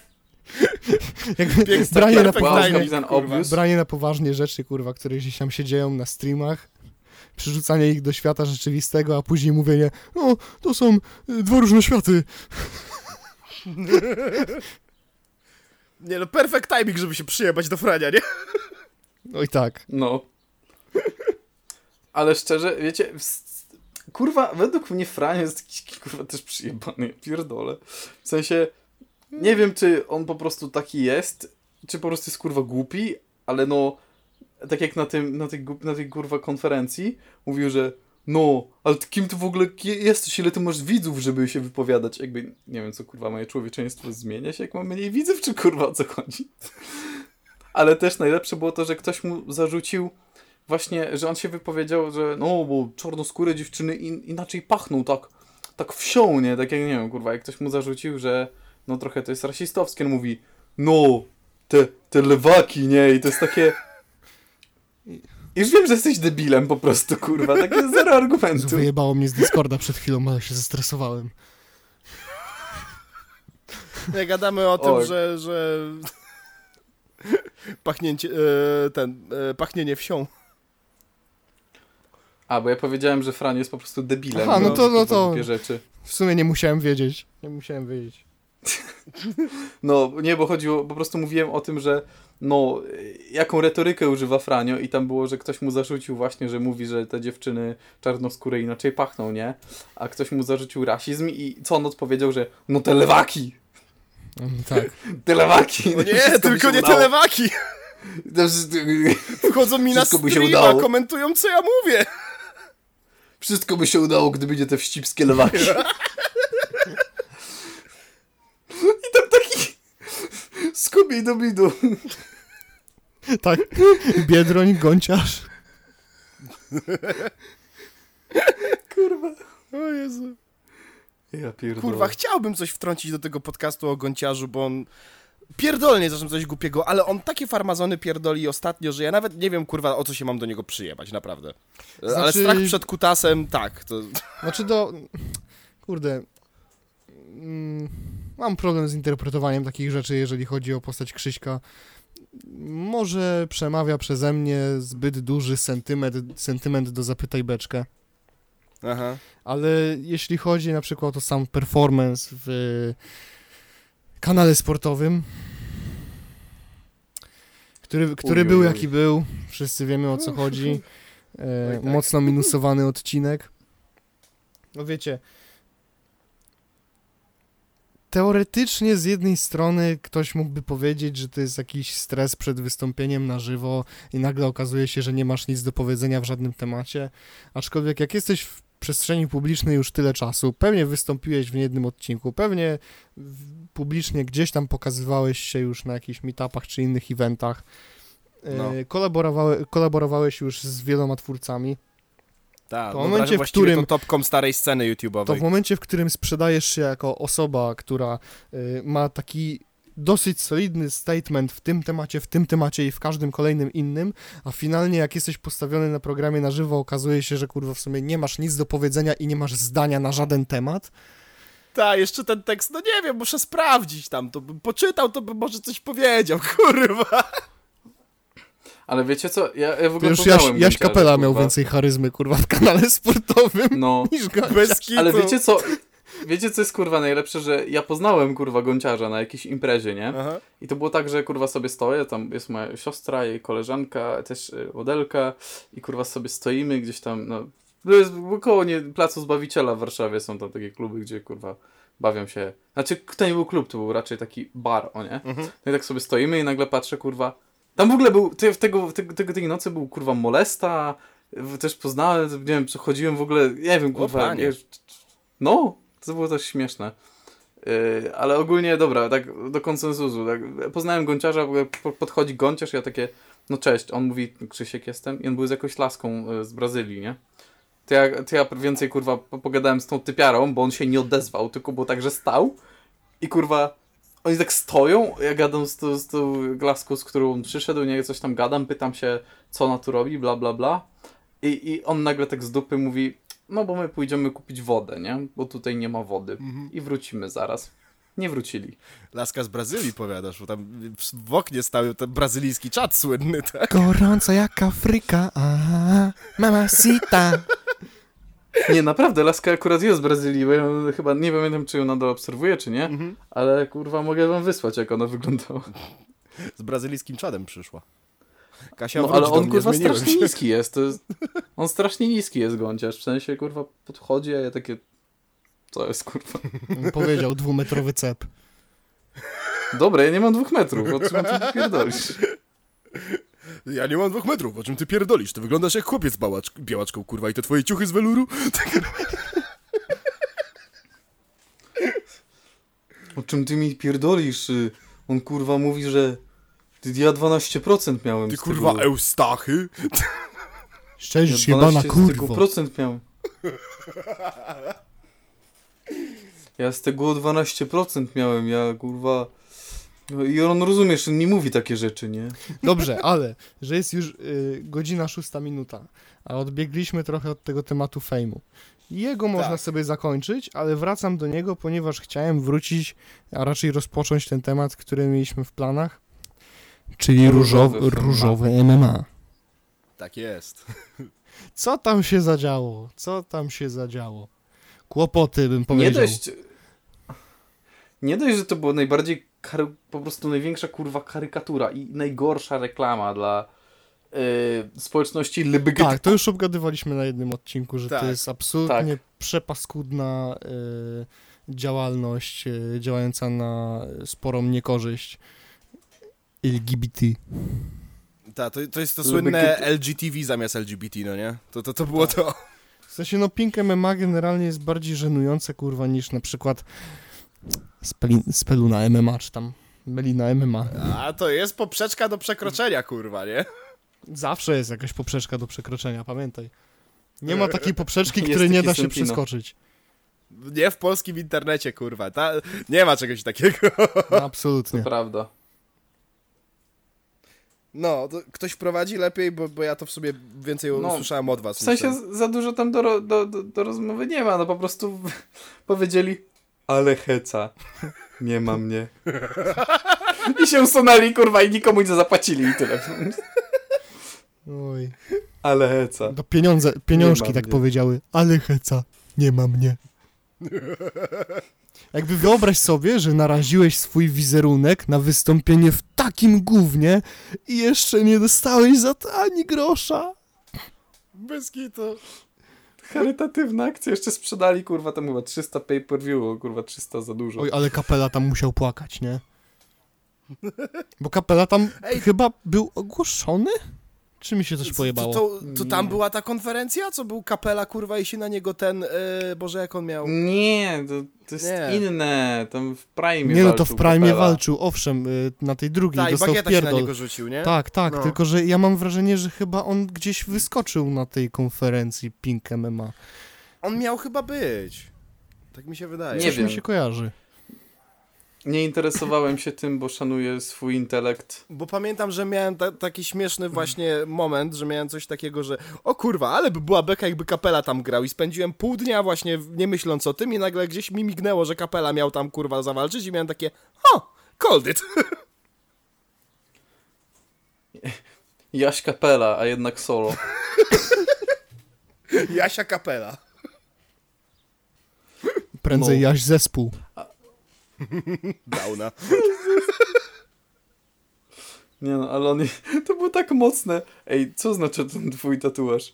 B: Jakby
C: Piękny,
B: branie na, poważnie,
C: kurwa.
B: branie na poważnie rzeczy, kurwa, które gdzieś tam się dzieją na streamach, przerzucanie ich do świata rzeczywistego, a później mówienie, no, to są y, dwa różne światy.
C: Nie no, perfect timing, żeby się przyjebać do Frania, nie?
B: No i tak.
A: No. Ale szczerze, wiecie, kurwa, według mnie Fran jest jakiś, kurwa, też przyjebany, pierdolę. W sensie, nie wiem, czy on po prostu taki jest, czy po prostu jest, kurwa, głupi, ale no, tak jak na tym, na tej, na tej kurwa konferencji, mówił, że no, ale kim ty w ogóle je- jesteś, ile ty masz widzów, żeby się wypowiadać, jakby, nie wiem, co kurwa, moje człowieczeństwo zmienia się, jak mam mniej widzów, czy kurwa, o co chodzi? Ale też najlepsze było to, że ktoś mu zarzucił właśnie, że on się wypowiedział, że no, bo czarnoskóre dziewczyny in, inaczej pachną, tak, tak wsią, nie? Tak jak, nie wiem, kurwa, jak ktoś mu zarzucił, że no trochę to jest rasistowskie, on mówi, no, te, te lewaki, nie? I to jest takie... Już wiem, że jesteś debilem po prostu, kurwa, takie zero argumentu.
B: Wyjebało mnie z Discorda przed chwilą, ale się zestresowałem.
C: Nie gadamy o tym,
A: Oj.
C: że, że... Pachnięcie, e, ten, e, pachnienie wsią.
A: A, bo ja powiedziałem, że Fran jest po prostu debilem.
B: Aha, no to- no to-
A: Głupie rzeczy.
B: W sumie nie musiałem wiedzieć. Nie musiałem wiedzieć.
A: No, nie, bo chodziło, po prostu mówiłem o tym, że no, jaką retorykę używa Franio i tam było, że ktoś mu zarzucił właśnie, że mówi, że te dziewczyny czarnoskóre inaczej pachną, nie? A ktoś mu zarzucił rasizm i co on odpowiedział, że no te lewaki,
B: Mm, Tak.
A: te lewaki.
C: No nie,
A: Wszystko by
C: tylko nie
A: udało.
C: te lewaki! Wchodzą mi na
A: Wszystko by się
C: streama,
A: udało.
C: komentują co ja mówię.
A: Wszystko by się udało, gdyby nie te wścibskie lewaki. I tam taki skubiej do bidu.
B: Tak. Biedroń, gąciarz.
A: Kurwa.
C: O Jezu.
A: Ja pierdolę.
C: Kurwa, chciałbym coś wtrącić do tego podcastu o Gonciarzu, bo on pierdolnie zaczął coś głupiego, ale on takie farmazony pierdoli ostatnio, że ja nawet nie wiem, kurwa, o co się mam do niego przyjebać, naprawdę. Ale
B: Znaczy-
C: strach przed kutasem, tak, to...
B: Znaczy do... Kurde. Mm, Mam problem z interpretowaniem takich rzeczy, jeżeli chodzi o postać Krzyśka. Może przemawia przeze mnie zbyt duży sentyment, sentyment do zapytaj beczkę.
C: Aha.
B: Ale jeśli chodzi na przykład o sam performance w kanale sportowym, który, który
A: Uj,
B: był
A: uj,
B: jaki był, wszyscy wiemy o co chodzi. E,
C: tak.
B: Mocno minusowany odcinek. No wiecie, teoretycznie z jednej strony ktoś mógłby powiedzieć, że to jest jakiś stres przed wystąpieniem na żywo i nagle okazuje się, że nie masz nic do powiedzenia w żadnym temacie. Aczkolwiek jak jesteś w przestrzeni publicznej już tyle czasu, pewnie wystąpiłeś w niejednym odcinku, pewnie publicznie gdzieś tam pokazywałeś się już na jakichś meetupach czy innych eventach, e,
C: No.
B: kolaborowałe, kolaborowałeś już z wieloma twórcami,
C: Tak,
B: To w momencie, w którym-
C: tą topką starej sceny YouTube'owej.
B: to w momencie, w którym sprzedajesz się jako osoba, która y, ma taki dosyć solidny statement w tym temacie, w tym temacie i w każdym kolejnym innym, a finalnie jak jesteś postawiony na programie na żywo, okazuje się, że kurwa w sumie nie masz nic do powiedzenia i nie masz zdania na żaden temat,
C: Tak, jeszcze ten tekst, no nie wiem, muszę sprawdzić tam, to bym poczytał, to bym może coś powiedział, kurwa.
A: Ale wiecie co, ja, ja w ogóle
B: już Jaś, Jaś Kapela miał więcej charyzmy kurwa w kanale sportowym
A: No,
B: niż.
C: Bez kitu.
A: ale wiecie co, wiecie co jest kurwa najlepsze, że ja poznałem kurwa Gonciarza na jakiejś imprezie, nie?
C: Aha.
A: I to było tak, że kurwa sobie stoję, tam jest moja siostra, jej koleżanka, też y, modelka i kurwa sobie stoimy gdzieś tam, no, to jest koło nie, Placu Zbawiciela w Warszawie są tam takie kluby, gdzie kurwa bawią się, znaczy to nie był klub, to był raczej taki bar, o nie?
C: Mhm.
A: No i tak sobie stoimy i nagle patrzę, kurwa, tam w ogóle był, w tego, tego, tego, tej nocy był kurwa molesta, też poznałem, nie wiem, przechodziłem w ogóle, nie wiem, kurwa,
C: panie.
A: nie, no, to było też śmieszne. Yy, ale ogólnie, dobra, tak do konsensusu. Tak, poznałem po- podchodzi Gonciarz, ja takie, no cześć, on mówi, Krzysiek jestem, i on był z jakąś laską y, z Brazylii, nie? to ja, to ja więcej kurwa po- pogadałem z tą typiarą, bo on się nie odezwał, tylko było tak, że stał i kurwa oni tak stoją, ja gadam z, tą- z tą glaską, z którą on przyszedł, nie coś tam gadam, pytam się, co ona tu robi, bla bla bla. I, I on nagle tak z dupy mówi, no bo my pójdziemy kupić wodę, nie? Bo tutaj nie ma wody. I wrócimy zaraz. Nie wrócili.
C: Laska z Brazylii powiadasz, bo tam w- w oknie stał ten brazylijski czat słynny, tak?
B: Gorąco jak Afryka, aha, mamacita.
A: Nie, naprawdę, Laska akurat jest z Brazylii, bo ja chyba nie pamiętam, czy ją nadal obserwuję, czy nie, ale kurwa mogę wam wysłać, jak ona wyglądała.
C: Z brazylijskim czadem przyszła. Kasia,
A: No ale on kurwa strasznie
C: się.
A: niski jest, to jest. On strasznie niski jest gąciarz, w sensie kurwa podchodzi, a ja takie. Co jest kurwa?
B: Powiedział dwumetrowy cep.
A: Dobra, ja nie mam dwóch metrów, o czym ty pierdolisz?
C: Ja nie mam dwóch metrów, o czym ty pierdolisz? Ty wyglądasz jak chłopiec z bałacz- białaczką, kurwa, i te twoje ciuchy z weluru?
A: O czym ty mi pierdolisz? On kurwa mówi, że ja 12% miałem
C: Ty
A: z
C: kurwa
A: tego.
C: Eustachy?
B: Szczerze,
A: Ja
B: jebana
A: 12 z tego
B: kurwo.
A: procent miałem. Ja z tego 12% miałem, ja kurwa... No I on rozumiesz, on mi mówi takie rzeczy, nie?
B: Dobrze, ale, że jest już y, godzina szósta minuta, a odbiegliśmy trochę od tego tematu fejmu. Jego można
C: Tak.
B: sobie zakończyć, ale wracam do niego, ponieważ chciałem wrócić, a raczej rozpocząć ten temat, który mieliśmy w planach, czyli
A: Różowy
B: różowy,
A: MMA.
B: różowe MMA.
C: Tak jest.
B: Co tam się zadziało? Co tam się zadziało? Kłopoty, bym
A: Nie
B: powiedział.
A: dość... Nie dość, że to była najbardziej, kary... po prostu największa kurwa karykatura i najgorsza reklama dla yy, społeczności LGBT.
B: Tak, to już obgadywaliśmy na jednym odcinku, że
C: Tak.
B: to jest absolutnie przepaskudna y, działalność y, działająca na sporą niekorzyść LGBT.
C: Ta, to, to jest to słynne LGTV zamiast LGBT, no nie? To, to, to było to.
B: W sensie, no Pink MMA generalnie jest bardziej żenujące, kurwa, niż na przykład speli, Speluna MMA, czy tam Melina MMA.
C: A to jest poprzeczka do przekroczenia, kurwa, nie?
B: Zawsze jest jakaś poprzeczka do przekroczenia, pamiętaj. Nie ma takiej poprzeczki, której nie da się
A: Sentino.
B: przeskoczyć.
C: Nie w polskim internecie, kurwa. Ta, nie ma czegoś takiego.
B: No, absolutnie.
A: Prawda.
C: No, to ktoś prowadzi lepiej, bo, bo ja to w sobie więcej
A: No,
C: usłyszałem od was.
A: W sensie z- za dużo tam do, do, do, do rozmowy nie ma, no po prostu powiedzieli ale heca, nie ma mnie. I się usunęli, kurwa, i nikomu nie zapłacili i tyle.
B: Oj.
A: Ale heca.
B: To pieniądze, pieniążki tak
A: mnie.
B: powiedziały, ale heca, nie ma mnie. Jakby wyobraź sobie, że naraziłeś swój wizerunek na wystąpienie w takim gównie i jeszcze nie dostałeś za to ani grosza.
C: Bez kitu.
A: Charytatywna akcja, jeszcze sprzedali, kurwa, tam chyba 300 pay-per-view, kurwa, 300 za dużo.
B: Oj, ale kapela tam musiał płakać, nie? Bo kapela tam
C: Ej.
B: chyba był ogłoszony? Czy mi się coś
C: To,
B: pojebało?
C: to, to tam
A: Nie.
C: była ta konferencja, co był kapela, kurwa, i się na niego ten, e, Boże, jak on miał...
A: Nie, to, to jest
C: Nie.
A: inne, tam w Prime
B: Nie no, to w Prime walczył, owszem, y, na tej drugiej
C: Ta, i
B: dostał
C: bagieta się na
B: pierdol.
C: niego rzucił, nie?
B: Tak, tak,
C: No.
B: tylko że ja mam wrażenie, że chyba on gdzieś wyskoczył na tej konferencji Pink MMA.
C: On miał chyba być. Tak mi się wydaje.
A: Nie
B: Coś
A: wiem.
B: mi się kojarzy.
A: Nie interesowałem się tym, bo szanuję swój intelekt.
C: Bo pamiętam, że miałem ta, taki śmieszny właśnie moment, że miałem coś takiego, że o kurwa, ale by była beka, jakby kapela tam grał i spędziłem pół dnia właśnie nie myśląc o tym i nagle gdzieś mi mignęło, że kapela miał tam kurwa zawalczyć i miałem takie, o, called it.
A: Jaś Kapela, a jednak solo.
C: Jasia kapela.
B: Prędzej
A: No.
B: jaś zespół.
C: Dauna.
A: Nie no, ale on... To było tak mocne. Ej, co znaczy ten twój tatuaż?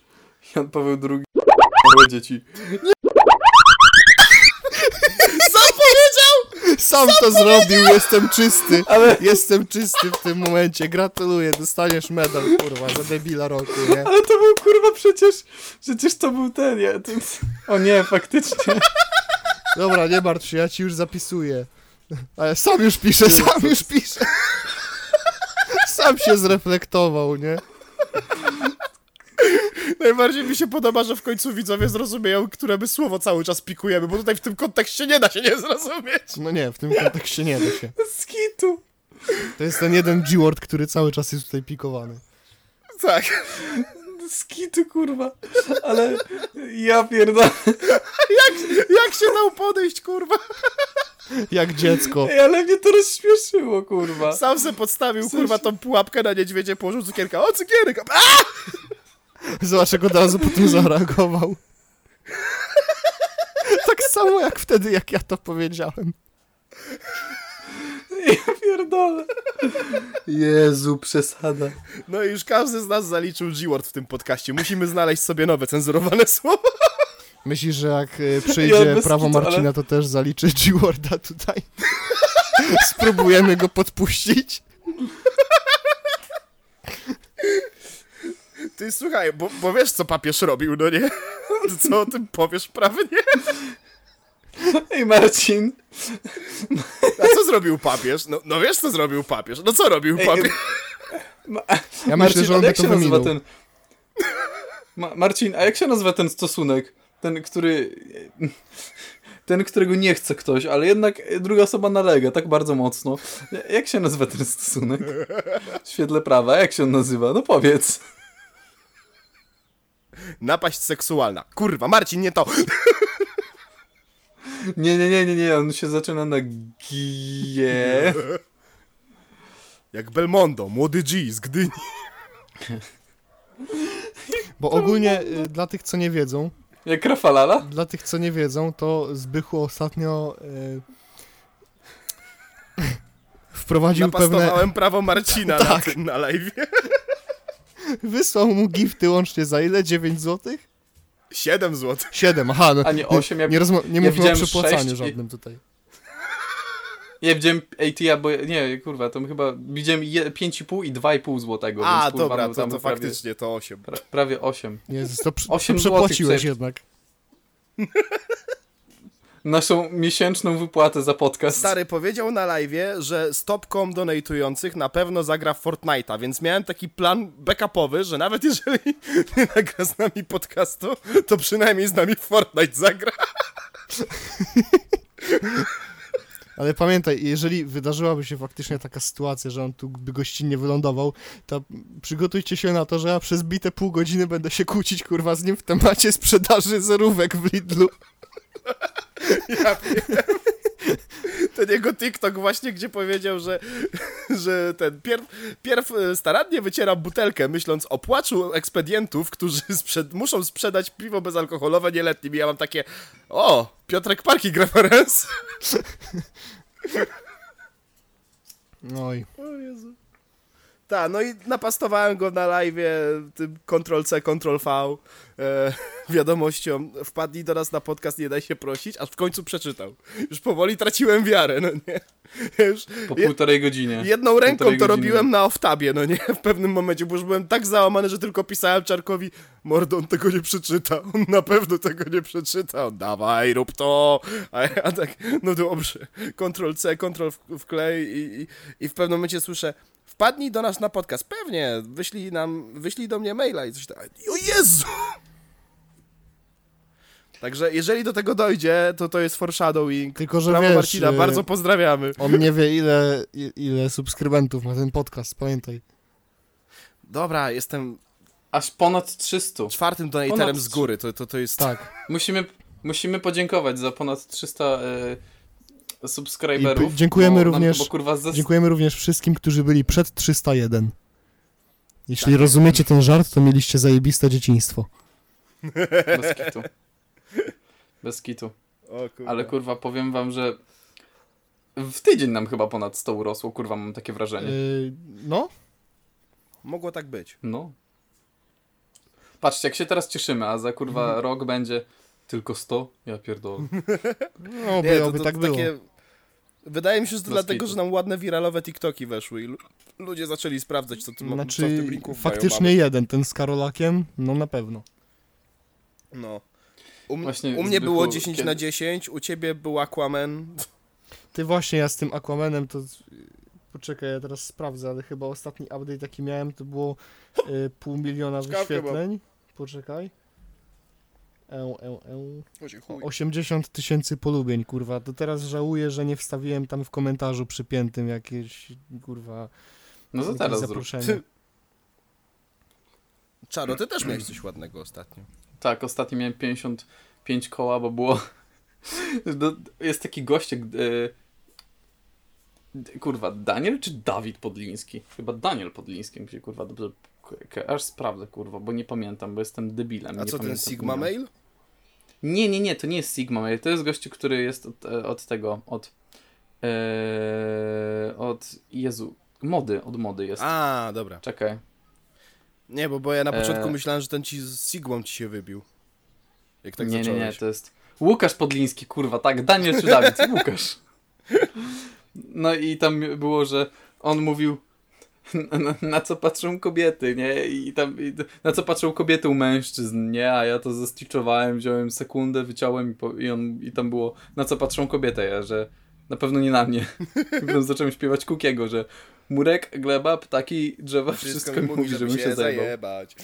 A: Jan Paweł II małe dzieci.
B: Sam to zrobił, jestem czysty.
A: Ale,
B: Jestem czysty w tym momencie. Gratuluję, dostaniesz medal, kurwa, za debila roku, nie?
A: ale to był kurwa przecież... Przecież to był ten... Ja, ten... O nie, faktycznie.
B: Dobra, nie martw się, ja ci już zapisuję. Ale sam już piszę, sam już piszę. Sam się zreflektował, nie?
C: Najbardziej mi się podoba, że w końcu widzowie zrozumieją, które my słowo cały czas pikujemy, bo tutaj w tym kontekście nie da się nie zrozumieć.
B: No nie, w tym kontekście nie da się.
A: Skitu.
B: To jest ten jeden G-word, który cały czas jest tutaj pikowany.
C: Tak.
A: Skitu, kurwa. Ale ja pierdolę.
C: Jak się dał podejść, kurwa?
B: Jak dziecko.
A: Ej, ale mnie to rozśmieszyło, kurwa.
C: Sam se podstawił,
A: Coś-
C: kurwa, tą pułapkę na niedźwiedzie, położył cukierka. O, cukierek! A!
B: Zobacz, jak od razu potem zareagował. Tak samo jak wtedy, jak ja to powiedziałem.
A: Ja pierdolę. Jezu, przesada.
C: No i już każdy z nas zaliczył G-word w tym podcaście. Musimy znaleźć sobie nowe cenzurowane słowo.
B: Myślisz, że jak
A: Ja
B: przyjdzie
A: bez
B: prawo
A: kitu, ale-
B: Marcina, to też zaliczy G-Worda tutaj? Spróbujemy go podpuścić?
C: Ty słuchaj, bo, bo wiesz, co papież robił, no nie? Co o tym powiesz prawnie?
A: Ej, Marcin.
C: A co zrobił papież? No, no wiesz, co zrobił papież? No co robił
A: Ej,
C: papież?
A: Ma-
B: Ja
A: Marcin,
B: myślę, że on
A: ale
B: by
A: jak
B: to
A: się nazywa
B: wyminął.
A: ten... Ma Marcin, a jak się nazywa ten stosunek? Ten, który... Ten, którego nie chce ktoś, ale jednak druga osoba nalega tak bardzo mocno. Jak się nazywa ten stosunek? W świetle prawa, jak się on nazywa? No powiedz.
C: Napaść seksualna. Kurwa, Marcin, nie to.
A: Nie, nie, nie, nie, nie, on się zaczyna na G.
C: Jak Belmondo, młody G z Gdyni.
B: Bo ogólnie y, dla tych, co nie wiedzą,
A: Jak Rafalala?
B: dla tych, co nie wiedzą, to Zbychu ostatnio y, wprowadził pewne...
C: Napastowałem prawo Marcina na,
B: Tak.
C: tym, na live.
B: Wysłał mu gifty łącznie za ile? 9 złotych?
C: 7 zł.
B: 7, aha, no,
A: A nie, osiem, ja-
B: nie, rozma- nie
A: ja
B: o przepłacaniu
A: i-
B: żadnym tutaj.
A: Ja widziałem AT'a, bo nie, kurwa, to chyba widziałem je- 5,5 i 2,5 złotego.
C: A,
A: więc, kurwa,
C: dobra,
A: no,
C: to,
A: tam
C: to
A: prawie,
C: faktycznie to 8.
A: pra, prawie 8.
B: Jezus, to, przy- to
A: Osiem
B: przepłaciłeś jednak.
A: Naszą miesięczną wypłatę za podcast.
C: Stary powiedział na live, że stopkom donatujących na pewno zagra w Fortnite'a, więc miałem taki plan backupowy, że nawet jeżeli nie nagra z nami podcastu, to przynajmniej z nami w Fortnite zagra.
B: Ale pamiętaj, jeżeli wydarzyłaby się faktycznie taka sytuacja, że on tu by gościnnie wylądował, to przygotujcie się na to, że ja przez bite pół godziny będę się kłócić, kurwa, z nim w temacie sprzedaży zerówek w Lidlu.
C: Ja wiem. Ten jego TikTok właśnie, gdzie powiedział, że, że ten pierw, pierw e, starannie wyciera butelkę, myśląc o płaczu ekspedientów, którzy sprzed, muszą sprzedać piwo bezalkoholowe nieletnim. I ja mam takie, o, Piotrek Parki referens.
B: Oj.
C: O Jezu. Tak, no i napastowałem go na live tym Ctrl-C, Ctrl-V e, wiadomością. Wpadnij do nas na podcast, nie daj się prosić, aż w końcu przeczytał. Już powoli traciłem wiarę, no nie. Już
A: Po półtorej godziny.
C: jedną ręką to
A: godziny.
C: robiłem na off-tabie, no nie, w pewnym momencie, bo już byłem tak załamany, że tylko pisałem Czarkowi, mordo, on tego nie przeczyta, on na pewno tego nie przeczyta, on dawaj, rób to, a tak, no dobrze, Ctrl-C, Ctrl wklej i, i, i w pewnym momencie słyszę, wpadnij do nas na podcast, pewnie, wyślij nam, wyślij do mnie maila i coś tak, o Jezu! Także jeżeli do tego dojdzie, to to jest foreshadowing.
B: Tylko, że
C: Brawo
B: wiesz,
C: Marcina,
B: y,
C: bardzo pozdrawiamy.
B: on nie wie ile, ile subskrybentów ma ten podcast, pamiętaj.
C: Dobra, jestem
A: Aż ponad 300.
C: czwartym donatorem
A: Ponad
C: z góry, to, to, to jest...
B: Tak.
A: Musimy, musimy podziękować za ponad 300 e,
B: I
A: subskryberów.
B: dziękujemy również-. Dziękujemy również wszystkim, którzy byli przed 301. Jeśli rozumiecie ten żart, to mieliście zajebiste dzieciństwo.
A: Bez kitu. Bez kitu.
C: O, kurwa.
A: Ale kurwa, powiem wam, że w tydzień nam chyba ponad 100 urosło, kurwa, mam takie wrażenie.
B: Yy, no,
C: Mogło tak być.
A: No. Patrzcie, jak się teraz cieszymy, a za kurwa
B: Mhm.
A: rok będzie tylko 100? Ja pierdolę.
B: no
C: Nie,
B: by,
C: to,
B: oby
C: to,
B: tak
C: to
B: było.
C: takie... Wydaje mi się, że to dlatego, że nam ładne wiralowe TikToki weszły i lu- ludzie zaczęli sprawdzać, co, tym, co w
B: Znaczy,
C: tym linku
B: faktycznie jeden, ten z Karolakiem, no na pewno.
C: No. U,
A: Właśnie
C: u mnie było 10
A: kiedy-
C: na 10, u ciebie był Aquaman.
B: Ty właśnie, ja z tym Aquamanem to... Poczekaj, ja teraz sprawdzę, ale chyba ostatni update jaki miałem to było y, pół miliona
C: Czkawkę mam.
B: wyświetleń. poczekaj. E, e, e.
C: O się chuj.
B: 80 tysięcy polubień, kurwa. To teraz żałuję, że nie wstawiłem tam w komentarzu przypiętym jakieś, kurwa,
A: No to teraz zrób.
B: zaproszenie.
C: Czaro, ty też miałeś coś ładnego ostatnio.
A: Tak, ostatnio miałem 55 koła, bo było... Do- Jest taki gościek... e, Kurwa, Daniel czy Dawid Podliński? Chyba Daniel Podliński, mi się kurwa dobrze... Aż sprawdzę, kurwa, bo nie pamiętam, bo jestem debilem.
C: A
A: nie
C: co ten
A: pamiętam
C: Sigma
A: imienia.
C: Mail?
A: Nie, nie, nie, to nie jest Sigma Mail, to jest gościu, który jest od, e, od tego, od... E, od... Jezu, mody, od mody jest.
C: A, dobra.
A: Czekaj.
C: Nie, bo, bo ja na początku
A: E.
C: myślałem, że ten ci z Sigmą ci się wybił. Jak tak
A: nie, nie, nie, to jest Łukasz Podliński, kurwa, tak, Daniel czy Dawid, Łukasz. No i tam było, że on mówił, na, na co patrzą kobiety, nie? I tam, i, na co patrzą kobiety u mężczyzn, nie? A ja to zesticzowałem, wziąłem sekundę, wyciąłem i, po, i, on, i tam było, na co patrzą kobiety, ja, że na pewno nie na mnie. Potem zacząłem śpiewać Kukiego, że murek, gleba, ptaki, drzewa, wszystko, mi mówi, żebym się zajebał.
C: zajebać.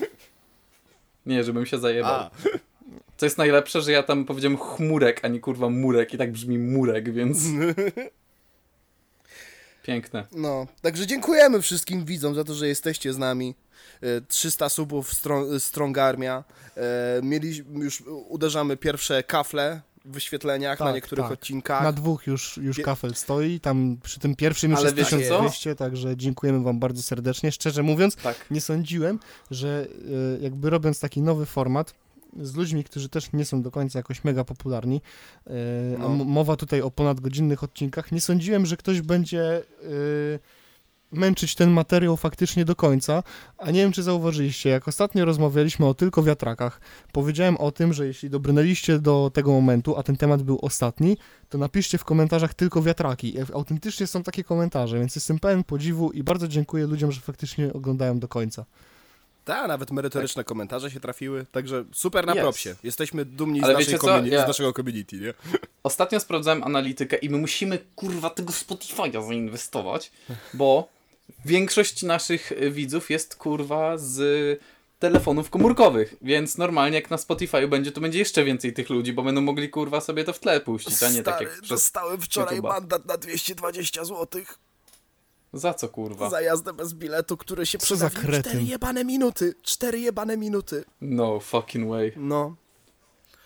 A: Nie, żebym się zajebał.
C: A,
A: Co jest najlepsze, że ja tam powiedziałem chmurek, a nie kurwa murek i tak brzmi murek, więc piękne.
C: no. Także dziękujemy wszystkim widzom za to, że jesteście z nami. E, 300 subów Strong, Strong Armia. E, Mieli, już uderzamy pierwsze kafle w wyświetleniach na
B: Tak,
C: niektórych
B: tak.
C: odcinkach.
B: Na dwóch już, już kafel stoi, tam przy tym pierwszym już
A: Ale
B: jest
A: wiecie co?
B: 1200, także dziękujemy wam bardzo serdecznie. Szczerze mówiąc,
A: Tak.
B: nie sądziłem, że e, jakby robiąc taki nowy format z ludźmi, którzy też nie są do końca jakoś mega popularni, e, a
C: No.
B: m- mowa tutaj o ponadgodzinnych odcinkach, nie sądziłem, że ktoś będzie e, męczyć ten materiał faktycznie do końca, a nie wiem, czy zauważyliście, jak ostatnio rozmawialiśmy o tylko wiatrakach, powiedziałem o tym, że jeśli dobrnęliście do tego momentu, a ten temat był ostatni, to napiszcie w komentarzach tylko wiatraki. E, Autentycznie są takie komentarze, więc jestem pełen podziwu i bardzo dziękuję ludziom, że faktycznie oglądają do końca.
C: Tak, nawet merytoryczne komentarze się trafiły, także super na
A: Jest.
C: propsie. Jesteśmy dumni z, naszej
A: wiecie co?
C: community,
A: Ja-
C: z naszego community, nie?
A: Ostatnio sprawdzałem analitykę i my musimy kurwa tego Spotify'a zainwestować, bo większość naszych y, widzów jest kurwa z telefonów komórkowych, więc normalnie jak na Spotify'u będzie, to będzie jeszcze więcej tych ludzi, bo będą mogli kurwa sobie to w tle puścić, a nie tak jak przez...
C: dostałem wczoraj
A: YouTube'a.
C: mandat na 220 zł
A: Za co kurwa?
C: za jazdę bez biletu, który się
B: kretyn.
C: 4 jebane minuty. 4 jebane minuty.
A: No fucking way.
C: No.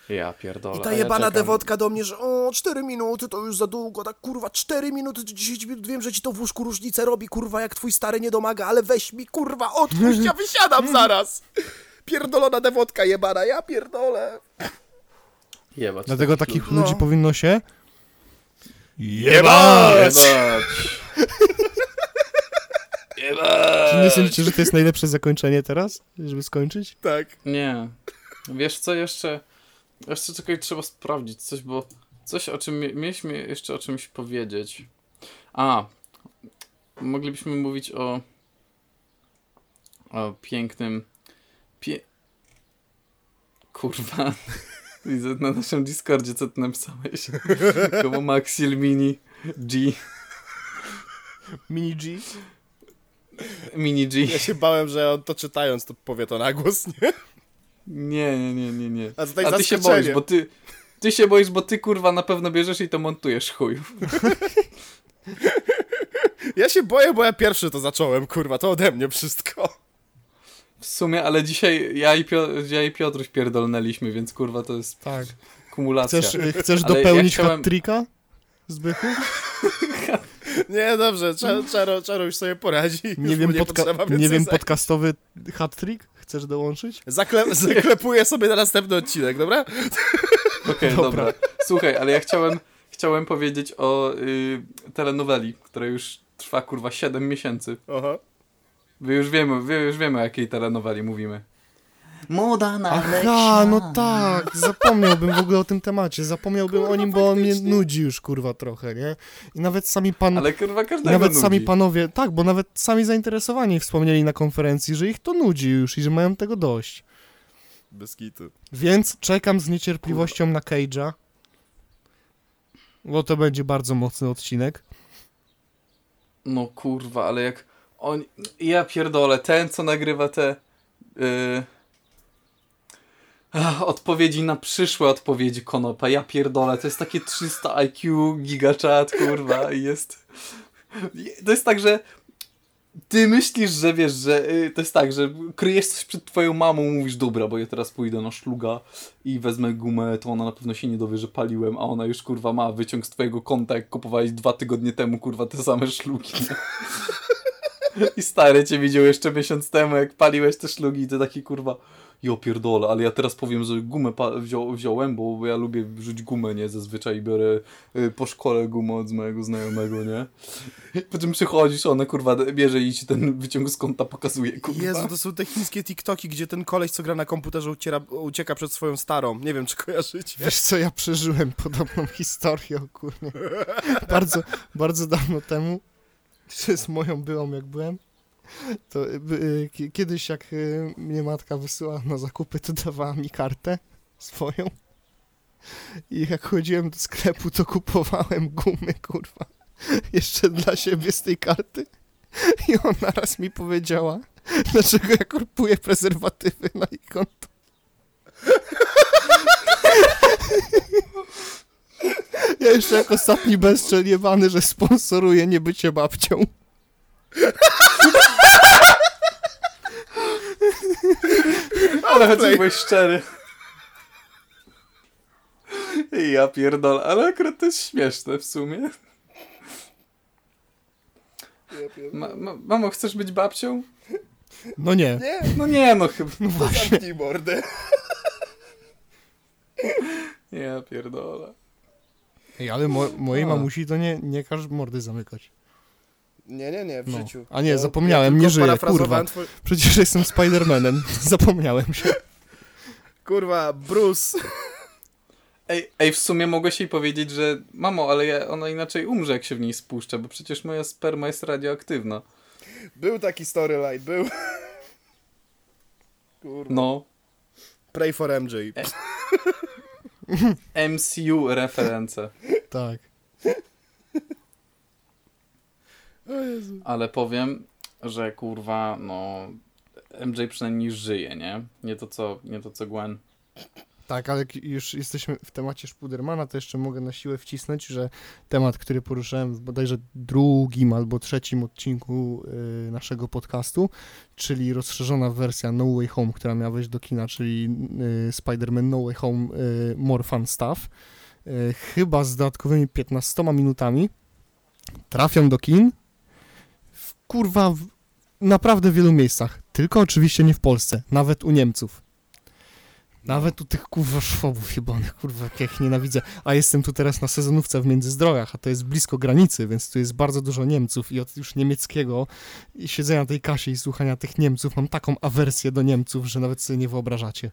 A: Ja pierdolę.
C: I ta
A: ja
C: jebana
A: czekam.
C: dewotka do mnie, że o, 4 minuty to już za długo, tak kurwa, 4 minuty to 10 minut, wiem, że ci to w łóżku różnicę robi, kurwa, jak twój stary nie domaga, ale weź mi, kurwa, odpuść, ja wysiadam zaraz. Pierdolona dewotka jebana, ja pierdolę.
A: Jebać.
B: Dlatego takich
C: No.
B: ludzi powinno się
C: Jebać!
A: Jebać!
B: Nie sądzicie, że to jest najlepsze zakończenie teraz, żeby skończyć?
C: Tak.
A: Nie. Wiesz co jeszcze? Jeszcze czekaj, trzeba sprawdzić coś, bo coś o czym mie- mieliśmy jeszcze o czymś powiedzieć. A, moglibyśmy mówić o o pięknym pie... Kurwa. Widzę na naszym Discordzie, co ty napisałeś. Koło Maxil Mini G.
B: Mini G?
A: Mini G.
C: Ja się bałem, że on to czytając, to powie to na głos, nie?
A: Nie, nie, nie, nie, nie.
C: A to tak
A: A ty się boisz, bo ty... Ty się boisz, bo ty kurwa na pewno bierzesz i to montujesz chuju.
C: Ja się boję, bo ja pierwszy to zacząłem, kurwa, to ode mnie wszystko.
A: W sumie, ale dzisiaj ja i, Pio ja i Piotruś pierdolnęliśmy, więc kurwa to jest
B: Tak.
A: kumulacja.
B: Chcesz, chcesz dopełnić
A: ja chciałem-
B: hat-tricka? Zbychu?
C: Nie, dobrze, Czaro, czaro, już sobie poradzi.
B: Nie
C: Już
B: wiem,
C: mu nie
B: nie wiem podcastowy hat-trick? Chcesz dołączyć?
C: Zakle zaklepuję sobie na następny odcinek, dobra?
A: Okej,
B: Dobra.
A: dobra. Słuchaj, ale ja chciałem, chciałem powiedzieć o y, telenoweli, która już trwa kurwa 7 miesięcy.
C: Aha.
A: Wy już wiemy, wy już wiemy o jakiej telenoweli mówimy. Moda na
B: Aha, no tak, zapomniałbym w ogóle o tym temacie, zapomniałbym o nim, bo on mnie nudzi już, kurwa, trochę, nie? I nawet sami pan...
A: Ale kurwa każdego
B: nawet
A: nudzi.
B: sami panowie, tak, bo nawet sami zainteresowani wspomnieli na konferencji, że ich to nudzi już i że mają tego dość.
C: Bez kitu.
B: Więc czekam z niecierpliwością na Cage'a. Bo to będzie bardzo mocny odcinek.
A: No kurwa, ale jak... On... Ja pierdolę, ten co nagrywa te... y, Ach, odpowiedzi na przyszłe odpowiedzi Konopa. Ja pierdolę, to jest takie 300 IQ, gigachat, kurwa, i jest... To jest tak, że ty myślisz, że wiesz, że y, to jest tak, że kryjesz coś przed twoją mamą, mówisz, dobra, bo ja teraz pójdę na szluga i wezmę gumę, to ona na pewno się nie dowie, że paliłem, a ona już, kurwa, ma wyciąg z twojego konta, jak kupowałeś dwa tygodnie temu, kurwa, te same szlugi. I stary cię widział jeszcze miesiąc temu, jak paliłeś te szlugi i ty taki, kurwa, jo pierdolę, ale ja teraz powiem, że gumę wzią wziąłem, bo ja lubię wrzuć gumę, nie? Zazwyczaj biorę y, po szkole gumę od mojego znajomego, nie? Po czym przychodzisz, ona kurwa bierze i ci ten wyciąg z konta pokazuje, kurwa.
C: Jezu, to są te chińskie TikToki, gdzie ten koleś, co gra na komputerze, uciera, ucieka przed swoją starą. Nie wiem, czy kojarzycie.
B: Wiesz co, ja przeżyłem podobną historię, kurnie. Bardzo, bardzo dawno temu, z moją byłą jak byłem, to y, kiedyś jak y, mnie matka wysyłała na zakupy, to dawała mi kartę swoją. I jak chodziłem do sklepu, to kupowałem gumy, kurwa, jeszcze dla siebie z tej karty. I ona raz mi powiedziała, dlaczego ja kupuję prezerwatywy na ich konto. Ja jeszcze jak ostatni bezczeliewany, że sponsoruję niebycie babcią.
A: Ale choć byłeś szczery. Ja pierdolę, ale akurat to jest śmieszne w sumie. Ma, ma, mamo, chcesz być babcią?
B: No nie.
C: Nie,
A: No nie, no chyba.
B: No właśnie.
C: zamknij mordę.
A: Ja pierdolę.
B: Ej, ale mo mojej
A: A.
B: mamusi to nie, nie każ mordy zamykać.
C: Nie, nie, nie, w
B: No.
C: życiu.
B: A nie,
C: Ja-
B: zapomniałem,
C: ja
B: nie żyję, kurwa.
C: Twój...
B: Przecież jestem Spidermanem. Zapomniałem się.
C: Kurwa, Bruce.
A: Ej, ej, w sumie mogę jej powiedzieć, że mamo, ale ja, ona inaczej umrze, jak się w niej spuszcza, bo przecież moja sperma jest radioaktywna.
C: Był taki storyline, był. Kurwa.
A: No.
C: Pray for MJ.
A: MCU reference.
B: Tak.
A: Ale powiem, że kurwa, no. MJ przynajmniej żyje, nie? Nie to co, nie to co Gwen.
B: Tak, ale jak już jesteśmy w temacie Spidermana, to jeszcze mogę na siłę wcisnąć, że temat, który poruszałem w bodajże drugim albo trzecim odcinku y, naszego podcastu, czyli rozszerzona wersja No Way Home, która miała wejść do kina, czyli y, Spider-Man No Way Home y, More Fun Stuff, y, chyba z dodatkowymi 15 minutami, trafią do kin kurwa w naprawdę wielu miejscach, tylko oczywiście nie w Polsce, nawet u Niemców. Nawet u tych kurwa szwobów jebanych, kurwa, jak ja ich nienawidzę. A jestem tu teraz na sezonówce w Międzyzdrojach, a to jest blisko granicy, więc tu jest bardzo dużo Niemców i od już niemieckiego siedzenia na tej kasie i słuchania tych Niemców mam taką awersję do Niemców, że nawet sobie nie wyobrażacie.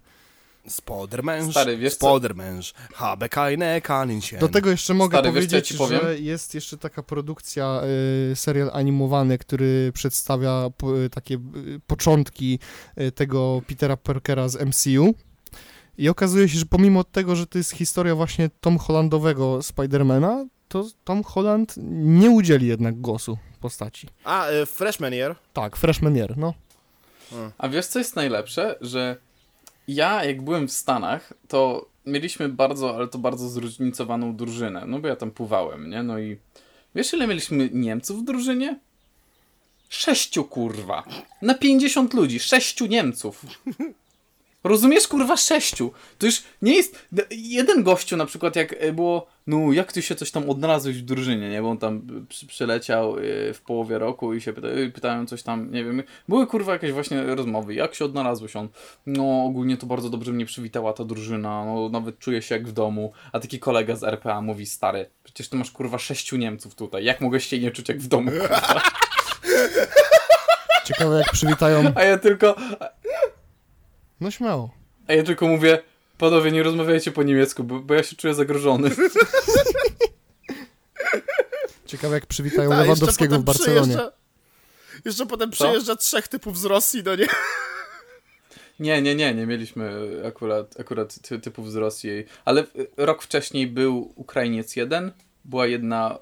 C: Spodermęż,
A: Stary, wiesz?
C: Spodermęż, habe keine Kaninchen.
B: Do tego jeszcze mogę
A: Stary, wiesz, ja
B: powiedzieć,
A: powiem?
B: że jest jeszcze taka produkcja, y, serial animowany, który przedstawia y, takie y, początki y, tego Petera Parkera z MCU. I okazuje się, że pomimo tego, że to jest historia właśnie Tom Hollandowego Spidermana, to Tom Holland nie udzieli jednak głosu postaci.
C: A, y, freshman year.
B: Tak, freshman year, no.
A: A wiesz co jest najlepsze? Że ja jak byłem w Stanach, to mieliśmy bardzo, ale to bardzo zróżnicowaną drużynę. No bo ja tam pływałem, nie? No i wiesz ile mieliśmy Niemców w drużynie? Sześciu kurwa. Na 50 ludzi, sześciu Niemców. Rozumiesz, kurwa, sześciu. To już nie jest. Jeden gościu na przykład, jak było. No, jak ty się coś tam odnalazłeś w drużynie, nie? Bo on tam e, przy, przyleciał e, w połowie roku i się pyta, e, pytają coś tam, nie wiem. Były kurwa jakieś właśnie rozmowy. Jak się odnalazłeś on? No, ogólnie to bardzo dobrze mnie przywitała ta drużyna. No, nawet czuję się jak w domu. A taki kolega z RPA mówi, stary, przecież ty masz kurwa sześciu Niemców tutaj. Jak mogłeś się nie czuć jak w domu, kurwa?
B: Ciekawe jak przywitają...
A: A ja tylko.
B: No śmiało.
A: A ja tylko mówię, panowie, nie rozmawiajcie po niemiecku, bo, bo ja się czuję zagrożony.
B: Ciekawe jak przywitają
C: Ta,
B: Lewandowskiego w Barcelonie.
C: przyjeżdża- Jeszcze potem
A: Co?
C: przyjeżdża trzech typów z Rosji, no nie?
A: Nie, nie, nie, nie mieliśmy akurat, akurat ty, typów z Rosji. Ale y, rok wcześniej był Ukrainiec jeden, była jedna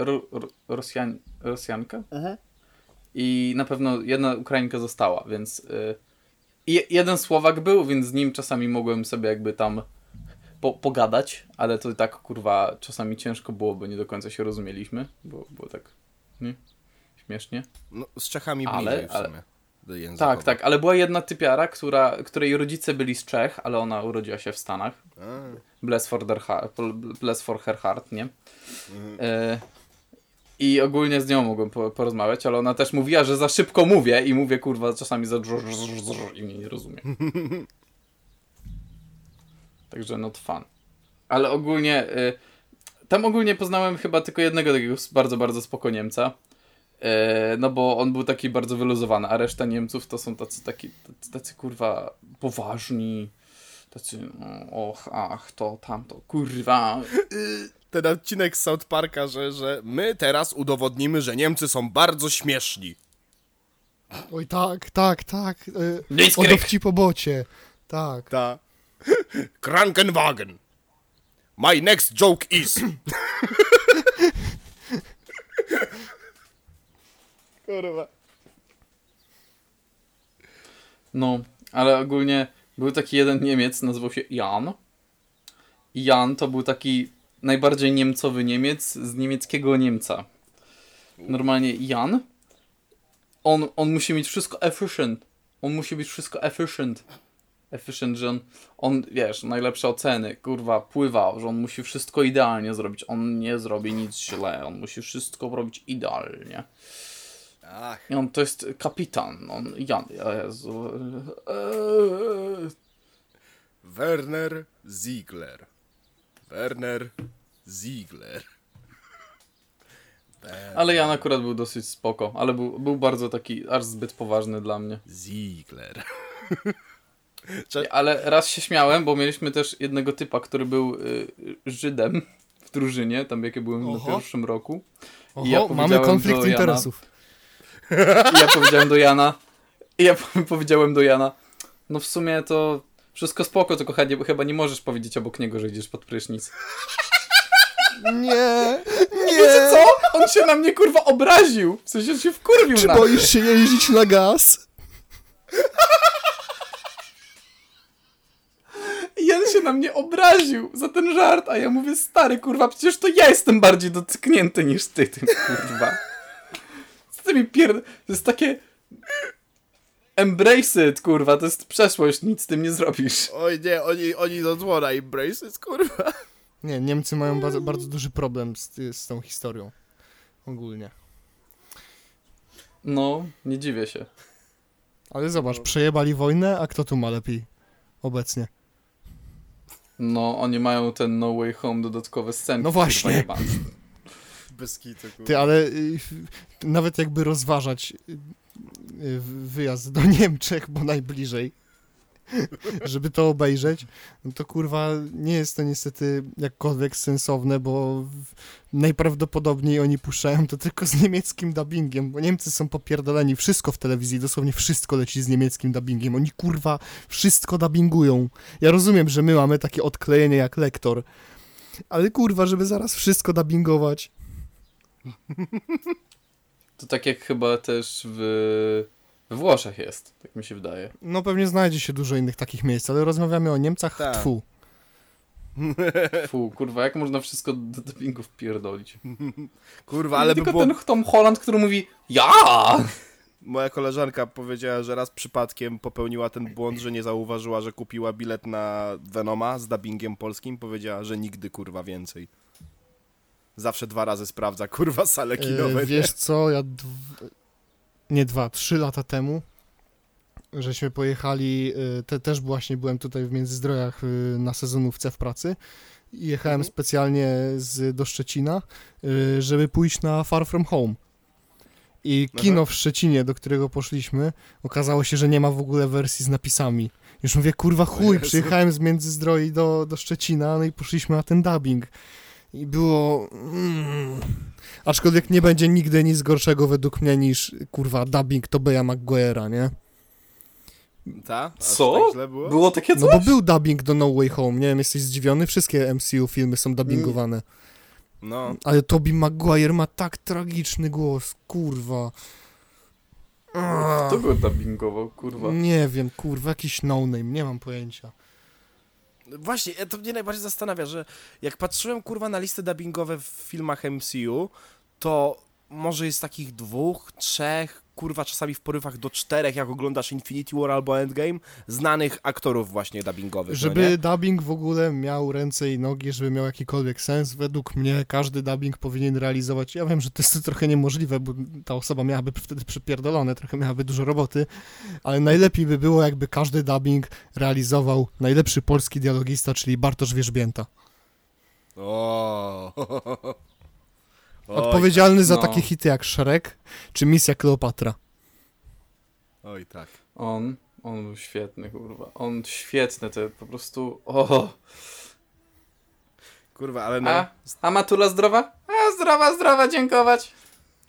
A: y, ro, ro, Rosjan, Rosjanka
C: Mhm.
A: i na pewno jedna Ukrainka została, więc y, je, jeden Słowak był, więc z nim czasami mogłem sobie jakby tam po, pogadać, ale to tak kurwa czasami ciężko było, bo nie do końca się rozumieliśmy, bo było tak nie? śmiesznie.
C: No, z Czechami
A: Ale-
C: bliżej w
A: ale-
C: sumie. do językowo.
A: Tak, tak, ale była jedna typiara, która, której rodzice byli z Czech, ale ona urodziła się w Stanach.
C: A,
A: Bless for, their heart, bless for her heart, nie? E, I ogólnie z nią mogłem po, porozmawiać, ale ona też mówiła, że za szybko mówię i mówię kurwa czasami za drz, drz, drz, drz, i mnie nie rozumie. Także not fun. Ale ogólnie, y, tam ogólnie poznałem chyba tylko jednego takiego bardzo, bardzo spoko Niemca. E, no bo on był taki bardzo wyluzowany, a reszta Niemców to są tacy, taki, tacy, tacy kurwa poważni, tacy no, och, ach, to, tamto, kurwa.
C: Ten odcinek z South Parka, że, że my teraz udowodnimy, że Niemcy są bardzo śmieszni.
B: Oj tak, tak, tak. Yy, o
A: Blitzkrieg.
B: dowcipobocie. Tak.
C: Ta. Krankenwagen. My next joke is. Kurwa.
A: No, ale ogólnie był taki jeden Niemiec, nazywał się Jan. I Jan to był taki najbardziej niemcowy Niemiec z niemieckiego Niemca. Normalnie Jan, on, on musi mieć wszystko efficient. On musi być wszystko efficient. Efficient, że on, on, wiesz, najlepsze oceny, kurwa, pływał, że on musi wszystko idealnie zrobić. On nie zrobi nic źle, on musi wszystko robić idealnie.
C: Ach.
A: I on to jest kapitan, on Jan, Jezu.
C: Werner Ziegler. Werner Ziegler.
A: Ale Jan akurat był dosyć spoko, ale był, był bardzo taki, aż zbyt poważny dla mnie.
C: Ziegler.
A: Ale raz się śmiałem, bo mieliśmy też jednego typa, który był y, Żydem w drużynie, tam jak ja byłem
B: Oho.
A: na pierwszym roku.
B: Oho,
A: ja
B: mamy konflikt
A: Jana-
B: interesów.
A: I ja powiedziałem do Jana, i ja powiedziałem do Jana, no w sumie to wszystko spoko, tylko chyba- nie możesz powiedzieć obok niego, że idziesz pod prysznic.
B: Nie,
A: Wiecie co? On się na mnie kurwa obraził. W sensie on się wkurwił
B: Czy
A: na
B: boisz się jeździć na gaz?
A: Jan się na mnie obraził za ten żart, a ja mówię, stary kurwa, przecież to ja jestem bardziej dotknięty niż ty, ty kurwa. Co ty mi pierd... To jest takie... Embrace it, kurwa, to jest przeszłość, nic z tym nie zrobisz.
C: Oj nie, oni, oni do dzwona i braces, kurwa.
B: Nie, Niemcy mają bardzo, bardzo duży problem z, z tą historią. Ogólnie.
A: No, nie dziwię się.
B: Ale zobacz, przejebali wojnę, a kto tu ma lepiej obecnie?
A: No, oni mają ten No Way Home dodatkowe scenki.
B: No właśnie.
C: Bez kitu, kurwa.
B: Ty, ale y, nawet jakby rozważać wyjazd do Niemczech, bo najbliżej, żeby to obejrzeć, no to kurwa nie jest to niestety jakkolwiek sensowne, bo najprawdopodobniej oni puszczają to tylko z niemieckim dubbingiem, bo Niemcy są popierdoleni, wszystko w telewizji, dosłownie wszystko leci z niemieckim dubbingiem, oni kurwa wszystko dubbingują. Ja rozumiem, że my mamy takie odklejenie jak lektor, ale kurwa, żeby zaraz wszystko dubbingować.
A: To tak jak chyba też w... we Włoszech jest, tak mi się wydaje.
B: No pewnie znajdzie się dużo innych takich miejsc, ale rozmawiamy o Niemcach,
C: Tak.
B: tfu.
A: Fu, kurwa, jak można wszystko do dubbingu wpierdolić?
C: Kurwa, ale by
A: Tylko
C: było...
A: ten Tom Holland, który mówi ja!
C: Moja koleżanka powiedziała, że raz przypadkiem popełniła ten błąd, że nie zauważyła, że kupiła bilet na Venoma z dubbingiem polskim. Powiedziała, że nigdy, kurwa, więcej. Zawsze dwa razy sprawdza, kurwa, sale kinowe.
B: E, wiesz co, ja dw... nie dwa, trzy lata temu żeśmy pojechali, e, te, też właśnie byłem tutaj w Międzyzdrojach e, na sezonówce w pracy i jechałem
C: Mhm.
B: specjalnie z, do Szczecina, e, żeby pójść na Far From Home. I kino
C: Aha.
B: w Szczecinie, do którego poszliśmy, okazało się, że nie ma w ogóle wersji z napisami. Już mówię, kurwa chuj, przyjechałem z Międzyzdroi do, do Szczecina, no i poszliśmy na ten dubbing. I było... Mm, aczkolwiek nie będzie nigdy nic gorszego według mnie niż, kurwa, dubbing Tobeya Maguire'a, nie?
C: Ta? Aż
A: Co?
C: Tak źle było?
A: Było takie
B: No
A: coś?
B: bo był dubbing do No Way Home, nie wiem, jesteś zdziwiony? Wszystkie MCU filmy są dubbingowane.
C: No.
B: Ale Tobey Maguire ma tak tragiczny głos, kurwa.
A: Kto go dubbingował, kurwa?
B: Nie wiem, kurwa, jakiś no-name, nie mam pojęcia.
C: Właśnie, to mnie najbardziej zastanawia, że jak patrzyłem kurwa na listy dubbingowe w filmach MCU, to może jest takich dwóch, trzech, kurwa czasami w porywach do czterech, jak oglądasz Infinity War albo Endgame, znanych aktorów właśnie dubbingowych.
B: Żeby
C: no
B: dubbing w ogóle miał ręce i nogi, żeby miał jakikolwiek sens, według mnie każdy dubbing powinien realizować. Ja wiem, że to jest trochę niemożliwe, bo ta osoba miałaby wtedy przypierdolone, trochę miałaby dużo roboty, ale najlepiej by było, jakby każdy dubbing realizował najlepszy polski dialogista, czyli Bartosz Wierzbięta.
C: O. Oj,
B: Odpowiedzialny za
A: no.
B: takie hity jak Shrek czy Misja Kleopatra.
C: Oj, tak.
A: On, on był świetny, kurwa. On świetny, to po prostu... O!
C: Kurwa, ale no,
A: A, a Matula zdrowa? A, zdrowa, zdrowa, dziękować.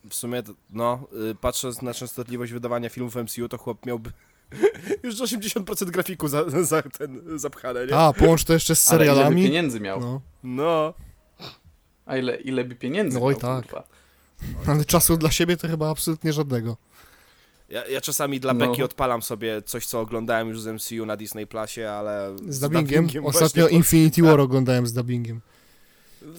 C: w sumie, no, y, patrząc na częstotliwość wydawania filmów MCU, to chłop miałby już 80% grafiku za, za ten zapchane, nie?
B: A, połącz to jeszcze z
A: Ale ile by
B: serialami.
A: pieniędzy miał?
B: No,
C: No.
A: A ile, ile by pieniędzy
B: Oj,
A: miał,
B: tak.
A: kurwa?
B: ale czasu dla siebie to chyba absolutnie żadnego.
C: Ja, ja czasami dla
A: No.
C: Beki odpalam sobie coś, co oglądałem już z MCU na Disney Plusie, ale...
B: Z dubbingiem. Ostatnio
C: właśnie,
B: Infinity War oglądałem z dubbingiem.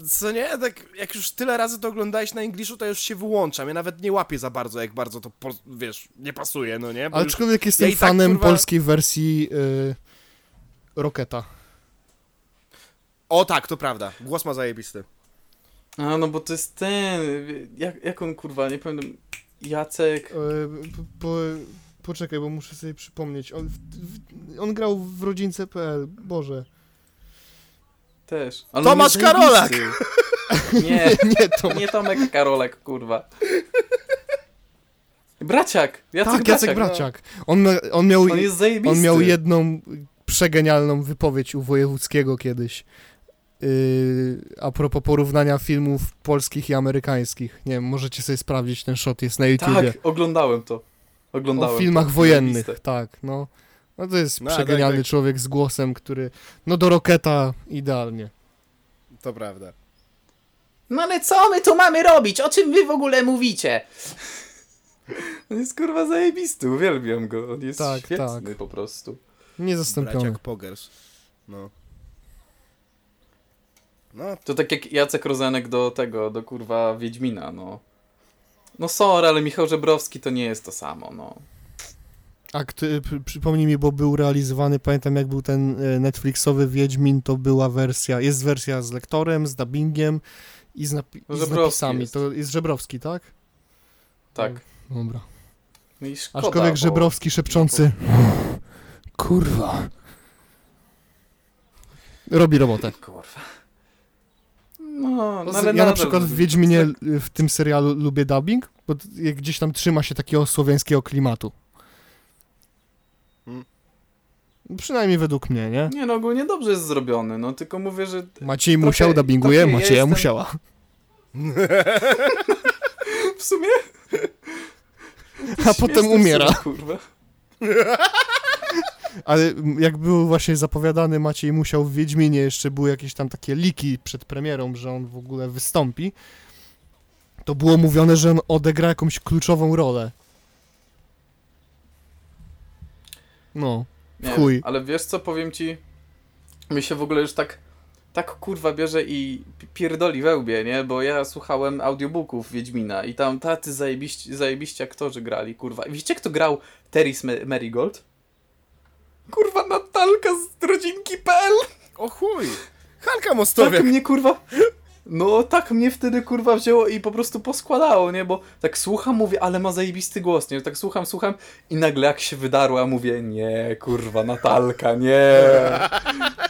C: Co nie? Tak, jak już tyle razy to oglądałeś na Engliszu, to już się wyłączam. Ja nawet nie łapię za bardzo, jak bardzo to, po, wiesz, nie pasuje, no nie? Bo
B: Ale
C: już...
B: aczkolwiek jestem
C: ja i tak,
B: fanem
C: kurwa-
B: polskiej wersji y, Roketa.
C: O tak, to prawda. Głos ma zajebisty.
A: A, no bo to jest ten... Jak, jak on, kurwa, nie pamiętam... Jacek...
B: Y, po, po, poczekaj, bo muszę sobie przypomnieć. On, w, w, on grał w rodzince.pl. Boże.
A: Też. Ale
C: Tomasz Karolak!
A: Nie,
B: Nie, to...
A: nie Tomek Karolek, kurwa. Braciak! Jacek
B: tak, Jacek
A: Braciak.
B: Braciak. On, on, miał,
A: On
B: on miał jedną przegenialną wypowiedź u Wojewódzkiego kiedyś. Yy, a propos porównania filmów polskich i amerykańskich. Nie wiem, możecie sobie sprawdzić, ten shot jest na YouTubie.
A: Tak, oglądałem to. Oglądałem
B: o filmach
A: to.
B: wojennych, tak, no. No to jest
C: No,
B: przegenialny
C: tak, tak.
B: człowiek z głosem, który, no do Roketa idealnie.
C: To prawda.
A: No ale co my tu mamy robić? O czym wy w ogóle mówicie? On jest kurwa zajebisty, uwielbiam go. On jest
B: Tak,
A: świetny
B: tak.
A: po prostu.
B: Niezastąpiony.
C: Braciak Pogers. No. No,
A: To tak jak Jacek Rozenek do tego, do kurwa Wiedźmina, no. No sorry, ale Michał Żebrowski to nie jest to samo, no.
B: A pr- przypomnij mi, bo był realizowany, pamiętam jak był ten e, Netflixowy Wiedźmin, to była wersja, jest wersja z lektorem, z dubbingiem i z, napi- i z napisami.
A: jest.
B: To jest Żebrowski, tak?
A: Tak.
B: Dobra.
A: No i szkoda,
B: Aczkolwiek
A: bo-
B: Żebrowski szepczący. Kurwa. Robi robotę.
A: Kurwa. No, no ale
B: ja na przykład w Wiedźminie y, w tym serialu lubię dubbing, bo gdzieś tam trzyma się takiego słowiańskiego klimatu.
C: Hmm.
B: Przynajmniej według mnie, nie?
A: Nie no, ogólnie dobrze jest zrobiony, no tylko mówię, że
B: Maciej
A: Trochę-
B: musiał dubbinguje,
A: trochę
B: Macieja
A: jestem-
B: musiała.
A: w sumie...
B: A potem umiera.
A: są, kurwa.
B: Ale jak był właśnie zapowiadany Maciej Musiał w Wiedźminie, jeszcze były jakieś tam takie liki przed premierą, że on w ogóle wystąpi, to było mówione, że on odegra jakąś kluczową rolę. No.
A: Nie,
B: Chuj.
A: ale wiesz co, powiem ci, mi się w ogóle już tak, tak kurwa bierze i pi- pierdoli we łbie, nie? Bo ja słuchałem audiobooków Wiedźmina i tam tacy zajebiści, zajebiści aktorzy grali, kurwa. Wiecie kto grał Ma- Marigold? Kurwa Natalka z rodzinki.pl
C: o chuj! Hanka
A: Tak
C: Mostowiak!
A: mnie kurwa... No tak mnie wtedy kurwa wzięło i po prostu poskładało, nie? Bo tak słucham, mówię, ale ma zajebisty głos, nie? Tak słucham, słucham i nagle jak się wydarła, mówię, nie, kurwa, Natalka, nie.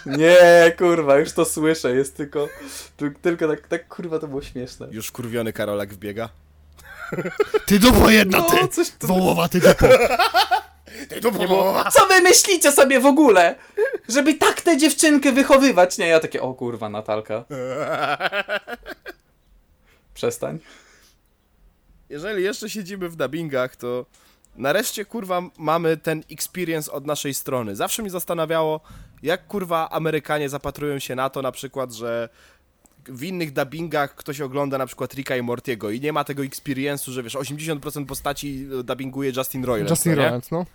A: Nie, kurwa, już to słyszę, jest tylko, ty- tylko tak, tak kurwa to było śmieszne.
C: Już kurwiony Karolak wbiega.
B: Ty dupo jedna,
A: No,
B: ty!
A: coś to...
B: Wołowa, ty dupo!
C: Ty
A: Nie, bo, co wy myślicie sobie w ogóle? Żeby tak tę dziewczynkę wychowywać? Nie, ja takie, o kurwa, Natalka, przestań.
C: Jeżeli jeszcze siedzimy w dubbingach, to nareszcie kurwa mamy ten experience od naszej strony. Zawsze mnie zastanawiało, jak kurwa Amerykanie zapatrują się na to na przykład, że w innych dubbingach ktoś ogląda na przykład Ricka i Mortiego i nie ma tego experience'u, że wiesz, 80% postaci dubbinguje Justin Roiland.
B: Justin? Roiland, no.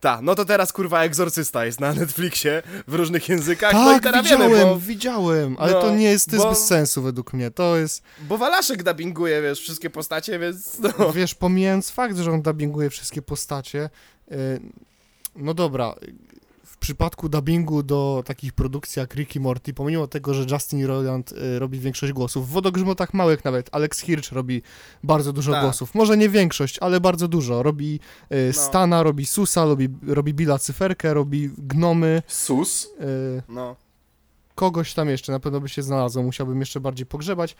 C: Tak, no to teraz kurwa Egzorcysta jest na Netflixie w różnych językach. no i
B: Tak,
C: teraz
B: widziałem,
C: wiemy, bo,
B: widziałem, ale
C: no,
B: to nie jest, to jest
C: bo-
B: bez sensu według mnie. To jest,
C: bo Walaszek dubbinguje, wiesz, wszystkie postacie, więc no.
B: wiesz, pomijając fakt, że on dubbinguje wszystkie postacie, y, no dobra, przypadku dubbingu do takich produkcji jak Rick i Morty, pomimo tego, że Justin Roiland y, robi większość głosów, w wodogrzmotach małych nawet, Alex Hirsch robi bardzo dużo
C: Tak.
B: głosów, może nie większość, ale bardzo dużo, robi y,
C: No.
B: Stana, robi Susa, robi, robi Billa Cyferkę, robi Gnomy,
A: Sus?
B: y,
C: no.
B: kogoś tam jeszcze, na pewno by się znalazło, musiałbym jeszcze bardziej pogrzebać,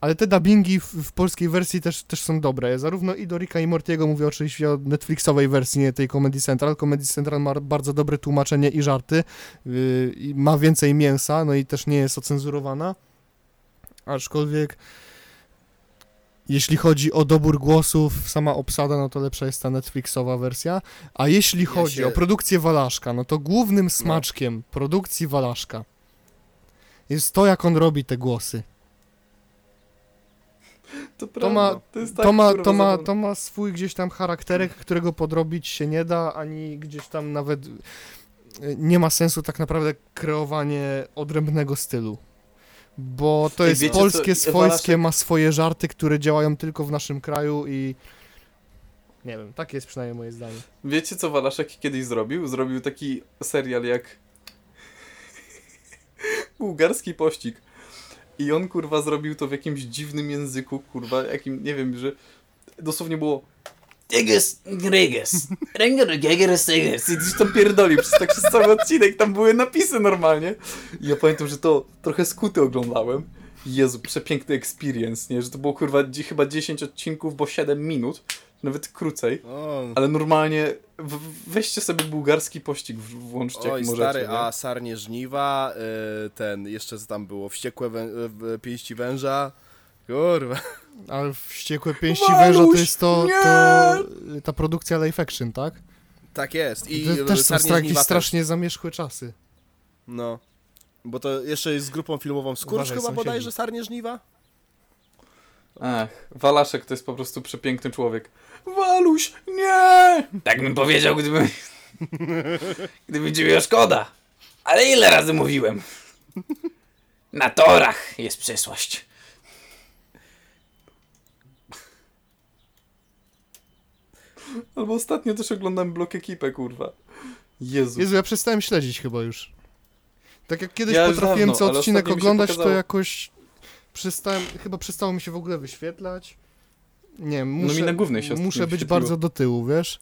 B: ale te dubbingi w, w polskiej wersji też, też są dobre, zarówno i do Ricka i Mortiego, mówię oczywiście o Netflixowej wersji, nie tej Comedy Central, Comedy Central ma bardzo dobre tłumaczenie i żarty, yy, i ma więcej mięsa, no i też nie jest ocenzurowana, aczkolwiek jeśli chodzi o dobór głosów, sama obsada, no to lepsza jest ta Netflixowa wersja, a jeśli chodzi
C: się-
B: o produkcję Walaszka, no to głównym smaczkiem produkcji Walaszka jest to, jak on robi te głosy.
A: To,
B: To ma,
A: to jest tak,
B: to, ma,
A: kurwa,
B: to, ma, to ma swój gdzieś tam charakterek, którego podrobić się nie da, ani gdzieś tam nawet y, nie ma sensu tak naprawdę kreowanie odrębnego stylu. Bo to
A: Ej,
B: jest
A: wiecie
B: polskie, swojskie, ma swoje żarty, które działają tylko w naszym kraju i nie wiem, takie jest przynajmniej moje zdanie.
A: Wiecie co Walaszek kiedyś zrobił? Zrobił taki serial jak bułgarski pościg. I on kurwa zrobił to w jakimś dziwnym języku, kurwa, jakim, nie wiem, że dosłownie było Tygus, Grygus, Rengar, Gegeres, Tygus. I coś tam pierdolił przez tak przez cały odcinek, tam były napisy normalnie. I ja pamiętam, że to trochę skuty oglądałem. Jezu, przepiękny experience, nie? Że to było kurwa chyba 10 odcinków, bo 7 minut, nawet krócej.
C: O,
A: Ale normalnie w- weźcie sobie bułgarski pościg, włączcie
C: Oj,
A: jak możecie.
C: stary,
A: nie?
C: a sarnie żniwa, y, ten, jeszcze co tam było, wściekłe wę, y, pięści węża, kurwa.
B: Ale wściekłe pięści
A: Waluś,
B: węża to jest to, to y, ta produkcja live action, tak?
C: Tak jest. I
B: to też są
C: sarnie
B: stra- jakieś
C: żniwa
B: strasznie zamierzchłe czasy.
C: Też. No. Bo to jeszcze jest z grupą filmową Skurcz chyba
B: sąsiedzi.
C: bodajże, sarnie żniwa?
A: Ach, Walaszek to jest po prostu przepiękny człowiek. Waluś, nie! Tak bym powiedział, gdyby... gdyby ci było szkoda. Ale ile razy mówiłem? Na torach jest przyszłość. Albo ostatnio też oglądam blok ekipę, kurwa. Jezu.
B: Jezu, ja przestałem śledzić chyba już. Tak jak kiedyś
A: Ja
B: potrafiłem
A: dawno,
B: co odcinek oglądać, to jakoś przestałem, chyba przestało mi się w ogóle wyświetlać. Nie,
A: No mi
B: muszę,
A: na się
B: muszę być
A: wyświetliło.
B: bardzo do tyłu, wiesz?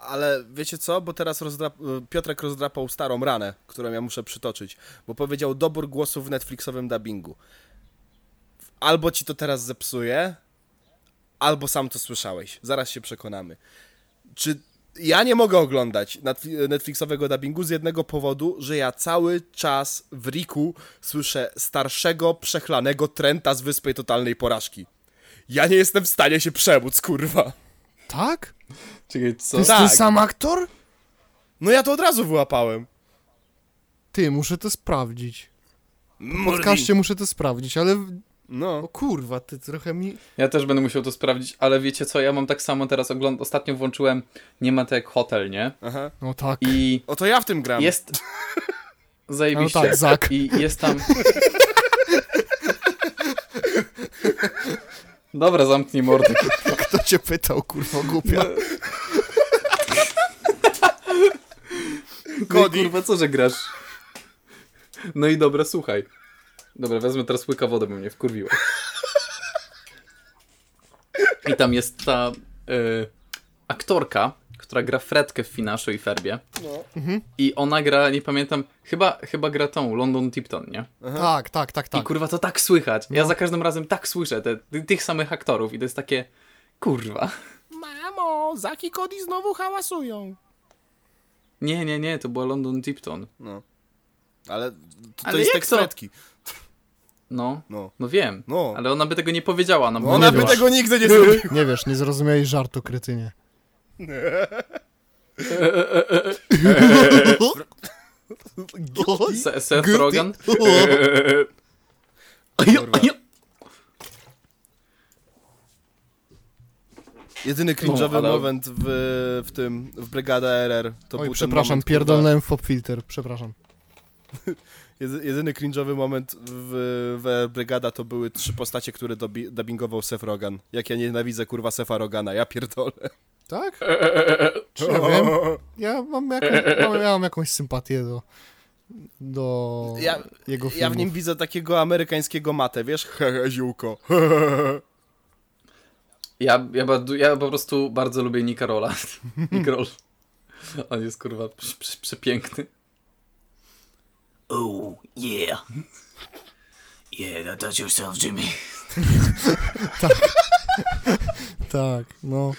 C: Ale wiecie co, bo teraz y, Piotrek rozdrapał starą ranę, którą ja muszę przytoczyć, bo powiedział dobór głosów w Netflixowym dubbingu. Albo ci to teraz zepsuje, albo sam to słyszałeś. Zaraz się przekonamy. Czy ja nie mogę oglądać Netfli- Netflixowego dubbingu z jednego powodu, że ja cały czas w Riku słyszę starszego, przechlanego Trenta z Wyspy Totalnej Porażki. Ja nie jestem w stanie się przemóc, kurwa.
B: Tak?
A: Czekaj,
B: To
A: co?
B: jest
C: Tak.
B: ten sam aktor?
C: No ja to od razu wyłapałem.
B: Ty, muszę to sprawdzić.
C: Mordin.
B: podcaście muszę to sprawdzić, ale... O
C: No.
B: kurwa, ty trochę mi...
A: Ja też będę musiał to sprawdzić, ale wiecie co, ja mam tak samo teraz oglądam, ostatnio włączyłem Nie ma to jak hotel, nie?
C: Aha.
B: No tak.
A: I
C: O to ja w tym gram.
A: jest... Zajebiście.
B: No tak, Zak.
A: I jest tam... Dobra, zamknij mordę.
B: Kto cię pytał, kurwa, głupia?
A: No
C: Cody.
A: kurwa, co, że grasz? No i dobra, słuchaj. Dobra, wezmę teraz łyka wody, bo mnie wkurwiła. I tam jest ta y, aktorka, która gra Fredkę w Finaszu i Ferbie.
C: No.
A: I ona gra, nie pamiętam, chyba, chyba gra tą, London Tipton, nie?
B: Tak, tak, tak,
A: I
B: tak.
A: kurwa, to tak słychać. Ja
B: No.
A: za każdym razem tak słyszę te, ty- tych samych aktorów i to jest takie, kurwa.
C: Mamo, Zaki i Cody znowu hałasują.
A: Nie, nie, nie, to była London Tipton.
C: No. Ale to, to
A: Ale
C: jest tekst
A: to?
C: Fredki.
A: No,
C: No.
A: no wiem.
C: No.
A: Ale ona by tego nie powiedziała. No,
C: Ona
A: nie
C: by
A: była.
C: tego nigdy nie zrobiła.
B: Nie wiesz, nie zrozumiałeś żartu, krytynie.
A: Se- Seth. Rogen?
C: Jedyny cringe'owy
A: No, ale-
C: moment w, w tym, w Brygada RR to
B: Oj,
C: był
B: przepraszam,
C: ten moment,
B: pierdolnąłem w popfilter, przepraszam.
C: Jedyny cringe'owy moment w, w Brygada to były trzy postacie, które dobi, dubbingował Seth Rogan. Jak ja nienawidzę kurwa Sefa Rogana, ja pierdolę.
B: Tak? Czy ja wiem? Ja mam, jaką, mam, ja mam jakąś sympatię do, do
C: Ja,
B: jego filmów.
C: ja w nim widzę takiego amerykańskiego matę, wiesz? Hehe, ziółko.
A: Ja, ja, ja po prostu bardzo lubię Nika Rolla. Nick Roll. On jest kurwa prze, prze, przepiękny.
D: Oh, yeah. Yeah, touch yourself, Jimmy.
B: Tak, no.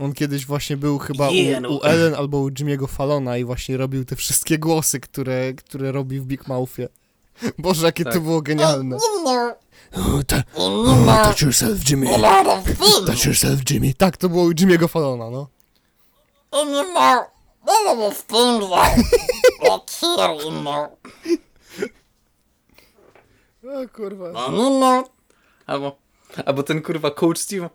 B: On kiedyś właśnie był chyba
D: Nie,
B: u,
D: no.
B: u Ellen albo u Jimmy'ego Fallona i właśnie robił te wszystkie głosy, które, które robi w Big Mouthie. Boże, jakie to
A: Tak.
B: było genialne. Touch yourself, Jimmy. Touch yourself, Jimmy. Tak, to było u Jimmy'ego Fallona, no.
C: O kurwa.
A: Albo, albo ten kurwa coach Steve.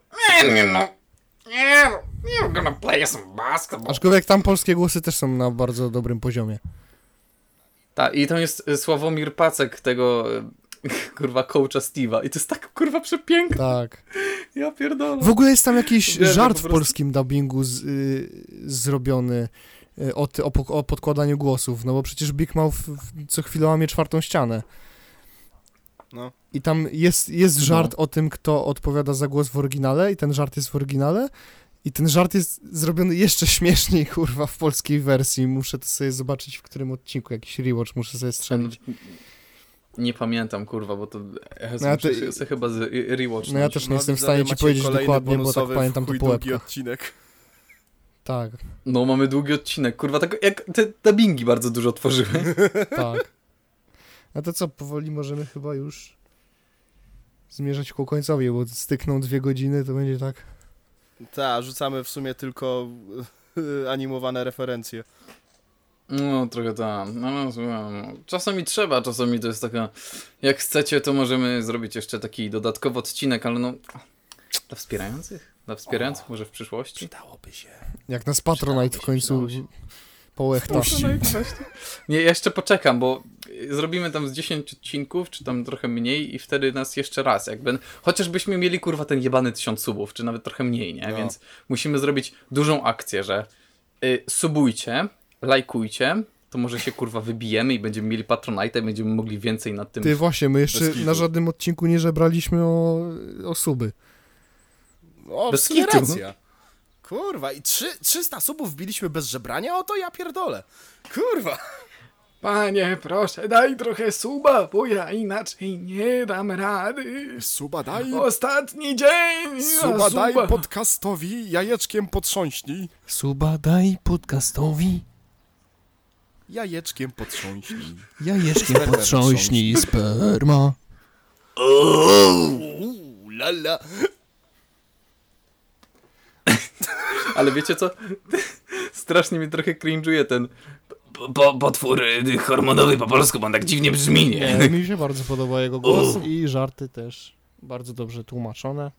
D: Yeah, you're gonna play some basketball.
B: Aczkolwiek tam polskie głosy też są na bardzo dobrym poziomie.
A: Tak, i to jest y, Sławomir Pacek tego y, kurwa coacha Steve'a. I to jest tak kurwa przepiękne.
B: Tak.
A: Ja pierdolę.
B: W ogóle jest tam jakiś żart
A: po
B: w polskim dubbingu z, y, zrobiony y, o, ty, o, o podkładaniu głosów, no bo przecież Big Mouth co chwilę łamie czwartą ścianę.
C: No.
B: I tam jest, jest żart o tym, kto odpowiada za głos w oryginale i ten żart jest w oryginale i ten żart jest zrobiony jeszcze śmieszniej, kurwa, w polskiej wersji. Muszę to sobie zobaczyć, w którym odcinku, jakiś rewatch muszę sobie strzelić.
A: Nie pamiętam kurwa, bo to ja
B: No ja te-
A: sobie chyba z rewatch.
B: No ja też nie jestem w stanie ci powiedzieć dokładnie, bo tak pamiętam to po
C: odcinek.
B: Tak,
A: No mamy długi odcinek, kurwa, tak jak te dubbingi bardzo dużo tworzyły.
B: tak. A to co, powoli możemy chyba już zmierzać ku końcowi, bo stykną dwie godziny, to będzie tak...
C: Tak, rzucamy w sumie tylko animowane referencje.
A: No, trochę tam. No, no. Czasami trzeba, czasami to jest taka. Jak chcecie, to możemy zrobić jeszcze taki dodatkowy odcinek, ale no. Dla wspierających? Dla wspierających może w przyszłości?
C: Przydałoby się.
B: Jak nas Patronite w końcu połechta.
A: Nie, ja jeszcze poczekam, bo zrobimy tam z 10 odcinków, czy tam trochę mniej i wtedy nas jeszcze raz, jakby, chociażbyśmy mieli kurwa ten jebany tysiąc subów, czy nawet trochę mniej, nie?
C: No.
A: Więc musimy zrobić dużą akcję, że y, subujcie, lajkujcie, to może się kurwa wybijemy i będziemy mieli Patronite i będziemy mogli więcej nad tym
B: Ty właśnie, my jeszcze na żadnym odcinku nie żebraliśmy o, o suby.
C: O,
A: Bez kitu, no.
C: racja. Kurwa, i trzy, 300 subów wbiliśmy bez żebrania? O to ja pierdolę. Kurwa.
A: Panie, proszę, daj trochę suba, bo ja inaczej nie dam rady.
C: Suba daj,
A: Ostatni dzień!
C: suba daj podcastowi jajeczkiem potrząśnij.
B: Suba daj podcastowi,
C: Jajeczkiem potrząśnij.
B: jajeczkiem potrząśnij sperma.
C: Uuu, lala.
A: Ale wiecie co? Strasznie mi trochę cringe'uje ten
D: Po, potwór y, hormonowy po polsku, bo on tak dziwnie brzmi, nie?
B: Nie, mi się bardzo podoba jego głos i żarty też bardzo dobrze tłumaczone.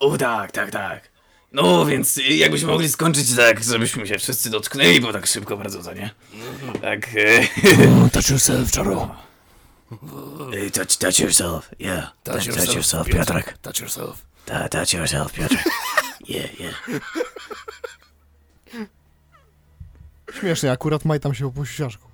D: O tak, tak, tak. No więc jakbyśmy mogli skończyć tak, żebyśmy się wszyscy dotknęli, bo tak szybko bardzo to, nie? Tak. y,
B: Touch yourself, Charo.
D: y, touch, touch yourself, yeah. Touch, touch yourself, Piotrek.
C: Touch yourself.
D: Ta, touch yourself, Piotrek. Yeah, yeah.
B: Śmiesznie, akurat Maj tam się po posiusiaszku.